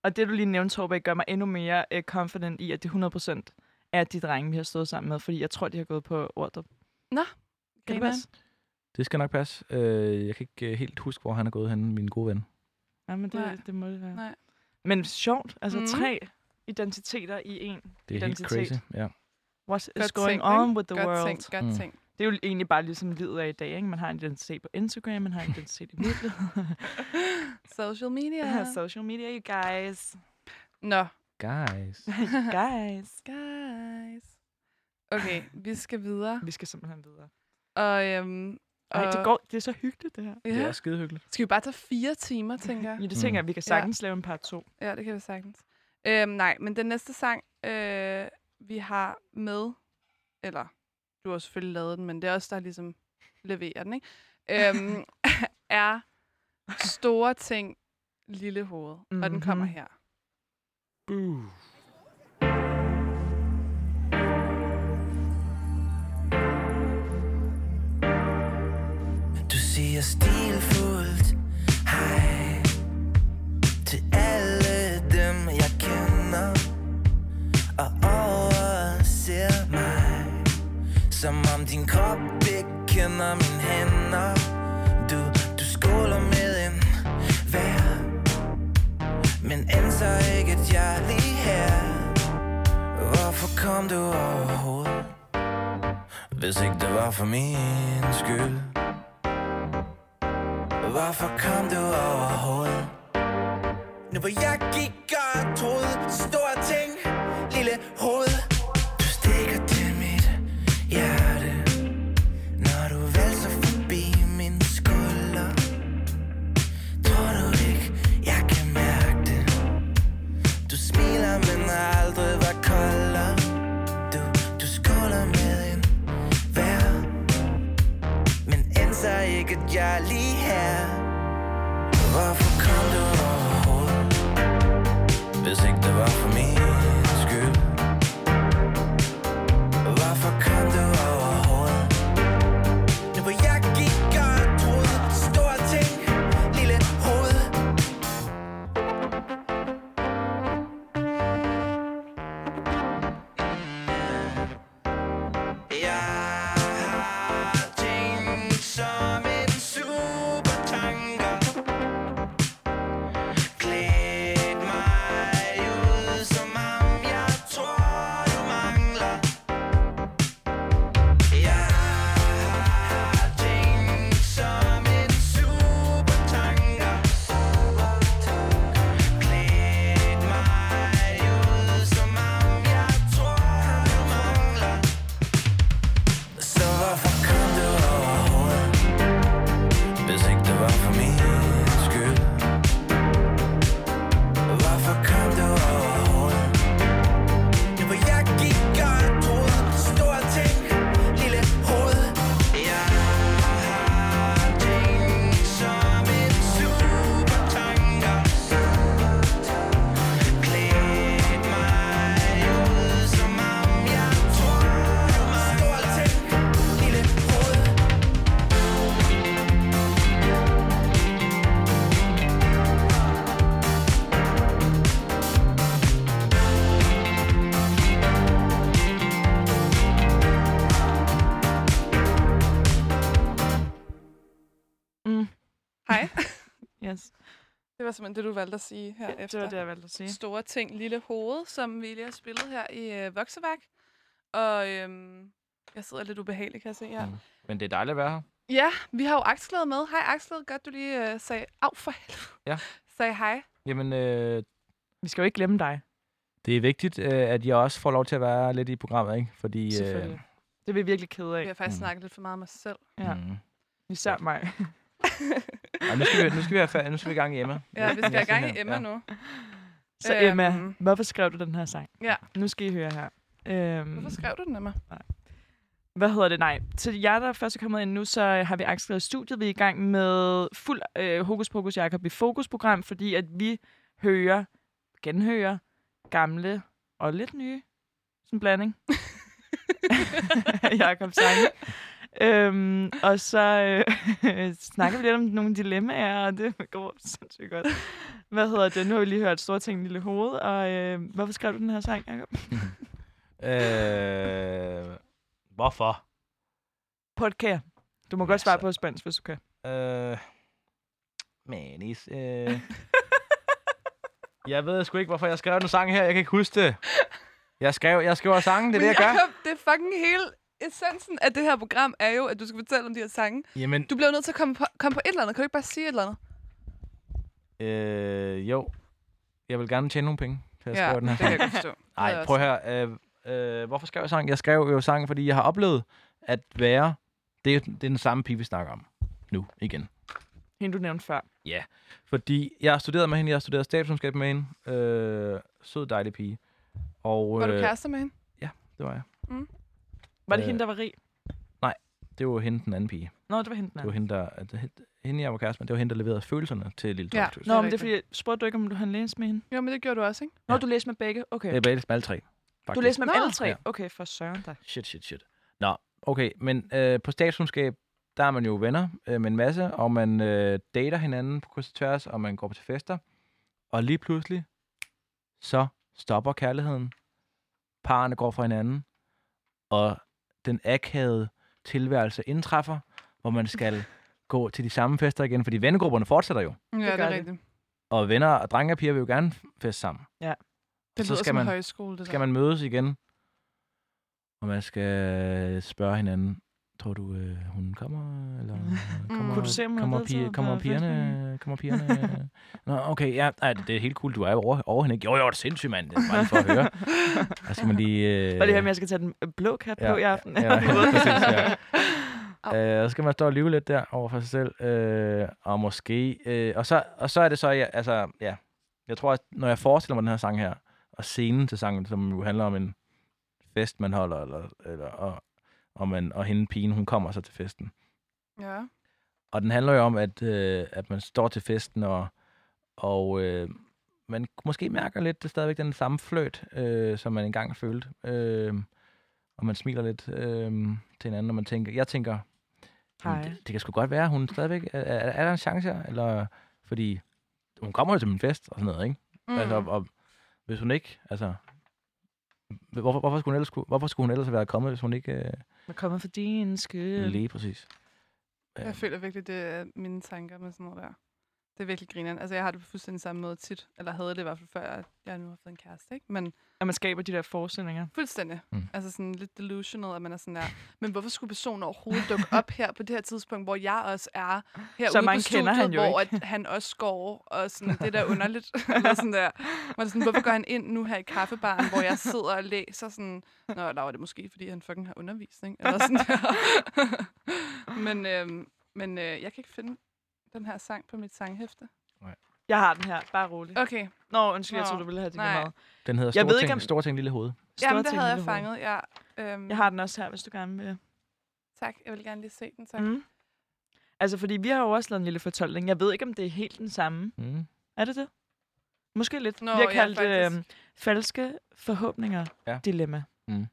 Og det, du lige nævnte, Torbæk, gør mig endnu mere uh, confident i, at det 100% er de drenge, vi har stået sammen med. Fordi jeg tror, de har gået på Ordrup. Kan det passe?
Det skal nok passe. Øh, jeg kan ikke øh, helt huske, hvor han er gået hen, min gode ven.
Ja, men
Nej.
det, det må det være.
Nej.
Men sjovt. Altså
Mhm.
tre identiteter i en
Det er
identitet.
helt crazy. Ja.
What is
Godt
going
tænkt,
on with the
Godt
world?
Tænkt, godt
Mm.
tænkt.
Det er jo egentlig bare ligesom livet er i dag. Ikke? Man har en identitet på Instagram, man har en identitet i virkeligheden.
Social media.
Ja. Social media, you guys.
Nå,
Guys.
guys.
guys. Okay, vi skal videre.
Vi skal simpelthen videre.
Og, øhm,
Ej,
og,
det, går, det er så hyggeligt, det her.
Ja.
Det er skide hyggeligt.
Skal vi bare tage fire timer, tænker jeg?
Ja, det tænker jeg, vi kan sagtens lave en part 2.
Ja, det kan vi sagtens. Øhm, nej, men den næste sang, øh, vi har med, eller du har selvfølgelig lavet den, men det er også der ligesom leverer den, ikke? Øhm, er Store Ting, Lille Hoved. Mm-hmm. Og den kommer
Mhm.
her.
Du siger stilfuldt hej Til alle Som om din krop ikke kender mine hænder. Du, du skåler med en vær Men indser ikke at jeg er lige her. Hvorfor kom du overhovedet? Hvis ikke det var for min skyld. Hvorfor kom du overhovedet? Nu hvor jeg gik og troede Store ting, lille hoved jeg lige her. Hvorfor kom du overhovedet? Hvis ikke det var for
var simpelthen det, du valgte at sige her
Det
efter.
var det, jeg valgte at sige.
Store ting, lille hoved, som vi lige har spillet her i øh, Vokseværk. Og øhm, jeg sidder lidt ubehagelig, kan jeg se her.
Mm. Men det er dejligt at være her.
Ja, vi har jo Aksglæde med. Hej Aksglæde, godt du lige øh, sagde, af for helvede.
Ja.
Sagde hej.
Jamen, øh,
Vi skal jo ikke glemme dig,
det er vigtigt, øh, at jeg også får lov til at være lidt i programmet, ikke? Fordi... Øh,
selvfølgelig. Det er vi virkelig kede
Vi
af.
har faktisk
Mm.
snakket lidt for meget om os selv.
Ja.
Mm.
Især mig.
Ej, nu, skal vi, nu, skal vi have, nu skal vi i gang i Emma.
Ja, vi skal i gang i Emma
ja.
nu.
Så
Øhm.
Emma, hvorfor skrev du den her sang?
Ja.
Nu skal I høre her. Øhm,
Hvorfor skrev du den, Emma?
Hvad hedder det? Nej. Til jer, der først er kommet ind nu, så har vi aktiveret studiet. Vi er i gang med fuld øh, Hokus Pokus Jacob i Fokus-program, fordi at vi hører, genhører gamle og lidt nye. Sådan en blanding. Jakob sange. Øhm, og så øh, snakker vi lidt om nogle dilemmaer, og det går sindssygt godt. Hvad hedder det? Nu har vi lige hørt Store Ting Lille Hoved, og øh, hvorfor skrev du den her sang, Jacob?
Øh, hvorfor?
På et kær. Du må
Ja,
godt svare
så-
på spansk, hvis du kan.
Øh, manis. Øh. jeg ved sgu ikke, hvorfor jeg skrev den sang her. Jeg kan ikke huske det. Jeg skrev, jeg skriver sangen, det er det, jeg gør.
Jacob, det er fucking hele essensen af det her program er jo, at du skal fortælle om de her sange.
Jamen,
Du bliver nødt til at komme på, komme på et eller andet. Kan du ikke bare sige et eller andet?
øh, jo. Jeg vil gerne tjene nogle penge, så jeg skriver den her
det kan jeg
sang.
godt forstå.
Nej,
er
prøv høre. Øh, øh, hvorfor skrev jeg sang? Jeg skrev jo sangen, fordi jeg har oplevet at være... Det er, det er den samme pige, vi snakker om nu igen.
Hende, du nævnte før.
Fordi jeg har studeret med hende, jeg har studeret statskundskab med hende. Øh, sød, dejlig pige. Og,
Var du
øh,
kærester med hende?
Det var jeg.
Var det
Øh,
hende, der var rig?
Det var hende, den anden pige.
Nå, det var hende, den
Det var
anden.
hende, der, at, hende, jeg var kæreste med, det var hende, der leverede følelserne til Lille
Ja. Nå,
men det er fordi, spurgte du ikke, om du havde læst med hende?
Jo, men det gjorde du også, ikke?
Nå,
Ja.
du læste med begge? Okay.
Det er bare alle tre.
Du
faktisk.
læste med
Nå.
alle tre?
Ja.
Okay, for søren da.
Shit, shit, shit. Nå, okay, men øh, på statskundskab, der er man jo venner øh, med en masse, og man øh, dater hinanden på kryds og tværs, og man går til fester. Og lige pludselig, så stopper kærligheden. Parerne går fra hinanden, og den akavede tilværelse indtræffer, hvor man skal gå til de samme fester igen, fordi vennegrupperne fortsætter jo.
Ja, det,
gør
er
det.
rigtigt.
Og venner og drenge og piger vil jo gerne feste sammen.
Ja.
Det
så skal
som
man,
højskole, det
skal
der.
man mødes igen, og man skal spørge hinanden, tror du, øh, hun kommer? Eller kommer,
Kunne du se, om
kommer,
deltaget
kommer pigerne? Kommer pigerne? Nå, okay, ja, ej, det er helt cool. Du er over, over hende, ikke? Jo, jo, det er sindssygt, mand. Det er bare for at høre. Der skal man lige... Øh,
Var det her med, at jeg skal tage den øh, blå kat
ja,
på i aften?
ja, præcis, ja.
Au.
Øh, så skal man stå og lyve lidt der over for sig selv. Øh, og måske... Øh, og, så, og så er det så... Ja, altså, ja. Jeg tror, at når jeg forestiller mig den her sang her, og scenen til sangen, som jo handler om en fest, man holder, eller, eller, og, og, man, og hende pigen, hun kommer så til festen.
Ja.
Og den handler jo om, at, øh, at man står til festen, og, og øh, man måske mærker lidt, det stadigvæk den samme fløjt, øh, som man engang følte. Øh, og man smiler lidt øh, til hinanden, og man tænker, jeg tænker,
Hej.
"Jamen, det, det kan sgu godt være, hun stadigvæk, er, er, er der en chance her? Eller, fordi hun kommer jo til min fest, og sådan noget, ikke?
Mm.
Altså, og, og, hvis hun ikke, altså, hvorfor, hvorfor, skulle hun ellers, hvorfor skulle hun ellers være kommet, hvis hun ikke øh,
Jeg er kommet for din skyld.
lige præcis?
Jeg føler virkelig, det er mine tanker med sådan noget der. Det er virkelig grineren. Altså, jeg har det på fuldstændig samme måde tit. Eller havde det i hvert fald før, at jeg nu har fået en kæreste, ikke? Men
At man skaber de der forestillinger.
fuldstændig.
Mm.
Altså sådan lidt delusional, at man er sådan der. Men hvorfor skulle personen overhovedet dukke op her på det her tidspunkt, hvor jeg også er herude
Så
på
mange
studiet,
han jo
hvor at han også går, og sådan, det er da underligt. Eller sådan der. Er sådan, hvorfor går han ind nu her i kaffebaren, hvor jeg sidder og læser sådan, Nå, der var det måske, fordi han fucking har undervisning. Eller sådan der. men øhm, men øh, jeg kan ikke finde den her sang på mit sanghæfte.
Jeg har den her. Bare rolig.
Okay,
Nå, undskyld, jeg
Nå,
troede, du ville have det
nej.
meget.
Den hedder
Jeg
Store
ved ikke,
ting,
om-
Store ting, Lille Hoved.
Store
Jamen, det
ting,
havde jeg
lille hoved.
fanget, ja. Øhm,
Jeg har den også her, hvis du gerne vil.
Tak, jeg vil gerne lige se den, tak.
Mm. Altså, fordi vi har jo også lavet en lille fortolkning. Jeg ved ikke, om det er helt den samme.
Mm.
Er det det? Måske lidt.
Nå,
vi har
ja,
kaldt det
faktisk.
øhm, falske forhåbninger
Ja.
dilemma.
Mm.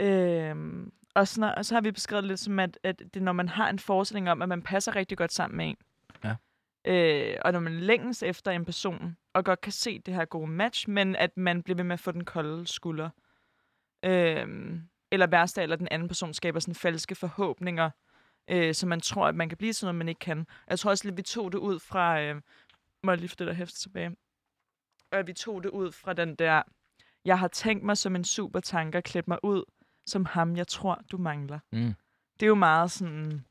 Øhm, og, sådan, og så har vi beskrevet lidt som, at, at det er, når man har en forestilling om, at man passer rigtig godt sammen med en. Øh, og når man længes efter en person, og godt kan se det her gode match, men at man bliver ved med at få den kolde skulder. Øhm, eller værste, eller den anden person skaber sådan falske forhåbninger øh, så man tror, at man kan blive sådan noget, man ikke kan. Jeg tror også lidt, vi tog det ud fra... Øh, må jeg lige få det der hæfte tilbage? Og vi tog det ud fra den der... Jeg har tænkt mig som en supertanker, klædt mig ud som ham, jeg tror, du mangler.
Mm.
Det er jo meget sådan...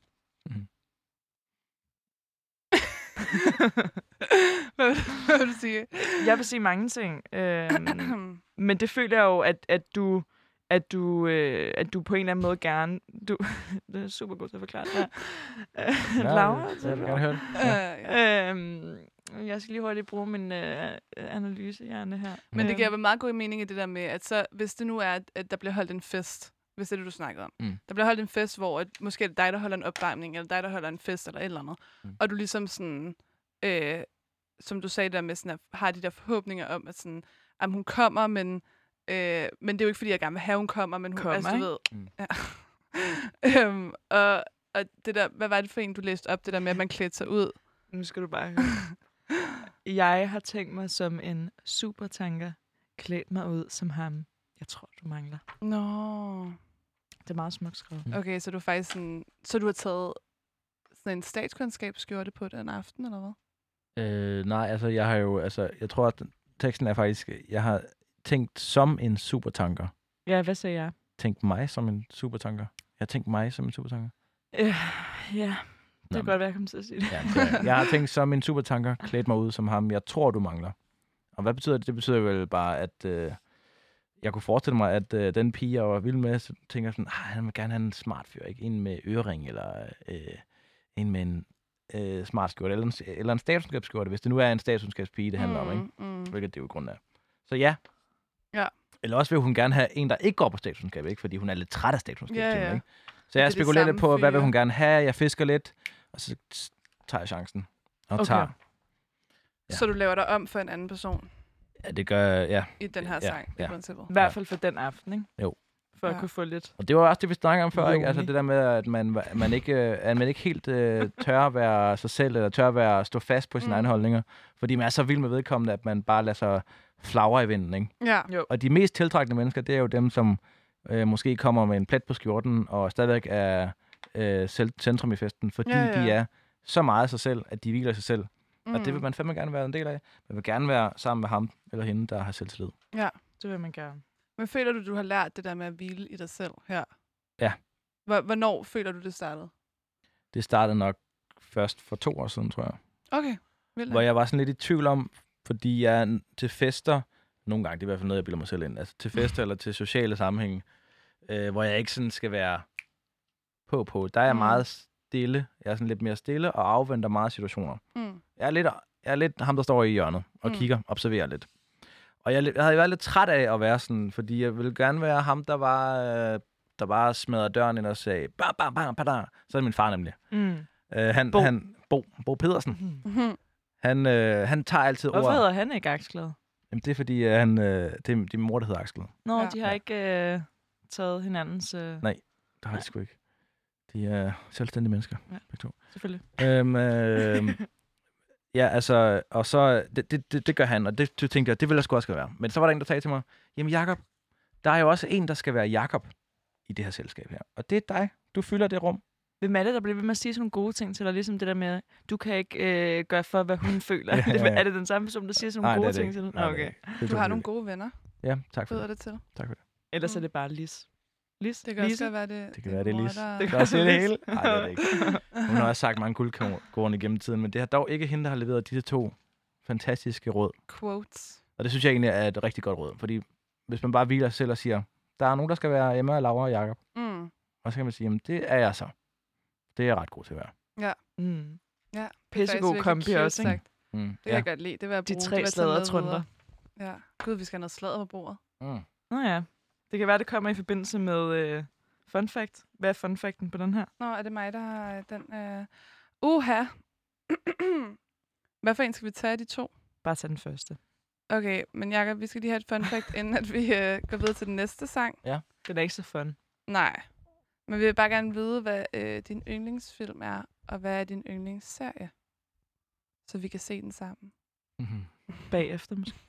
hvad, vil, du- hvad vil du sige?
Jeg vil sige mange ting. Øhm, men det føler jeg jo, at, at du at du, øh, at du på en eller anden måde gerne... Du, det er super godt at forklare det her. Øh, Laura?
Jeg vil gerne høre det. Ja.
Øh, ja.
Øhm, jeg skal lige hurtigt bruge min øh, analysehjerne her.
Men det
Øhm,
giver vel meget god mening i det der med, at så, hvis det nu er, at der bliver holdt en fest, hvis det er det, du snakkede om.
Mm.
Der bliver holdt en fest, hvor at, måske er det dig, der holder en opvarmning, eller dig, der holder en fest, eller et eller andet.
Mm.
Og du ligesom sådan, øh, som du sagde der med, sådan, at har de der forhåbninger om, at sådan, at hun kommer, men, øh, men det er jo ikke, fordi jeg gerne vil have, hun kommer, men hun,
Kommer,
altså, du ved.
Mm.
Ja. øhm, og, og det der, hvad var det for en, du læste op, det der med, at man klædte sig ud?
Nu skal du bare høre. jeg har tænkt mig som en supertanker, klædt mig ud som ham. Jeg tror, du mangler.
Nå.
Det er meget smukt skrevet.
Mm.
Okay, så du er faktisk sådan, så du har taget sådan en statskundskabsskjorte på den aften, eller hvad?
Øh, nej, altså, jeg har jo, altså, jeg tror, at den- teksten er faktisk, jeg har tænkt som en supertanker.
Ja, hvad sagde jeg?
Tænkt mig som en supertanker. Jeg har tænkt mig som en supertanker.
Øh, ja, det
Nå,
kan godt være, jeg kommer til at sige det.
Ja, det jeg har tænkt som en supertanker, klædt mig ud som ham, jeg tror, du mangler. Og hvad betyder det? Det betyder vel bare, at øh, jeg kunne forestille mig, at øh, den pige, jeg var vild med, så tænker sådan, ah, han vil gerne have en smart fyr, ikke? En med ørering, eller øh, en med en øh, smart skjorte, eller en, eller en statskundskabsskjorte, hvis det nu er en statskundskabspige, det handler om, ikke?
Mm,
Hvilket det jo i grunden er. Så ja.
Ja.
Eller også vil hun gerne have en, der ikke går på statskundskab, ikke? Fordi hun er lidt træt af statskundskab.
Ja, ja.
Ikke? Så jeg
er
spekulerer lidt på, hvad vil hun gerne have. Jeg fisker lidt, og så tager jeg chancen. Og
Okay.
tager. Ja.
Så du laver dig om for en anden person
Ja, det gør ja.
i den her sang,
ja.
i princippet.
I hvert fald for den aften, ikke?
Jo.
For at
Ja.
kunne få lidt...
Og det var også det, vi snakkede om før, ikke? Altså
Lonely.
det der med, at man, man, ikke, øh, at man ikke helt øh, tør at være sig selv, eller tør at være, stå fast på sine
Mm.
egne holdninger. Fordi man er så vild med vedkommende, at man bare lader sig flagre i vinden, ikke?
Ja.
Og de mest tiltrækkende mennesker, det er jo dem, som øh, måske kommer med en plet på skjorten, og stadigvæk er øh, selv, centrum i festen, fordi
Ja, ja.
de er så meget sig selv, at de hviler sig selv. Mm. Og det vil
Mm.
man fandme gerne være en del af. Man vil gerne være sammen med ham eller hende, der har selvtillid.
Det vil man gerne.
Men føler du, du har lært det der med at hvile i dig selv her?
Ja.
Hvor- Hvornår føler du, det startede?
Det startede nok først for to år siden, tror jeg.
Okay. Vildt.
Hvor jeg var sådan lidt i tvivl om, fordi jeg til fester, nogle gange, det er i hvert fald noget, jeg bilder mig selv ind, altså til fester eller til sociale sammenhæng, øh, hvor jeg ikke sådan skal være på på. Der er jeg
Mm.
meget stille. Jeg er sådan lidt mere stille og afventer meget situationer.
Mm.
Jeg er lidt, jeg er lidt ham, der står i hjørnet og
Mm.
kigger, observerer lidt. Og jeg, jeg havde været lidt træt af at være sådan, fordi jeg ville gerne være ham, der var, øh, der bare smadrede døren ind og sagde, bam, bam, bam, bam, Så er min far nemlig.
Mm.
Øh, han,
Bo.
Han, Bo, Bo Pedersen.
Mm.
Mhm.
Han, øh, han tager altid
Hvorfor
ordet.
hedder han ikke Aksklad?
Jamen, det er fordi, øh, han, øh, det, er, det er min mor, der hedder Axel.
Nå,
Ja.
de har
Ja.
ikke øh, taget hinandens... Øh,
Nej. Det har de sgu ikke. De er selvstændige mennesker,
Ja.
begge to.
selvfølgelig.
Øhm, øh, ja, altså, og så, det, det, det, det gør han, og det, det tænkte jeg, det ville jeg sgu også skal være. Men så var der en, der sagde til mig, jamen Jakob, der er jo også en, der skal være Jakob i det her selskab her. Og det er dig. Du fylder det rum.
Hvem er det, der bliver ved med at sige sådan nogle gode ting til dig? Ligesom det der med, du kan ikke øh, gøre for, hvad hun føler.
Ja, ja, ja.
er det den samme person, der siger sådan
Nej,
nogle
det
gode
er det
ting
ikke.
til dig?
Nej, er
Okay.
det er
Du har nogle gode venner,
Ja, tak for det.
det til.
Tak for det.
Ellers er
Mm.
det bare Lis. Lis?
Det kan også
Lise?
godt være, det,
Det kan være, det er Lis.
der-
Det
Kan jeg sige det hele? Nej, det er det ikke. Hun har også sagt mange guldkorn igennem tiden, men det har dog ikke hende, der har leveret disse to fantastiske råd.
Quotes.
Og det synes jeg egentlig er et rigtig godt råd, fordi hvis man bare hviler sig selv og siger, der er nogen, der skal være og Laura og Jacob,
Mm.
og så kan man sige, jamen det er jeg så. Det er jeg ret god til at være.
Mm.
Ja,
Pissegod kombi også, ikke?
sagt.
Mm.
Det kan jeg godt lide. Det vil jeg
De
bruge.
tre
tage med
sladdertrunder.
Ja. Gud, vi skal have noget sladder på bordet.
Mm.
Nå ja. Det kan være, det kommer i forbindelse med øh, fun fact. Hvad er fun facten på den her?
Nå, er det mig, der har den? Øh... Uha. Hvad for en skal vi tage af de to?
Bare tag den første.
Okay, men Jacob, vi skal lige have et fun fact, inden at vi øh, går videre til den næste sang.
Den er ikke så fun.
Nej. Men vi vil bare gerne vide, hvad øh, din yndlingsfilm er, og hvad er din yndlingsserie? Så vi kan se den sammen.
Mm-hmm.
Bagefter måske.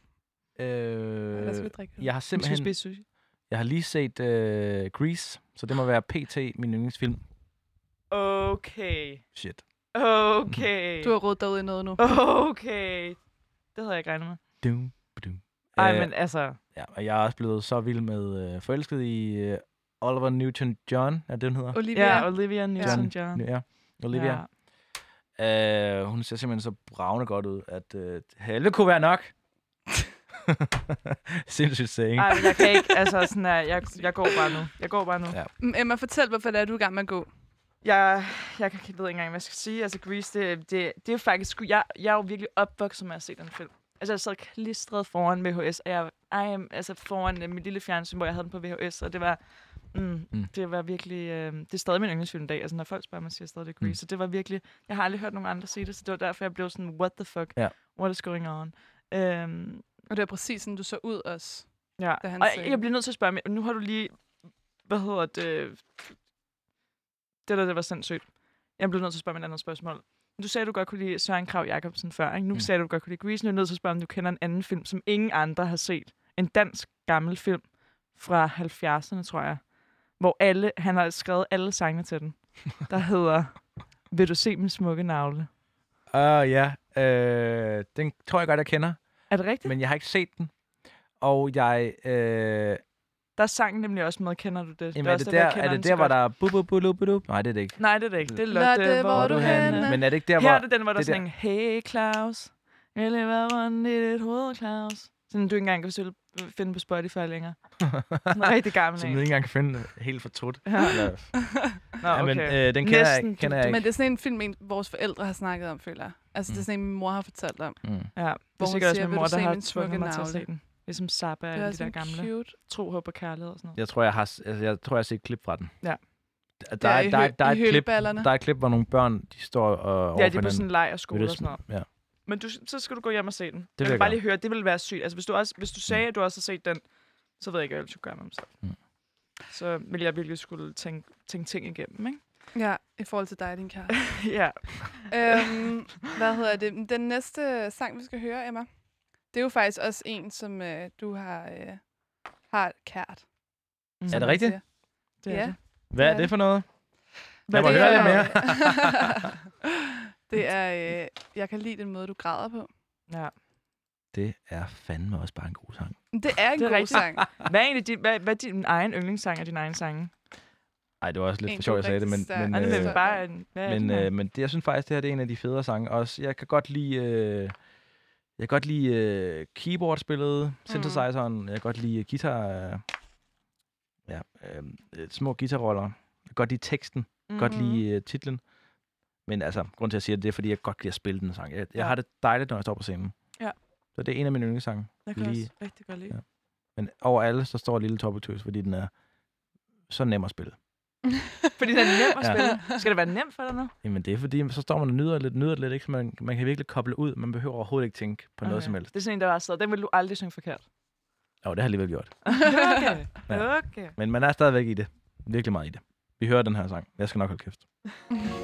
Eller skal vi
Øh,
drikke
jeg har
Vi skal
simpelthen
spise sushi.
Jeg har lige set øh, Grease, så det må være PT min yndlingsfilm.
Okay.
Shit.
Okay.
Du har rodet dig ud i noget nu.
Okay. Det havde jeg ikke regnet med.
Dum, badum.
Ej,
Øh,
men altså...
Ja, og jeg er også blevet så vild med øh, forelsket i øh, Oliver Newton-John, er det, hun hedder?
Olivia.
Ja, Olivia Newton-John.
Ja, Olivia. Ja. Øh, hun ser simpelthen så bravende godt ud, at øh, helvede kunne være nok. Sindssygt saying.
Ej, men jeg kan ikke, altså sådan her, jeg, jeg går bare nu. Jeg går bare nu.
Ja.
Mm, Emma, fortæl, hvorfor det er, du er i gang med at gå.
Jeg, jeg, kan, jeg ved ikke engang, hvad jeg skal sige. Altså, Grease, det, det, det er faktisk... Jeg, jeg er jo virkelig opvokset med at se den film. Altså, jeg sad klistret foran VHS, og jeg ej, altså, foran uh, mit lille fjernsyn, hvor jeg havde den på VHS, og det var... Mm,
Mm.
Det var virkelig... Øh, det er stadig min yndlingsfilm i dag. Altså, når folk spørger mig, siger jeg stadig, det er Grease.
Mm.
Så det var virkelig... Jeg har aldrig hørt nogen andre sige det, så det var derfor, jeg blev sådan, what the fuck?
Ja.
What is going on? Øhm,
Og det er præcis sådan, du så ud også.
Ja,
da han
og
sagde
jeg, bliver nødt til at spørge, men nu har du lige, hvad hedder det, det der, det var sindssygt. Jeg bliver nødt til at spørge med et andet spørgsmål. Du sagde, du godt kunne lide Søren Krav Jacobsen før, ikke? Nu
Mm.
sagde du, du godt kunne lide Grease, nu er jeg nødt til at spørge, om du kender en anden film, som ingen andre har set. En dansk gammel film fra 70'erne, tror jeg, hvor alle, han har skrevet alle sangene til den, der hedder Vil du se min smukke navle?
Uh, ja, øh, den tror jeg godt, jeg kender,
Er det rigtigt? Men...
men jeg har ikke set den. Og jeg... Øh,
Der er sangen nemlig også med, kender du det?
jamen,
er
er
også
det der,
jeg kender
er
den
det der hvor der er bu bu bu? Nej, det er det ikke.
Nej, det er det ikke. Det er
Lotte,
Lotte,
hvor er du henne?
Men er det ikke der, hvor...
Her er det den, hvor der er
det
sådan en, hey Claus, jeg lever rundt i dit hoved, Claus. Sådan du ikke engang kan selv finde på Spotify længere. Sådan rigtig gammel
som du ikke engang kan finde helt fortrudt.
Ja.
Eller,
Nå,
ja, men
okay.
øh, den kender jeg,
Næsten.
ikke- kender jeg
Men
ikke.
det er sådan en film, en, vores forældre har snakket om, føler jeg. Altså, det er
Mm.
sådan en, min mor har fortalt om.
Mm.
Ja, det er sikkert også min
"Vil
mor, der har tvunget mig til at se
navle?"
den. Ligesom Zappa og
Det
alle de der
sådan
gamle.
cute.
Tro, håb og kærlighed og sådan noget.
Jeg tror, jeg har, altså, jeg tror, jeg har set et klip fra den.
Ja.
Der,
Der er
der, er- der, er et klip, der er et klip, hvor nogle børn, de står og
Ja, de er på sådan en leg og skole og sådan noget.
Ja.
Men du, så skal du gå hjem og se den.
vil
jeg
jeg
vil bare lige høre, det ville være sygt. Altså, hvis du, også, hvis du sagde, at du også har set den, så ved jeg ikke, hvad jeg skulle gøre med mig selv.
Mm.
Så vil jeg virkelig skulle tænke, tænke ting igennem, ikke?
Ja, i forhold til dig, din kæreste.
ja.
øhm, hvad hedder det? Den næste sang, vi skal høre, Emma, det er jo faktisk også en, som øh, du har, øh, har kært.
Mm.
Er det rigtigt?
siger.
Det er
Ja.
det.
Hvad er det for noget?
Hvad
Lad mig
det
høre
er-
lidt mere.
det er, øh, jeg kan lide den måde, du græder på.
Ja.
Det er fandme også bare en god sang.
Det er en
Det er
god
rigtigt.
sang.
Hvad er egentlig din, hvad, hvad er din egen yndlingssang af din egen sange?
Ej, det var også lidt
En,
for sjovt, jeg sagde det, men, men,
Nej,
Øh,
øh,
er bare en,
men, øh, men det, jeg synes faktisk, det her det er en af de federe sange. Også, jeg kan godt lide, øh, jeg kan godt lide øh, keyboardspillet, synthesizeren. Jeg kan godt lide guitar, øh, ja, øh, øh, små guitarroller. Jeg kan godt lide teksten.
Mm.
godt lide øh, titlen. Men altså, grund til at sige det, det er, fordi jeg godt kan lide at spille den sang. Jeg, jeg
Ja.
har det dejligt, når jeg står på scenen.
Ja.
Så det er en af mine yndlingssange.
Jeg kan
lige-
også rigtig godt lide.
Ja. Men over alle, så står Lille Toppetøs, fordi den er så nem at spille.
Fordi den er nem at
Ja.
spille. Skal det være nemt for dig nu?
Jamen det er fordi, så står man og nyder lidt, nyder det lidt, ikke? Så man, man kan virkelig koble ud. Man behøver overhovedet ikke tænke på noget som helst.
Det er sådan en, der bare sidder. Den vil du aldrig synge forkert.
Jo, det har jeg alligevel gjort.
okay.
Ja.
okay.
Men man er stadigvæk i det. Virkelig meget i det. Vi hører den her sang. Jeg skal nok holde kæft.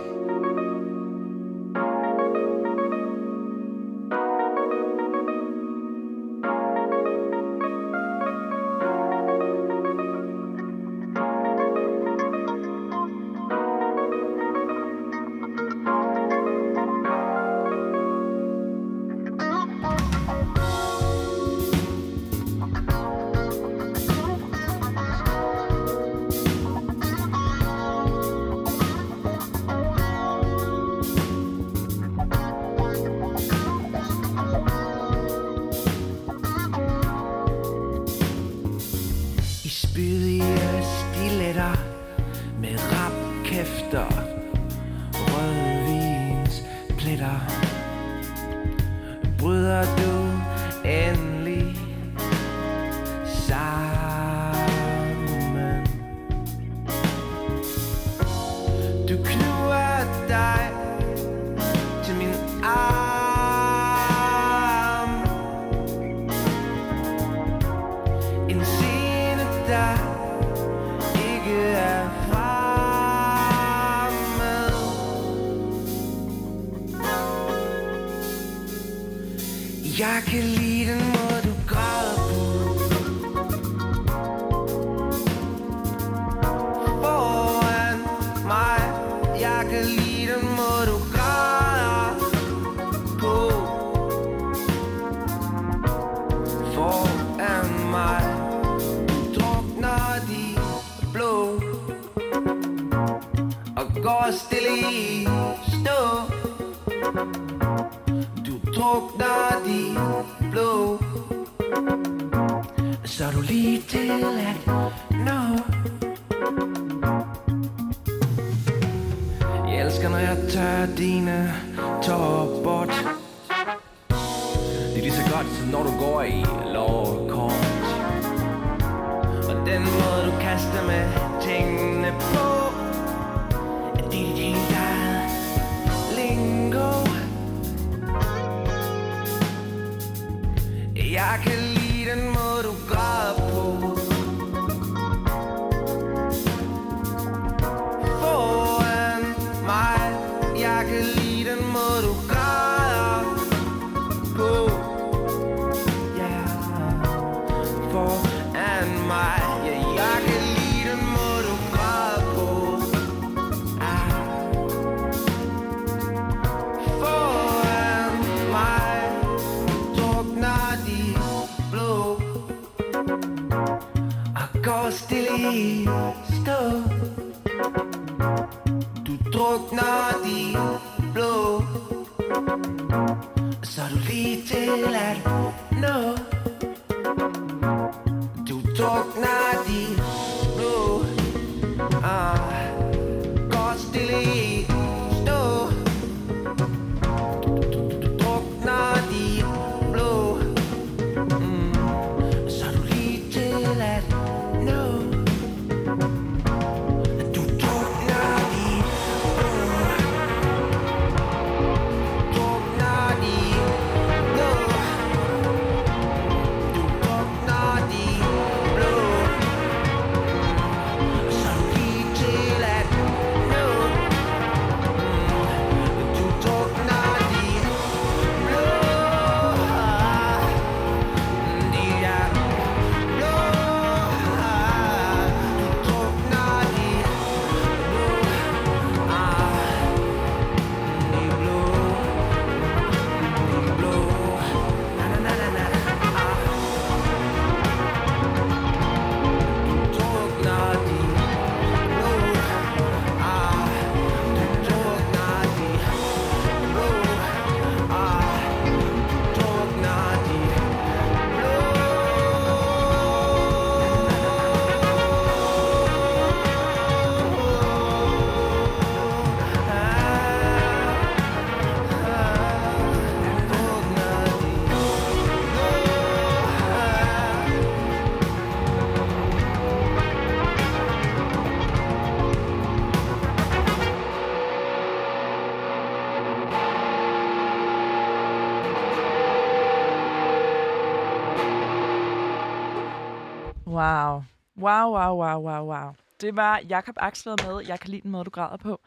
Wow. Wow, wow, wow, wow. Det var Jakob Axler med. Jeg kan lide den måde, du græder på.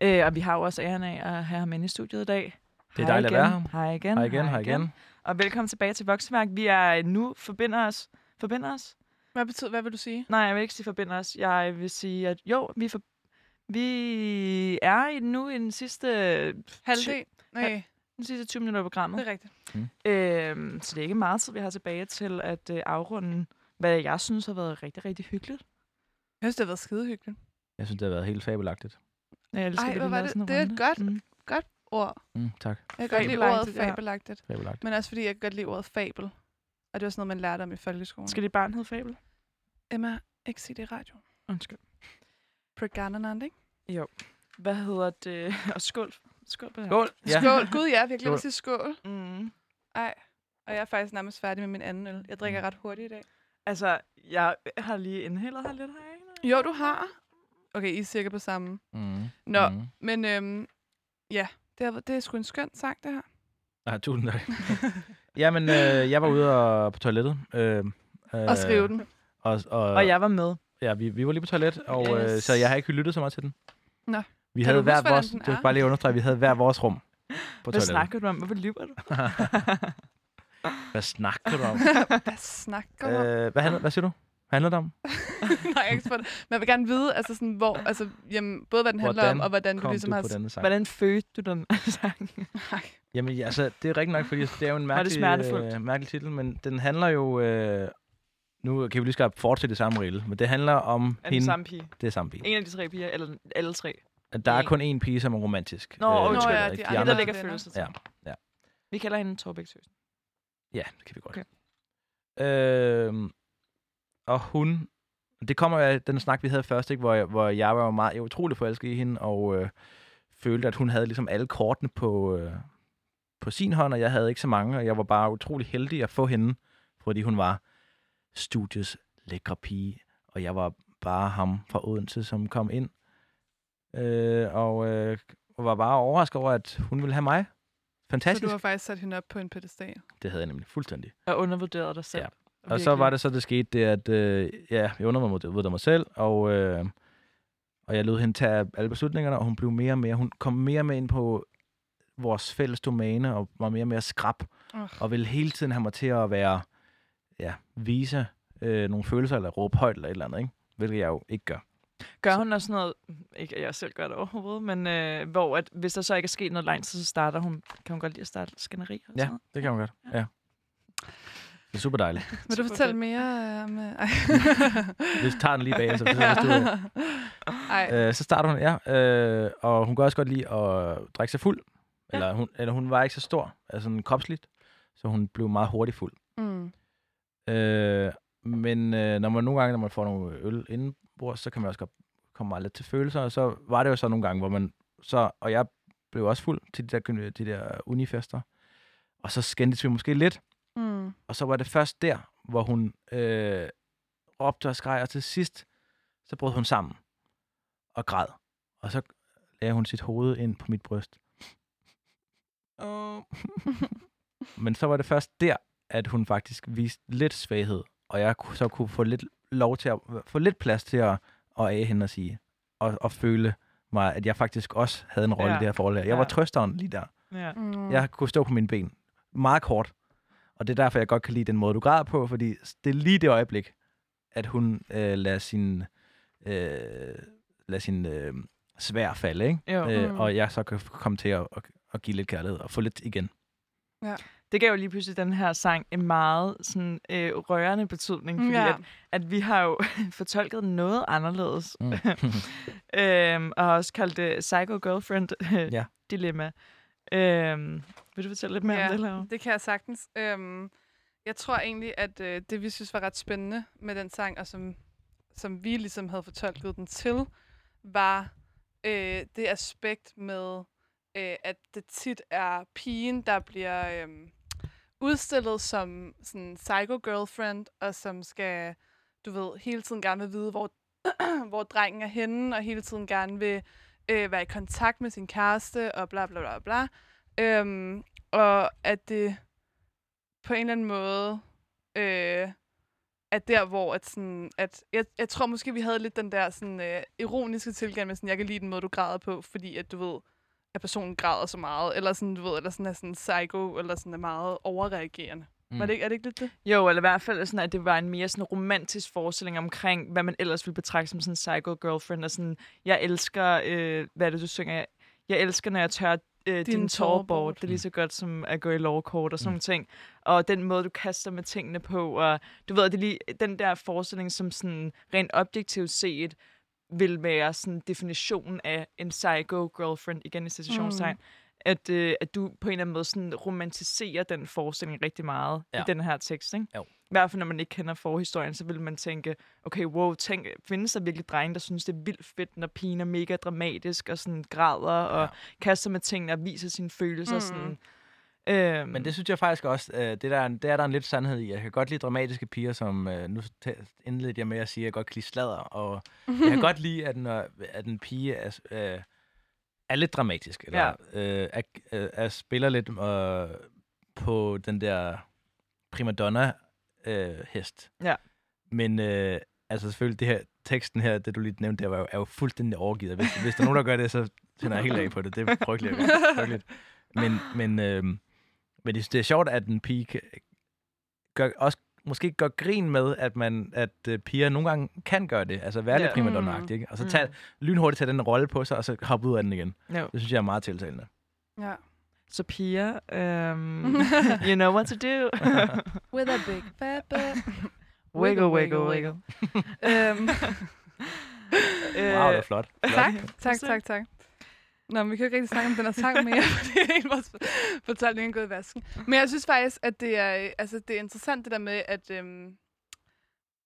Øh, og vi har jo også æren af at have ham inde i studiet i dag.
Det er
Hej
dejligt at
igen.
være her.
Hej igen.
Hej igen, hej igen.
Og velkommen tilbage til Vokseværk. Vi er nu forbinder os. Forbinder os?
Hvad betyder, hvad vil du sige?
Nej, jeg vil ikke sige forbinder os. Jeg vil sige, at jo, vi, for, vi er i nu i den sidste,
Halvdel? Nej,
den sidste 20 minutter af programmet.
det er rigtigt.
Øhm, så det er ikke meget tid, vi har tilbage til at øh, afrunde, hvad jeg synes har været rigtig, rigtig hyggeligt.
Jeg synes, det har været skide hyggeligt.
Jeg synes, det har været helt fabelagtigt.
Jeg elsker,
Ej,
vi
hvor var det- det er et godt-
Mm.
Ord.
Mm, tak.
Jeg kan godt lide ordet
Fabelagtigt, ja.
fabelagtigt. Men også fordi, jeg kan godt lide ordet fabel. Og det var sådan noget, man lærte om i folkeskolen.
Skal dit barn hedde Fabel?
Emma, ikke sige det i radioen.
Undskyld.
Pregnant, ikke?
Hvad hedder det? Og skål. Skål på det.
Skål!
Ja. Skål. Gud, ja, vi har glemt
Skål.
at sige skål.
Mm.
Ej. Og jeg er faktisk nærmest færdig med min anden øl. Jeg drikker
Mm.
ret hurtigt i dag.
Altså, jeg har lige inhalet her lidt her.
Jo, du har. Okay, I er cirka på samme.
Mm.
Nå,
Mm.
men øhm, ja, det er, det er sgu en skøn sang, det her.
Ah, tusind tak. Jamen, øh, jeg var ude og, på toilettet. Øh, øh,
Og skrive den.
Og, og,
Og jeg var med.
Ja, vi, vi var lige på toilet, og yes. øh,
Yes.
så jeg har ikke lyttet så meget til den.
Nå.
Vi
Kan
havde hver
huske,
vores, det var
er?
bare lige understrege, vi havde hver vores rum på
Hvad
toilettet.
snakker du om? Hvorfor lyver du?
Hvad snakker du om?
Hvad snakker du om?
øh, hvad, handler, hvad siger du? Hvad handler det om?
Nej, jeg ikke spurgt. Men jeg vil gerne vide, altså sådan, hvor, altså, jamen, både hvad den handler
Hvordan
om, og hvordan du ligesom
du
har...
denne sang?
Hvordan fødte du den sang?
Nej.
Jamen, ja, altså, det er rigtigt nok, fordi det er jo en
det
mærkelig, øh, mærkelig titel, men den handler jo... Øh, nu kan vi lige skal fortsætte det samme rille, men det handler om
Er
hende.
samme pige?
Det er samme pige.
En af de tre piger, eller alle tre?
At der er
En.
kun én pige, som er romantisk.
Nå,
Øh,
undskyld.
Nå ja,
ikke?
de
de
andre-
Det, der ligger følelser til.
Ja, ja.
Vi kalder hende Torbæk Søsen.
Ja, det kan vi godt.
Okay.
Øhm, og hun... Det kommer af den snak, vi havde først, ikke? Hvor, jeg, hvor jeg var meget, jeg var utrolig forelsket i hende, og øh, følte, at hun havde ligesom alle kortene på, øh, på sin hånd, og jeg havde ikke så mange, og jeg var bare utrolig heldig at få hende, fordi hun var studiets lækre pige, og jeg var bare ham fra Odense, som kom ind, øh, og øh, var bare overrasket over, at hun ville have mig.
Så
Fantastisk.
du har faktisk sat hende op på en pedestal.
Det havde jeg nemlig fuldstændig.
Og undervurderet dig selv.
Ja. Og så var det så, det skete, det at øh, ja, jeg undervurderede mig selv, og, øh, og jeg lod hende tage alle beslutningerne, og hun blev mere og mere, hun kom mere og mere ind på vores fælles domæne, og var mere og mere skrab,
Uh.
og ville hele tiden have mig til at være, ja, vise øh, nogle følelser, eller råbe højt, eller et eller andet, ikke? Hvilket jeg jo ikke gør.
Gør hun også noget, ikke at jeg selv gør det overhovedet, men øh, hvor at, hvis der så ikke er sket noget lang tid, så starter hun, kan hun godt lide at starte skænderi og
Ja,
sådan noget?
det kan hun godt. Ja. Det er super dejligt.
Vil du fortælle
fedt.
mere om... øh, Ej.
Vi tager den lige bag, så du,
Ej.
Øh, så starter hun, ja. Øh, og hun kan også godt lide at drikke sig fuld. Eller, hun, eller hun var ikke så stor, altså sådan kropsligt. Så hun blev meget hurtigt fuld.
Mm.
Øh, men øh, når man nogle gange, når man får nogle øl indenbords, så kan man også godt komme meget lidt til følelser. Og så var det jo så nogle gange, hvor man... Så, og jeg blev også fuld til de der, de der unifester. Og så skændtes vi måske lidt.
Mm.
Og så var det først der, hvor hun øh, råbte og skreg, og til sidst, så brød hun sammen og græd. Og så lagde hun sit hoved ind på mit bryst. Åh. Men så var det først der, at hun faktisk viste lidt svaghed, og jeg så kunne få lidt lov til at få lidt plads til at, at af hende og sige, og, og føle mig, at jeg faktisk også havde en rolle
Ja.
i det her forhold. her. Jeg
Ja.
var trøsteren lige der.
Ja.
Mm.
Jeg kunne stå på mine ben. Meget kort. Og det er derfor, jeg godt kan lide den måde, du græder på, fordi det er lige det øjeblik, at hun øh, lader sin, øh, lader sin øh, svær falde, ikke?
Jo.
Øh,
Mm.
og jeg så kan komme til at, at, at give lidt kærlighed og få lidt igen.
Det gav jo lige pludselig den her sang en meget sådan, øh, rørende betydning, fordi
Ja.
at, at vi har jo fortolket noget anderledes,
Mm.
øhm, og også kaldt det Psycho Girlfriend
Ja.
Dilemma. Øhm, vil du fortælle lidt mere
Ja.
om det, Laura?
Det kan jeg sagtens. Øhm, jeg tror egentlig, at øh, det, vi synes var ret spændende med den sang, og som, som vi ligesom havde fortolket den til, var øh, det aspekt med, øh, at det tit er pigen, der bliver øh, udstillet som sådan psycho-girlfriend, og som skal, du ved, hele tiden gerne vil vide, hvor, hvor drengen er henne, og hele tiden gerne vil øh, være i kontakt med sin kæreste, og bla bla bla bla. Øhm, og at det på en eller anden måde øh, er der, hvor at sådan, at jeg, jeg tror måske, vi havde lidt den der sådan, øh, ironiske tilgang med sådan, jeg kan lide den måde, du græder på, fordi at du ved, at personen græder så meget, eller sådan, du ved, eller sådan er sådan psycho, eller sådan er meget overreagerende. Mm. Var det, ikke- er det ikke lidt det?
Jo, eller i hvert fald sådan, at det var en mere sådan romantisk forestilling omkring, hvad man ellers ville betragte som sådan en psycho girlfriend. Og sådan, jeg elsker, øh, hvad er det, du synger? Jeg, elsker, når jeg tør øh, din, din tårbord. Det er lige så godt som at gå i lovkort og sådan nogle ting. Og den måde, du kaster med tingene på. Og du ved, det er lige den der forestilling, som sådan rent objektivt set vil være sådan definitionen af en psycho girlfriend, igen i citationstegn. Mm. At, øh, at du på en eller anden måde sådan romantiserer den forestilling rigtig meget ja. I den her tekst, ikke?
Jo.
I hvert fald, når man ikke kender forhistorien, så vil man tænke, okay, wow, tænk, findes der virkelig drenge, der synes, det er vildt fedt, når pigen er mega dramatisk og sådan græder og
Ja.
kaster med tingene og viser sine følelser.
Mm.
Sådan. Øhm,
Men det synes jeg faktisk også, øh, det, der, det er der en lidt sandhed i. Jeg kan godt lide dramatiske piger, som øh, nu indledte jeg med at sige, at jeg godt kan lide sladder. Og jeg kan godt lide, at, når, at en pige er, øh, er lidt dramatisk. Eller ja. øh, er, øh, er, spiller lidt øh, på den der primadonna-hest.
Ja.
Men øh, altså selvfølgelig, det her, teksten her, det du lige nævnte, der var jo, er jo fuldstændig overgivet. Hvis, hvis der er nogen, der gør det, så tænder jeg helt af på det. Det er frygteligt. frygteligt. Men, men, øh, men det, det er sjovt, at en pige kan, gør, også måske gør grin med, at man at øh, piger nogle gange kan gøre det. Altså være
Ja.
lidt primadonna ikke? Og så
Mm.
tage, lynhurtigt tage den rolle på sig, og så hoppe ud af den igen.
jo.
Det synes jeg er meget tiltalende.
Ja.
Så piger, um, you know what to do.
With a big butt.
wiggle, wiggle, wiggle.
øhm,
Wow, det er flot. flot.
tak, tak, tak, tak. Nå, men vi kan jo ikke rigtig snakke om den her sang mere, fordi hele vores fortælling er gået i vasken. Men jeg synes faktisk, at det er, altså, det er interessant det der med, at, øhm,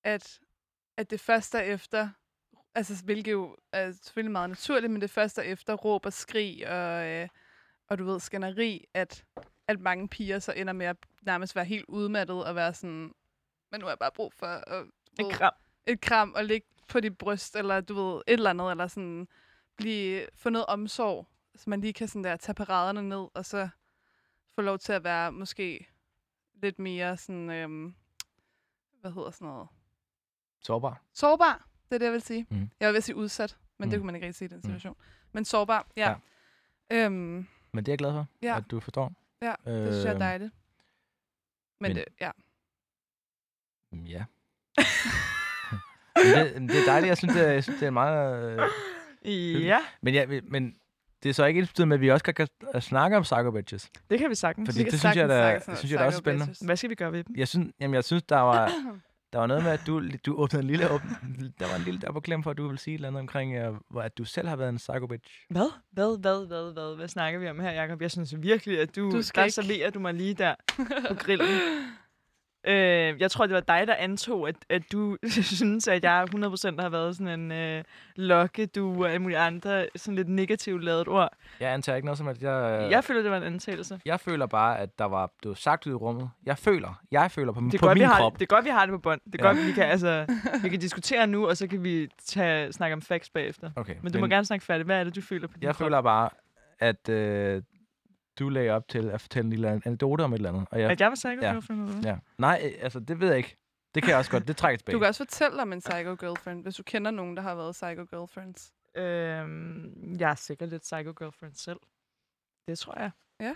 at, at det først er efter, altså hvilket jo er selvfølgelig meget naturligt, men det først er efter råb og skrig og, øh, og du ved, skænderi, at, at mange piger så ender med at nærmest være helt udmattet og være sådan, men nu har jeg bare brug for at, ved,
kram.
et kram og ligge på dit bryst, eller du ved, et eller andet, eller sådan blive, få noget omsorg, så man lige kan sådan der tage paraderne ned, og så få lov til at være måske lidt mere sådan, øhm, hvad hedder sådan noget,
Sårbar.
sårbar, det er det, jeg vil sige.
Mm.
Jeg vil ved sige udsat, men mm. det
Mm.
kunne man ikke rigtig sige i den
Mm.
situation. Men sårbar, ja. ja. Øhm,
Men det er jeg glad for,
Ja.
at du forstår.
ja, det synes jeg er
Øhm,
dejligt. Men,
men-
det, ja.
Mm, Ja. det, det er dejligt. Jeg synes, det er, jeg synes, det er meget...
Ja,
men, ja, men det er så ikke ens med, at vi også kan, kan snakke om psycho bitches.
det kan vi sagtens.
Fordi
Vi kan
det synes jeg, da, det synes jeg da også er spændende.
bitches.
Hvad skal vi gøre ved dem?
Jeg synes, jamen, jeg synes der var, der var noget med, at du, du åbnede en lille åben, der var en lille der på klem for, at du ville sige et eller andet omkring, uh, hvor, at du selv har været en psycho bitch.
Hvad? Hvad, hvad, hvad, hvad? Hvad snakker vi om her, Jacob? Jeg synes virkelig, at du,
Du
du
skal
der
ikke-
serverer du mig lige der på grillen. Øh, jeg tror, det var dig, der antog, at, at du synes, at jeg 100% har været sådan en øh, lokke, du og alle mulige andre sådan lidt negativt lavet ord.
Jeg antager ikke noget som, at jeg...
Jeg føler, det var en antagelse.
jeg føler bare, at der var det var sagt ud i rummet. Jeg føler, jeg føler på,
Det er,
på
godt, vi
min
har,
krop.
det er godt, vi har det på bånd. Det er
Ja.
godt, vi kan, altså, vi kan diskutere nu, og så kan vi tage, snakke om facts bagefter.
Okay,
Men du må gerne snakke færdigt. Hvad er det, du føler på din
Jeg
krop?
føler bare, at øh, du lagde op til at fortælle en lille anekdote om et eller andet. Og jeg,
At jeg var psycho
Ja.
girlfriend, eller hvad?
ja. Nej, øh, altså, det ved jeg ikke. Det kan jeg også godt. Det trækker tilbage.
Du kan også fortælle om en psycho girlfriend, hvis du kender nogen, der har været psycho girlfriends.
Øhm, jeg er sikkert lidt psycho girlfriend selv. Det tror jeg.
Ja.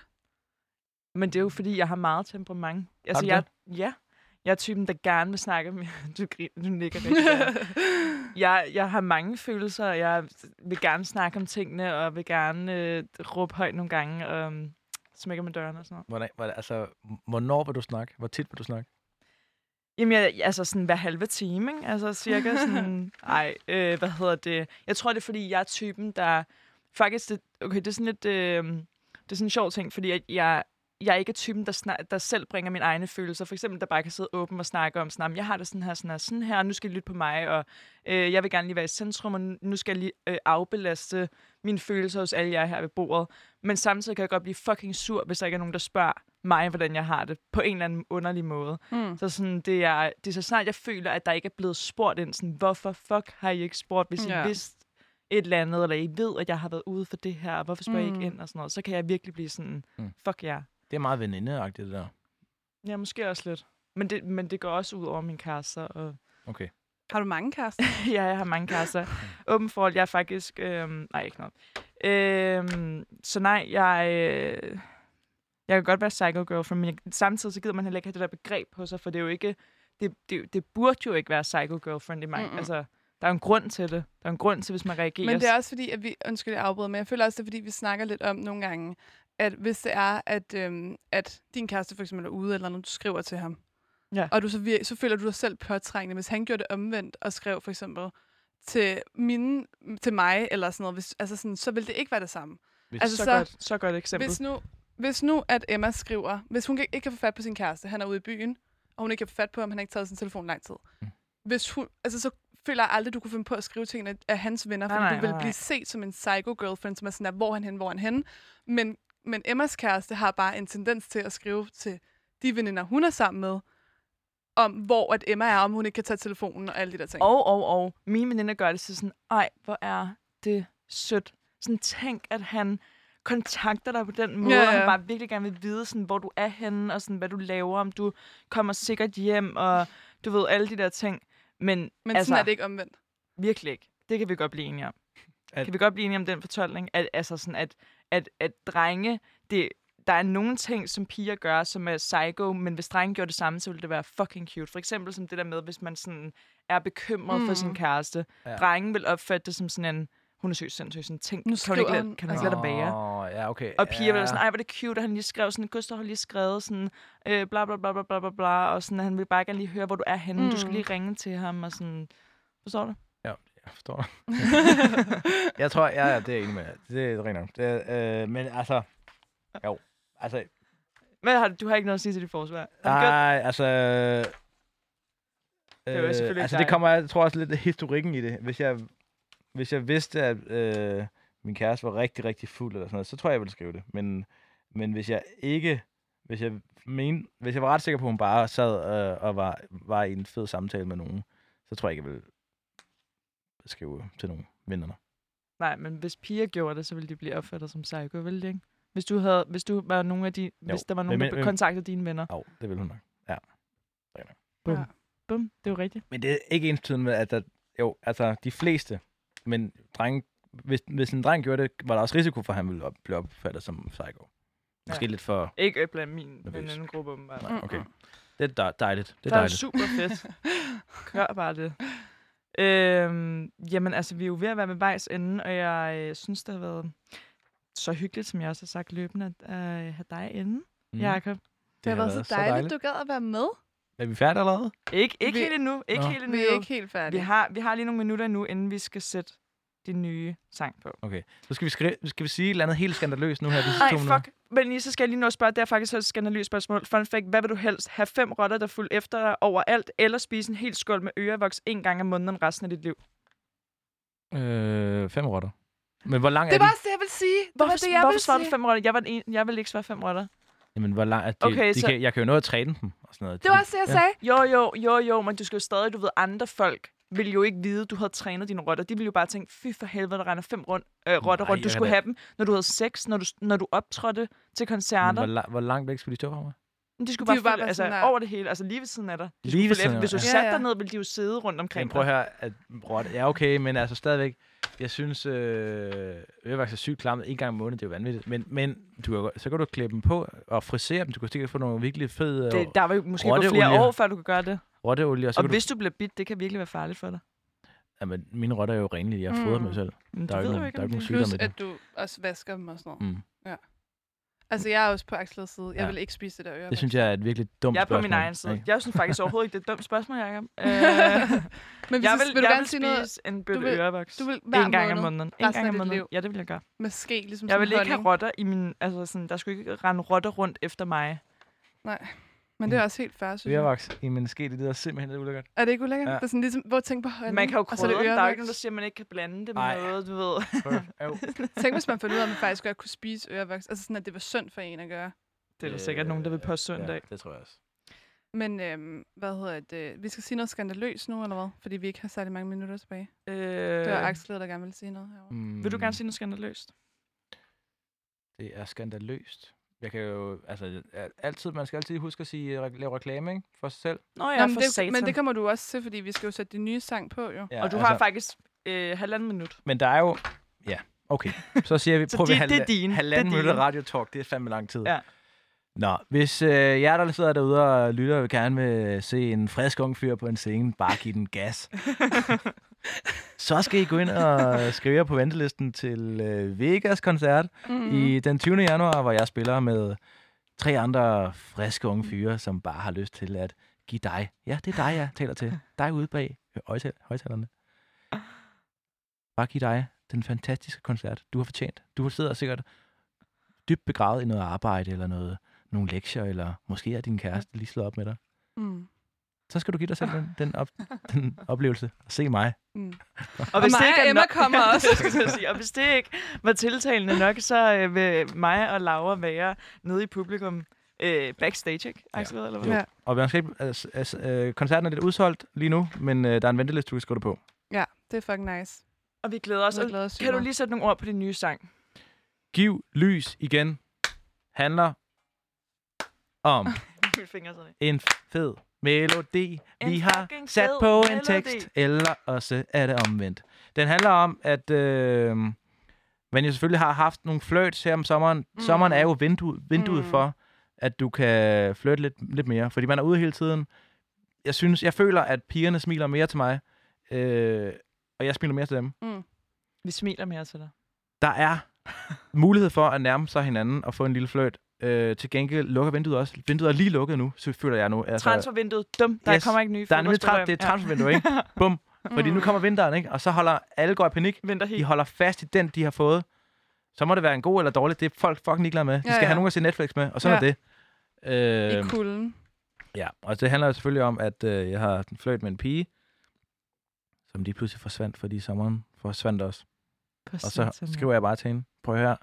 Men det er jo, fordi jeg har meget temperament. Altså,
du
jeg, ja. Jeg er typen, der gerne vil snakke med... Du, griner, du nikker rigtig jeg, jeg har mange følelser, og jeg vil gerne snakke om tingene, og vil gerne øh, råbe højt nogle gange, og um, smække med døren og sådan noget.
Hvordan, hvordan, altså, hvornår vil du snakke? Hvor tit vil du snakke?
Jamen, jeg, altså sådan hver halve time, ikke? Altså cirka sådan... Ej, øh, hvad hedder det? Jeg tror, det er, fordi jeg er typen, der... Faktisk, det, okay, det er sådan lidt... Øh, det er sådan en sjov ting, fordi jeg, jeg, jeg er ikke typen, der, snak, der selv bringer mine egne følelser. For eksempel, der bare kan sidde åben og snakke om sådan, "Jamen, jeg har det sådan her, sådan her, sådan her, og nu skal I lytte på mig, og øh, jeg vil gerne lige være i centrum, og nu- skal jeg lige øh, afbelaste mine følelser hos alle jer her ved bordet. Men samtidig kan jeg godt blive fucking sur, hvis der ikke er nogen, der spørger mig, hvordan jeg har det, på en eller anden underlig måde.
mm.
Så sådan, det, er, det er så snart, jeg føler, at der ikke er blevet spurgt ind, sådan, hvorfor fuck har I ikke spurgt, hvis
Ja.
I vidste et eller andet, eller I ved, at jeg har været ude for det her, og hvorfor spørger mm. I
Mm.
ikke ind, og sådan noget, så kan jeg virkelig blive sådan,
Mm.
mm. fuck ja. Yeah.
Det er meget venindeagtigt, det der.
Ja, måske også lidt. Men det, men det går også ud over min kærester. Og
Okay.
Har du mange kærester?
ja, jeg har mange kærester. Åben forhold, jeg er faktisk... Øhm, nej, ikke noget. Øhm, så nej, jeg... Øh, jeg kan godt være psycho girlfriend, men jeg, samtidig så gider man heller ikke have det der begreb på sig, for det er jo ikke... Det, det, det burde jo ikke være psycho girlfriend i mig.
Mm-mm.
Altså, der er en grund til det. Der er en grund til, hvis man reagerer.
Men det er også fordi, at vi, undskyld, jeg afbryder, men jeg føler også, det er fordi, vi snakker lidt om nogle gange, at hvis det er, at, øhm, at din kæreste for eksempel er ude, eller når du skriver til ham,
Ja.
og du så, vir- så føler du dig selv påtrængende. Hvis han gjorde det omvendt og skrev for eksempel til, mine, til mig, eller sådan noget, hvis, altså sådan, så vil det ikke være det samme.
Hvis,
Altså,
så,
så-
godt, så godt eksempel.
Hvis nu, hvis nu, at Emma skriver, hvis hun ikke kan få fat på sin kæreste, han er ude i byen, og hun ikke kan få fat på ham, han har ikke taget sin telefon lang tid.
Mm.
Hvis hun, altså så føler jeg aldrig, du kunne finde på at skrive tingene af hans venner, fordi
nej,
du vil
nej,
blive set som en psycho girlfriend, som er sådan, der, hvor er han hen, hvor er han henne. Men, men Emmas kæreste har bare en tendens til at skrive til de veninder, hun er sammen med, om hvor at Emma er, om hun ikke kan tage telefonen og alle de der ting.
Og, og, og. Mine veninder gør det til sådan, ej, hvor er det sødt. Sådan, tænk, at han kontakter dig på den måde,
Ja,
ja, og han bare virkelig gerne vil vide, sådan, hvor du er henne, og sådan, hvad du laver, om du kommer sikkert hjem, og du ved, alle de der ting. Men,
men
altså,
sådan er det ikke omvendt.
virkelig ikke. Det kan vi godt blive enige om.
At-
Kan vi godt blive enige om den fortolkning? At, altså sådan, at, at, at drenge, det, der er nogle ting, som piger gør, som er psycho, men hvis drenge gjorde det samme, så ville det være fucking cute. For eksempel som det der med, hvis man sådan er bekymret mm. for sin
Mm.
kæreste.
Ja.
Drengen vil opfatte det som sådan en, hun er sygt sindssyg, sådan, tænk,
Nu
kan hun
skriver
ikke, lade, kan hun ikke lade dig være?
Åh, ja, okay.
Og piger
ja.
vil være sådan, ej, hvor er det cute, at han lige skrev sådan, Gustav har lige skrevet sådan, øh, bla bla bla bla bla bla bla, og sådan, at han vil bare gerne lige høre, hvor du er henne. Mm. Du skal
Mm.
lige ringe til ham, og sådan, forstår du?
Jeg forstår dig. jeg tror, ja, ja, det er jeg enig med. Det er rigtig nok. Det er, øh, men altså, jo, altså,
Men har, du- du har ikke noget at sige til dit forsvar? Du
nej, altså...
er jo selvfølgelig ikke
altså, det kommer, jeg tror også lidt af historikken i det. Hvis jeg, hvis jeg vidste, at øh, min kæreste var rigtig, rigtig fuld eller sådan noget, så tror jeg, jeg ville skrive det. Men, men hvis jeg ikke... Hvis jeg, men, hvis jeg var ret sikker på, at hun bare sad øh, og var, var i en fed samtale med nogen, så tror jeg ikke, jeg ville skrive til nogen vennerne.
Nej, men hvis piger gjorde det, så ville de blive opfattet som psycho, ville de ikke? Hvis du, havde, hvis du var nogle af de, hvis der var nogen,
men-
der kontaktede dine venner.
Jo, det ville hun nok.
Bum.
Ja.
Bum, det er jo rigtigt.
Men det er ikke ens med, at der, jo, altså de fleste, men drenge, hvis, hvis en dreng gjorde det, var der også risiko for, at han ville op, blive opfattet som psycho. Måske
Ja.
lidt for...
Ikke blandt min venindegruppe, åbenbart.
Nej, okay. Det er dej- dejligt. Det
Det
er
er
dejligt.
super fedt. Gør bare det. Øhm, jamen, altså, vi er jo ved at være ved vejs ende, og jeg øh, synes, det har været så hyggeligt, som jeg også har sagt løbende, at øh, have dig inde, mm. Jacob.
Det har været så dejligt, du gad at være med.
Er vi færdige allerede?
Ikke, ikke
Vi-
helt endnu. Ikke
Nå.
helt endnu.
Vi er ikke helt
vi,
færdige.
har, vi har lige nogle minutter nu, inden vi skal sætte din nye sang på.
Okay. Så skal vi, skrive, skal vi sige et eller andet helt skandaløst nu her.
Nej,
to minutter?
fuck. Men lige så skal jeg lige nå at spørge, det er faktisk et skandaløst spørgsmål. Fun fact, hvad vil du helst? Have fem rotter, der fulger efter dig overalt, eller spise en hel skål med ørevoks en gang om måneden resten af dit liv?
Øh, fem rotter. Men hvor lang
Det
er
var
de?
også det, jeg ville sige. Det
Hvorfor,
var det, jeg
hvorfor svarede du fem rotter? Jeg, var en, jeg vil ikke svare fem rotter.
Jamen, hvor lang er de?
Okay,
de
så-
kan, jeg kan jo nå at træne dem og sådan noget.
Det var også det, jeg sagde.
Jo, jo, jo, jo, men du skal jo stadig, du ved, andre folk vil jo ikke vide, at du havde trænet dine rotter. De ville jo bare tænke, fy for helvede, der render fem rundt, øh, rotter
Nej,
rundt. Du skulle
da-
have dem, når du havde sex, når du, når du optrådte til
Men
koncerter.
hvor, la- hvor langt væk skulle de stå fra mig?
De skulle
De
bare,
bare
følge, altså,
sådan der-
over det hele, altså lige ved siden af dig. De
Lige ved siden af-
Hvis du
ja.
satte dig ned, ville de jo sidde rundt omkring
Men prøv høre, at rotte er okay, men altså stadigvæk, jeg synes, øh, ørevaks er sygt klammet en gang om måneden, det er jo vanvittigt. Men, men du kan, så kan du klippe dem på og frisere dem. Du kan sikkert få nogle virkelig fede
Det, der vil jo måske gå flere år, før du kan gøre det.
Rotteolie. Og så
Og hvis du bliver bit, det kan virkelig være farligt for dig.
du, jamen, mine rotter er jo renlige, jeg har fodret
Mm.
dem selv.
Men
Der er
du
jo ikke
ikke,
der er ikke
det
nogen
Plus,
sygdom i
at du også vasker dem og sådan noget.
Mm.
Altså, jeg er også på Axels side. Jeg
Ja.
vil ikke spise det der øre.
Det synes jeg er et virkelig dumt
Jeg er på
spørgsmål.
min egen side. Jeg synes faktisk overhovedet ikke, det er et dumt spørgsmål, Jacob. Øh,
Men hvis
jeg
vil,
vil,
vil du
jeg
gerne
vil
sige noget
spise en bøtte
du vil-
ørevoks.
du vil hver
en gang om
måned,
måneden. En gang om måneden.
liv?
Ja, det vil jeg gøre.
med ske, ligesom
Jeg vil ikke have rotter i min... Altså sådan, der skulle ikke rende rotter rundt efter mig.
Nej. Men det er også helt fair, synes jeg.
Ørevaks i min ske, det lyder simpelthen lidt ulækkert.
Er det ikke ulækkert?
Ja.
Det er sådan ligesom, hvor tænk på honning,
Man kan jo
og så er det
krydre. Der er jo ikke nogen, der siger, at man ikke kan blande det
Ej.
med noget, du ved.
Tænk, hvis man fandt ud af, at man faktisk godt kunne spise ørevoks. Altså sådan, at det var synd for en at gøre.
Det er der sikkert nogen, der vil påstå en
ja,
dag.
det tror jeg også.
Men øhm, hvad hedder det? Vi skal sige noget skandaløst nu, eller hvad? Fordi vi ikke har særlig mange minutter tilbage.
Øh,
Det var Axel, der gerne ville sige noget herovre.
Mm,
vil du gerne sige noget skandaløst?
Det er skandaløst. Jeg kan jo, altså, altid, man skal altid huske at sige, re- lave reklame, ikke? For sig selv.
Nå ja,
Nå, men,
for
det,
satan.
men det kommer du også til, fordi vi skal jo sætte din nye sang på, jo.
Ja,
Og du har faktisk øh, halvanden minut.
Men der er jo... Ja, okay. Så siger vi,
er din. Det er
halvanden minutter radiotalk. Det er fandme lang tid.
Ja.
Nå, hvis øh, jer, der sidder derude og lytter, vil gerne vil se en frisk ung fyr på en scene, bare give den gas. så skal I gå ind og skrive jer på ventelisten til øh, Vegas koncert
Mm.
i den 20. januar, hvor jeg spiller med tre andre friske unge fyre, som bare har lyst til at give dig, ja, det er dig, jeg taler til, dig ude bag højtal- højtalerne. Bare give dig den fantastiske koncert, du har fortjent. Du sidder sikkert dybt begravet i noget arbejde, eller noget, nogle lektier, eller måske er din kæreste lige slået op med dig.
Mm.
Så skal du give dig selv den, den, op, den oplevelse og se mig.
Mm.
Og hvis
mig
det ikke
og
er
Emma
nok-
kommer også.
Jeg til at sige, og hvis det ikke var tiltalende nok, så øh, vil mig og Laura være nede i publikum øh, backstage, ikke? Axel, eller hvad?
Ja.
Og man skal altså, altså, øh, koncerten er lidt udsolgt lige nu, men øh, der er en venteliste, du kan skrive dig på.
ja, det er fucking nice.
Og vi glæder os.
Jeg
Og
glæder os
Kan du lige sætte nogle ord på din nye sang?
Giv lys igen handler om en fed melodi,
En
vi har sat på en
melodi.
tekst, eller også er det omvendt. Den handler om, at øh, man jo selvfølgelig har haft nogle flirts her om sommeren. Mm. Sommeren er jo vinduet, vinduet
Mm.
mm. for, at du kan flirte lidt, lidt mere, fordi man er ude hele tiden. Jeg synes, jeg føler, at pigerne smiler mere til mig, øh, og jeg smiler mere til dem.
Mm.
Vi smiler mere til dig.
Der er mulighed for at nærme sig hinanden og få en lille flirt. Øh, til gengæld lukker vinduet også. Vinduet er lige lukket nu, så føler jeg nu. Altså,
Transfervinduet, dum. Der
Yes.
kommer ikke nye
der er nemlig tra- det er et transfervindue, ikke? Bum. Fordi nu kommer vinteren, ikke? Og så holder alle går i panik.
Venter
De
helt.
holder fast i den, de har fået. Så må det være en god eller dårlig. Det er folk fucking ligeglade med. De
Ja,
skal
ja.
have nogen at se Netflix med, og sådan
Ja.
er det.
I
Øh,
kulden.
ja, og det handler selvfølgelig om, at øh, jeg har fløjt med en pige, som lige pludselig forsvandt, fordi sommeren forsvandt også. Og så skriver jeg bare til hende, prøv at høre,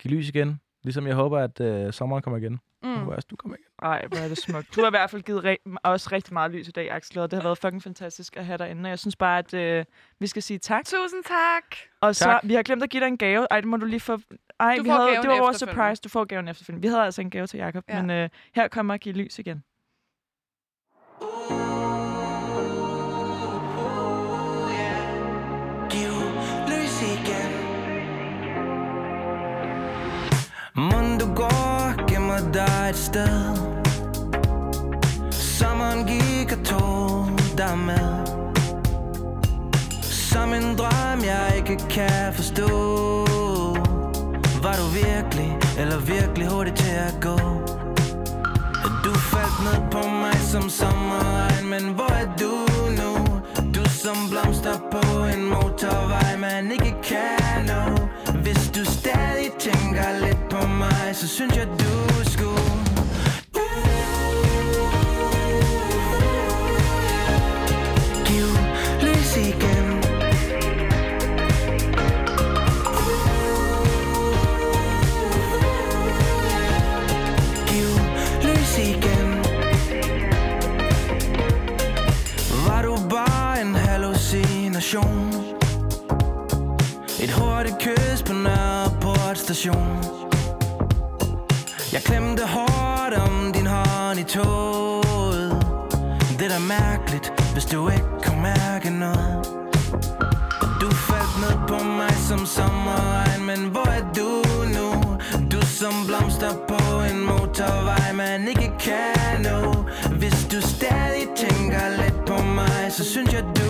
giv lys igen, ligesom jeg håber, at øh, sommeren kommer igen. Mm. Jeg håber også, du kommer igen.
Ej, hvor er det smukt. Du har i hvert fald givet re- også rigtig meget lys i dag, Axel, og det har været fucking fantastisk at have dig inde. Og jeg synes bare, at øh, vi skal sige tak.
Tusind tak.
Og så,
Tak.
vi har glemt at give dig en gave. Ej, det må du lige få... Ej,
Du
vi
får
havde,
gaven
det var vores surprise. Du får gaven efterfølgende. Vi havde altså en gave til Jacob,
Ja.
ja. men øh, her kommer at give lys igen.
Dig et sted Sommeren gik og tog dig med Som en drøm, jeg ikke kan forstå Var du virkelig, eller virkelig hurtig til at gå? Du faldt ned på mig som sommerregn Men hvor er du nu? Du som blomster på en motorvej Man ikke kan nå Hvis du stadig tænker lidt på mig Så synes jeg du hallucination Et hurtigt kys på Nørreport station. Jeg klemte hårdt om din hånd i toget. Det er da mærkeligt, hvis du ikke kunne mærke noget. Du faldt ned på mig som sommerregn Men hvor er du nu? Du som blomster på en motorvej Man ikke kan nå. Hvis du stadig tænker lidt på mig Så synes jeg du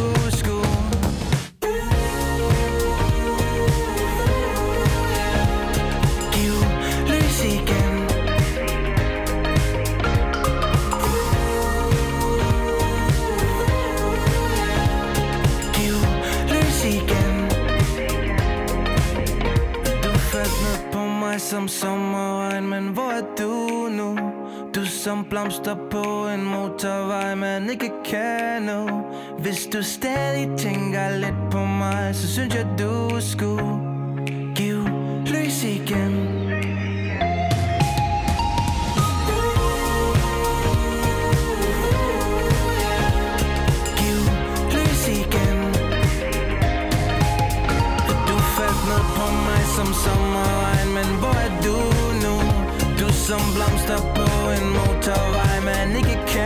som sommerregn Men hvor er du nu? Du som blomster på en motorvej Man ikke kan nå. Hvis du stadig tænker lidt på mig Så synes jeg du skulle Give lys igen. Some song men hvor er du nu? Du som blomster på en motorvej Man ikke kan